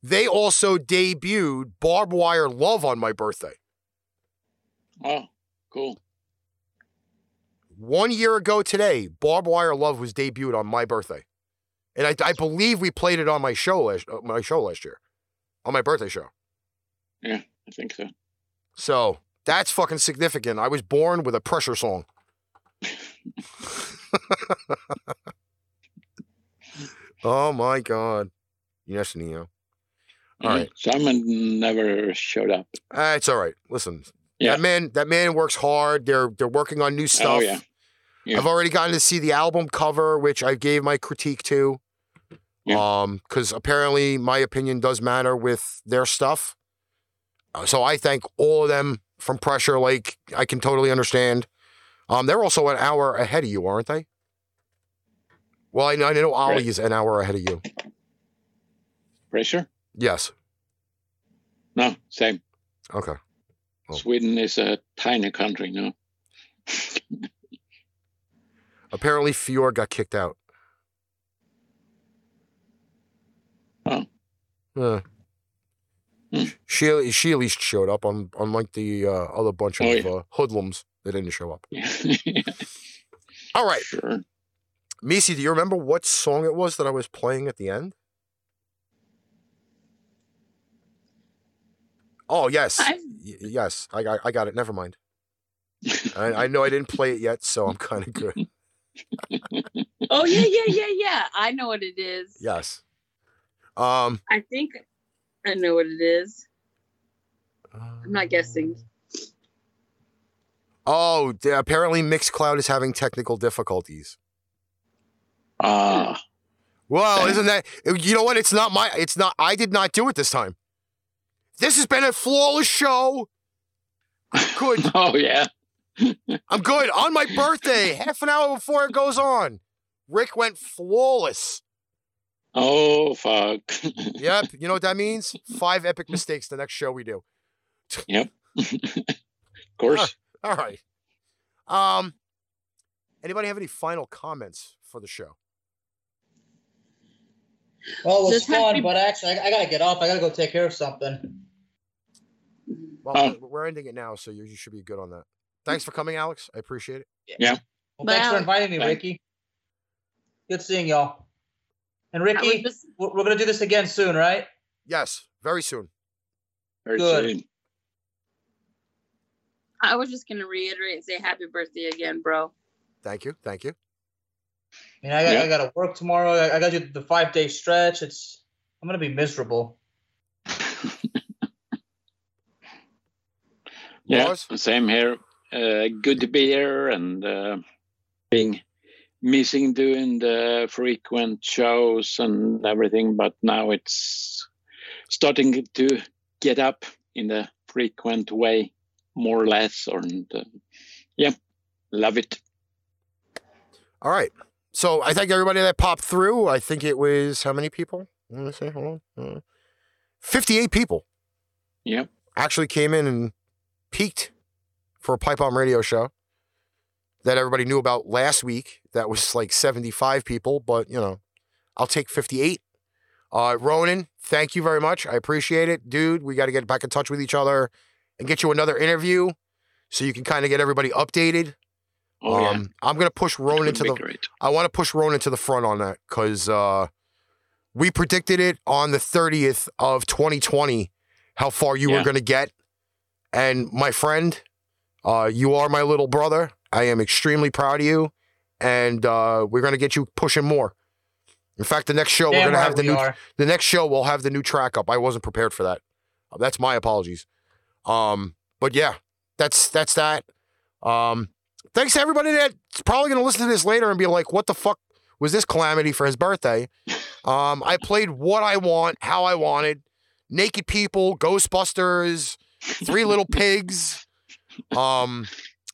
they also debuted Barbed Wire Love on my birthday. Oh, cool. One year ago today, Barbed Wire Love was debuted on my birthday, and I, I believe we played it on my show last uh, my show last year, on my birthday show. Yeah, I think so. So that's fucking significant. I was born with a pressure song. (laughs) oh my god. Yes, Neo. All right. Simon never showed up. Uh, it's all right. Listen, Yeah. that man, that man works hard. They're they're working on new stuff. Oh, yeah. Yeah. I've already gotten to see the album cover, which I gave my critique to. Um, because apparently my opinion does matter with their stuff. Uh, so I thank all of them from Pressure. Like I can totally understand. Um, they're also an hour ahead of you, aren't they? Well, I know, I know Ollie is an hour ahead of you. Pressure? Yes. No, same. Okay. Sweden is a tiny country now. (laughs) Apparently, Fior got kicked out. Oh. Uh, she she at least showed up, on unlike the uh, other bunch of Oh, yeah. uh, hoodlums that didn't show up. (laughs) All right. Sure. Meice, do you remember what song it was that I was playing at the end? Oh yes, Y- yes. I got I got it. Never mind. (laughs) I, I know I didn't play it yet, so I'm kind of good. (laughs) Oh yeah, yeah, yeah, yeah. I know what it is. Yes. Um. I think I know what it is. I'm not guessing. Oh, d- apparently Mixcloud is having technical difficulties. Ah, Well, isn't that you know what? It's not my. It's not. I did not do it this time. This has been a flawless show. Good. (laughs) oh yeah. I'm good. On my birthday, half an hour before it goes on, Rick went flawless. Oh fuck. (laughs) Yep. You know what that means? Five epic mistakes the next show we do. yep. (laughs) of course. All right. Um. Anybody have any final comments for the show? Well, it was Just fun, happy- but actually, I, I gotta get off. I gotta go take care of something. Well, Oh. we're ending it now, so you, you should be good on that. Thanks for coming, Alex. I appreciate it. Yeah. Well, thanks for inviting me, thank- Ricky. Good seeing y'all. And Ricky, just- we're, we're gonna do this again soon, right? Yes, very soon. Very Good. soon. I was just gonna reiterate and say happy birthday again, bro. Thank you. Thank you. I mean, I got Yeah. I gotta work tomorrow. I, I got to do the five day stretch. It's I'm gonna be miserable. (laughs) Yeah. Lars? Same here. Uh, good to be here and uh, being missing doing the frequent shows and everything, but now it's starting to get up in the frequent way, more or less. Or and, uh, yeah, love it. All right. So I thank everybody that popped through. I think it was how many people? Let me see. Hold on. Uh, 58 people Yeah. actually came in and peaked for a Pipe Bomb radio show that everybody knew about last week. That was like 75 people, but you know, I'll take 58. Uh, Ronan, thank you very much. I appreciate it. Dude, we got to get back in touch with each other and get you another interview so you can kind of get everybody updated. Oh yeah. um, I'm going to push Ronan to the great. I want to push Ronan to the front on that because uh, we predicted it on the 30th of 2020 how far you were going to get. And my friend, uh, you are my little brother. I am extremely proud of you. And uh, we're going to get you pushing more. In fact, the next show we're going to right have the new are. the next show we'll have the new track up. I wasn't prepared for that. That's my apologies. Um, but yeah, that's that's that. Um, thanks to everybody that's probably gonna listen to this later and be like, "What the fuck was this calamity for his birthday?" (laughs) Um, I played what I want, how I wanted. Naked people, Ghostbusters, Three Little Pigs. Um,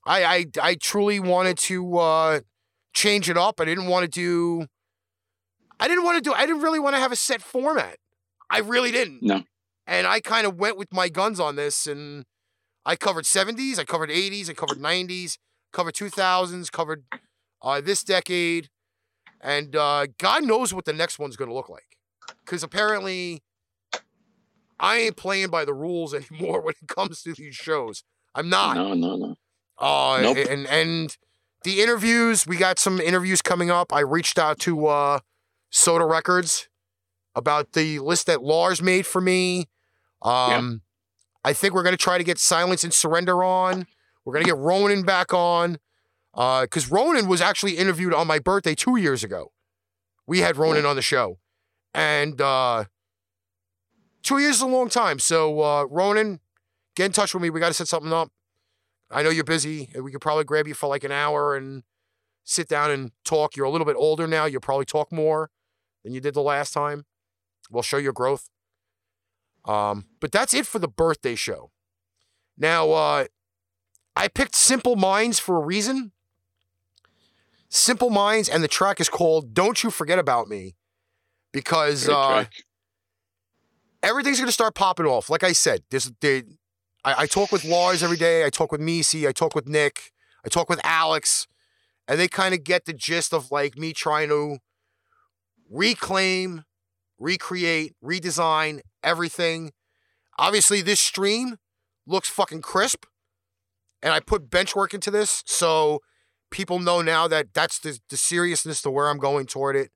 I I I truly wanted to uh, change it up. I didn't want to do. I didn't want to do. I didn't really want to have a set format. I really didn't. No. And I kind of went with my guns on this, and I covered 70s, I covered 80s, I covered 90s, covered 2000s, covered uh, this decade, and uh, God knows what the next one's going to look like. Because apparently, I ain't playing by the rules (laughs) anymore when it comes to these shows. I'm not. No, no, no. Uh, Nope. and and the interviews, we got some interviews coming up. I reached out to uh, Soda Records about the list that Lars made for me. Um, I think we're gonna try to get Silence and Surrender on. We're gonna get Ronan back on because Ronan was actually interviewed on my birthday two years ago. We had Ronan on the show, and uh, two years is a long time. So uh, Ronan, get in touch with me. We got to set something up. I know you're busy. and We could probably grab you for like an hour and sit down and talk. You're a little bit older now. You'll probably talk more than you did the last time. We'll show your growth. Um, but that's it for the birthday show. Now, uh, I picked Simple Minds for a reason. Simple Minds, and the track is called "Don't You Forget About Me," because uh, everything's gonna start popping off. Like I said, this they, I, I talk with Lars every day. I talk with Meice. I talk with Nick. I talk with Alex, and they kind of get the gist of like me trying to reclaim, recreate, redesign everything. Obviously, this stream looks fucking crisp, and I put bench work into this, so people know now that that's the, the seriousness to where I'm going toward it.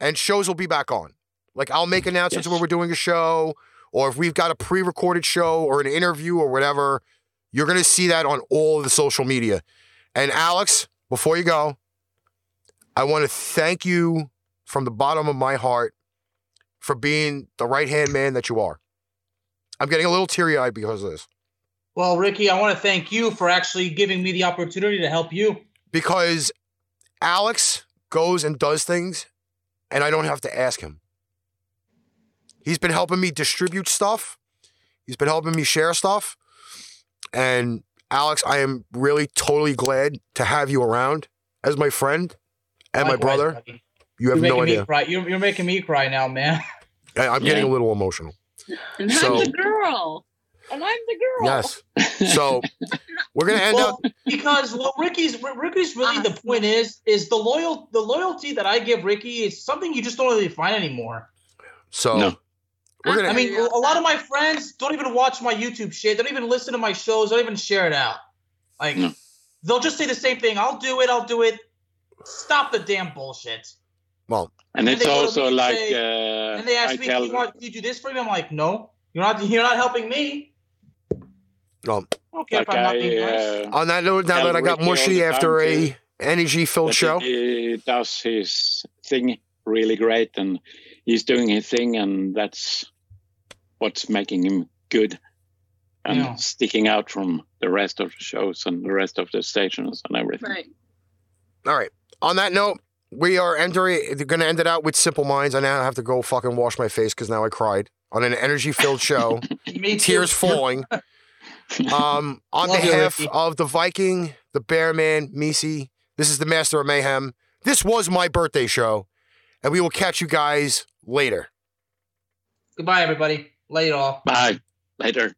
And shows will be back on. Like I'll make announcements Yes. when we're doing a show. Or if we've got a pre-recorded show or an interview or whatever, you're gonna see that on all of the social media. And Alex, before you go, I want to thank you from the bottom of my heart for being the right hand man that you are. I'm getting a little teary eyed because of this. Well, Ricky, I want to thank you for actually giving me the opportunity to help you. Because Alex goes and does things and I don't have to ask him. He's been helping me distribute stuff. He's been helping me share stuff. And Alex, I am really totally glad to have you around as my friend and my Likewise, brother. buddy. You have you're no idea. Me cry. You're, you're making me cry now, man. I- I'm getting a little emotional. (laughs) And So- I'm the girl. And I'm the girl. Yes. So we're gonna end well, up. because what Ricky's Ricky's really the point is is the loyal the loyalty that I give Ricky is something you just don't really find anymore. So we're gonna. I mean, a lot of my friends don't even watch my YouTube shit. They don't even listen to my shows. They don't even share it out. Like they'll just say the same thing. I'll do it. I'll do it. Stop the damn bullshit. Well, And And it's they also like say- uh, And they ask I me, tell "Do you want? Can you do this for me?" I'm like, "No, you're not. You're not helping me." Um, Okay, if Like I'm not being nice. uh, on that note, now that I got mushy after a energy-filled that show, He does his thing really great, and he's doing his thing, and that's what's making him good and Yeah. sticking out from the rest of the shows and the rest of the stations and everything. Right. All right. On that note, we are entering. Going to end it out with Simple Minds. I now have to go fucking wash my face because now I cried on an energy-filled show. (laughs) Me too. Tears falling. (laughs) Um, on Love behalf Ricky. of the Viking, the Bearman, Meice, this is the Master of Mayhem. This was my birthday show, and we will catch you guys later. Goodbye, everybody. Later. all. Bye. Later.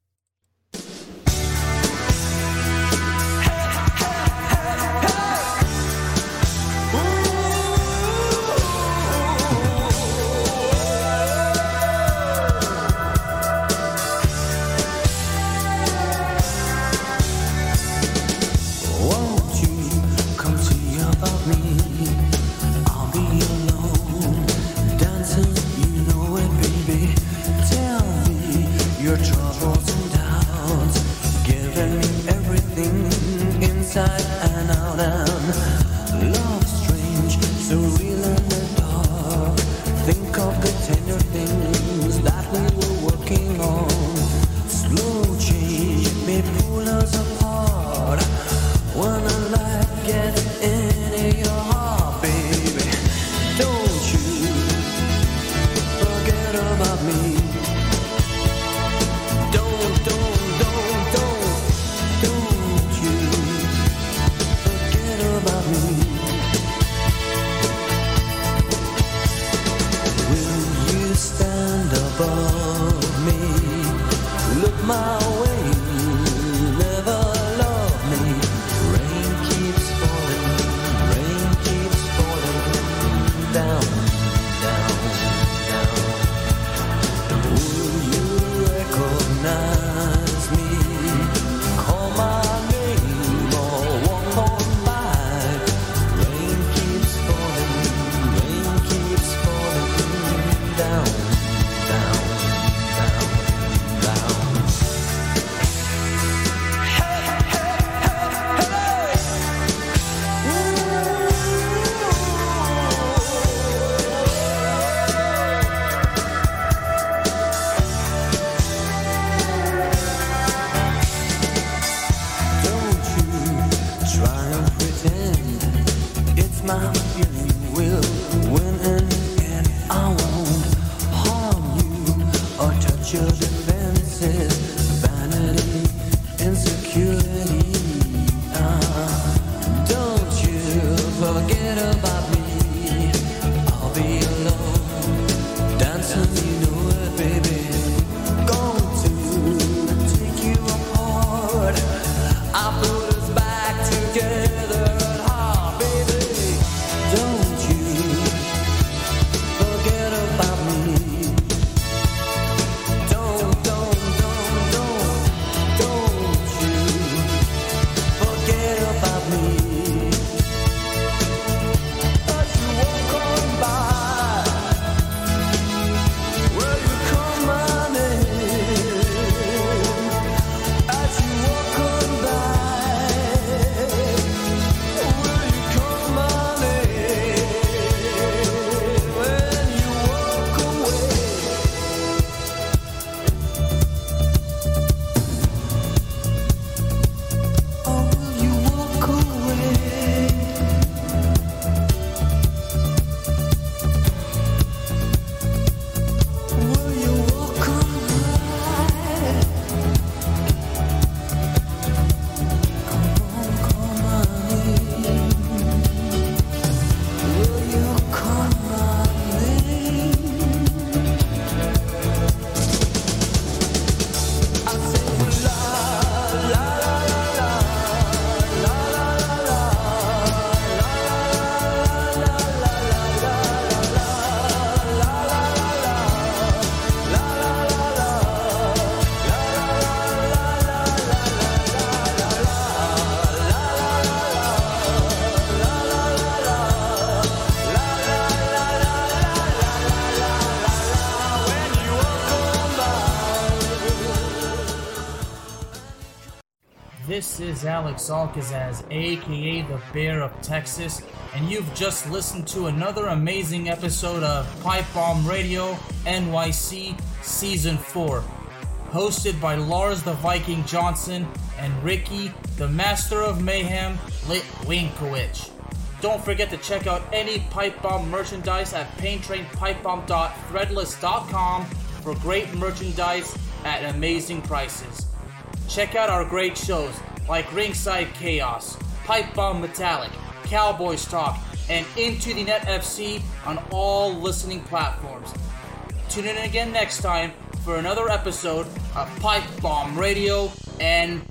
Is Alex Al Kazzaz, aka the Bear of Texas, and you've just listened to another amazing episode of Pipe Bomb Radio NYC Season 4, hosted by Lars the Viking Johnsson and Ricky, the Master of Mayhem, Litwinkowicz. Don't forget to check out any Pipe Bomb merchandise at paintrainpipebomb.threadless.com for great merchandise at amazing prices. Check out our great shows like Ringside Chaos, Pipe Bomb Metallic, Cowboys Talk, and Into the Net FC on all listening platforms. Tune in again next time for another episode of Pipe Bomb Radio NYC.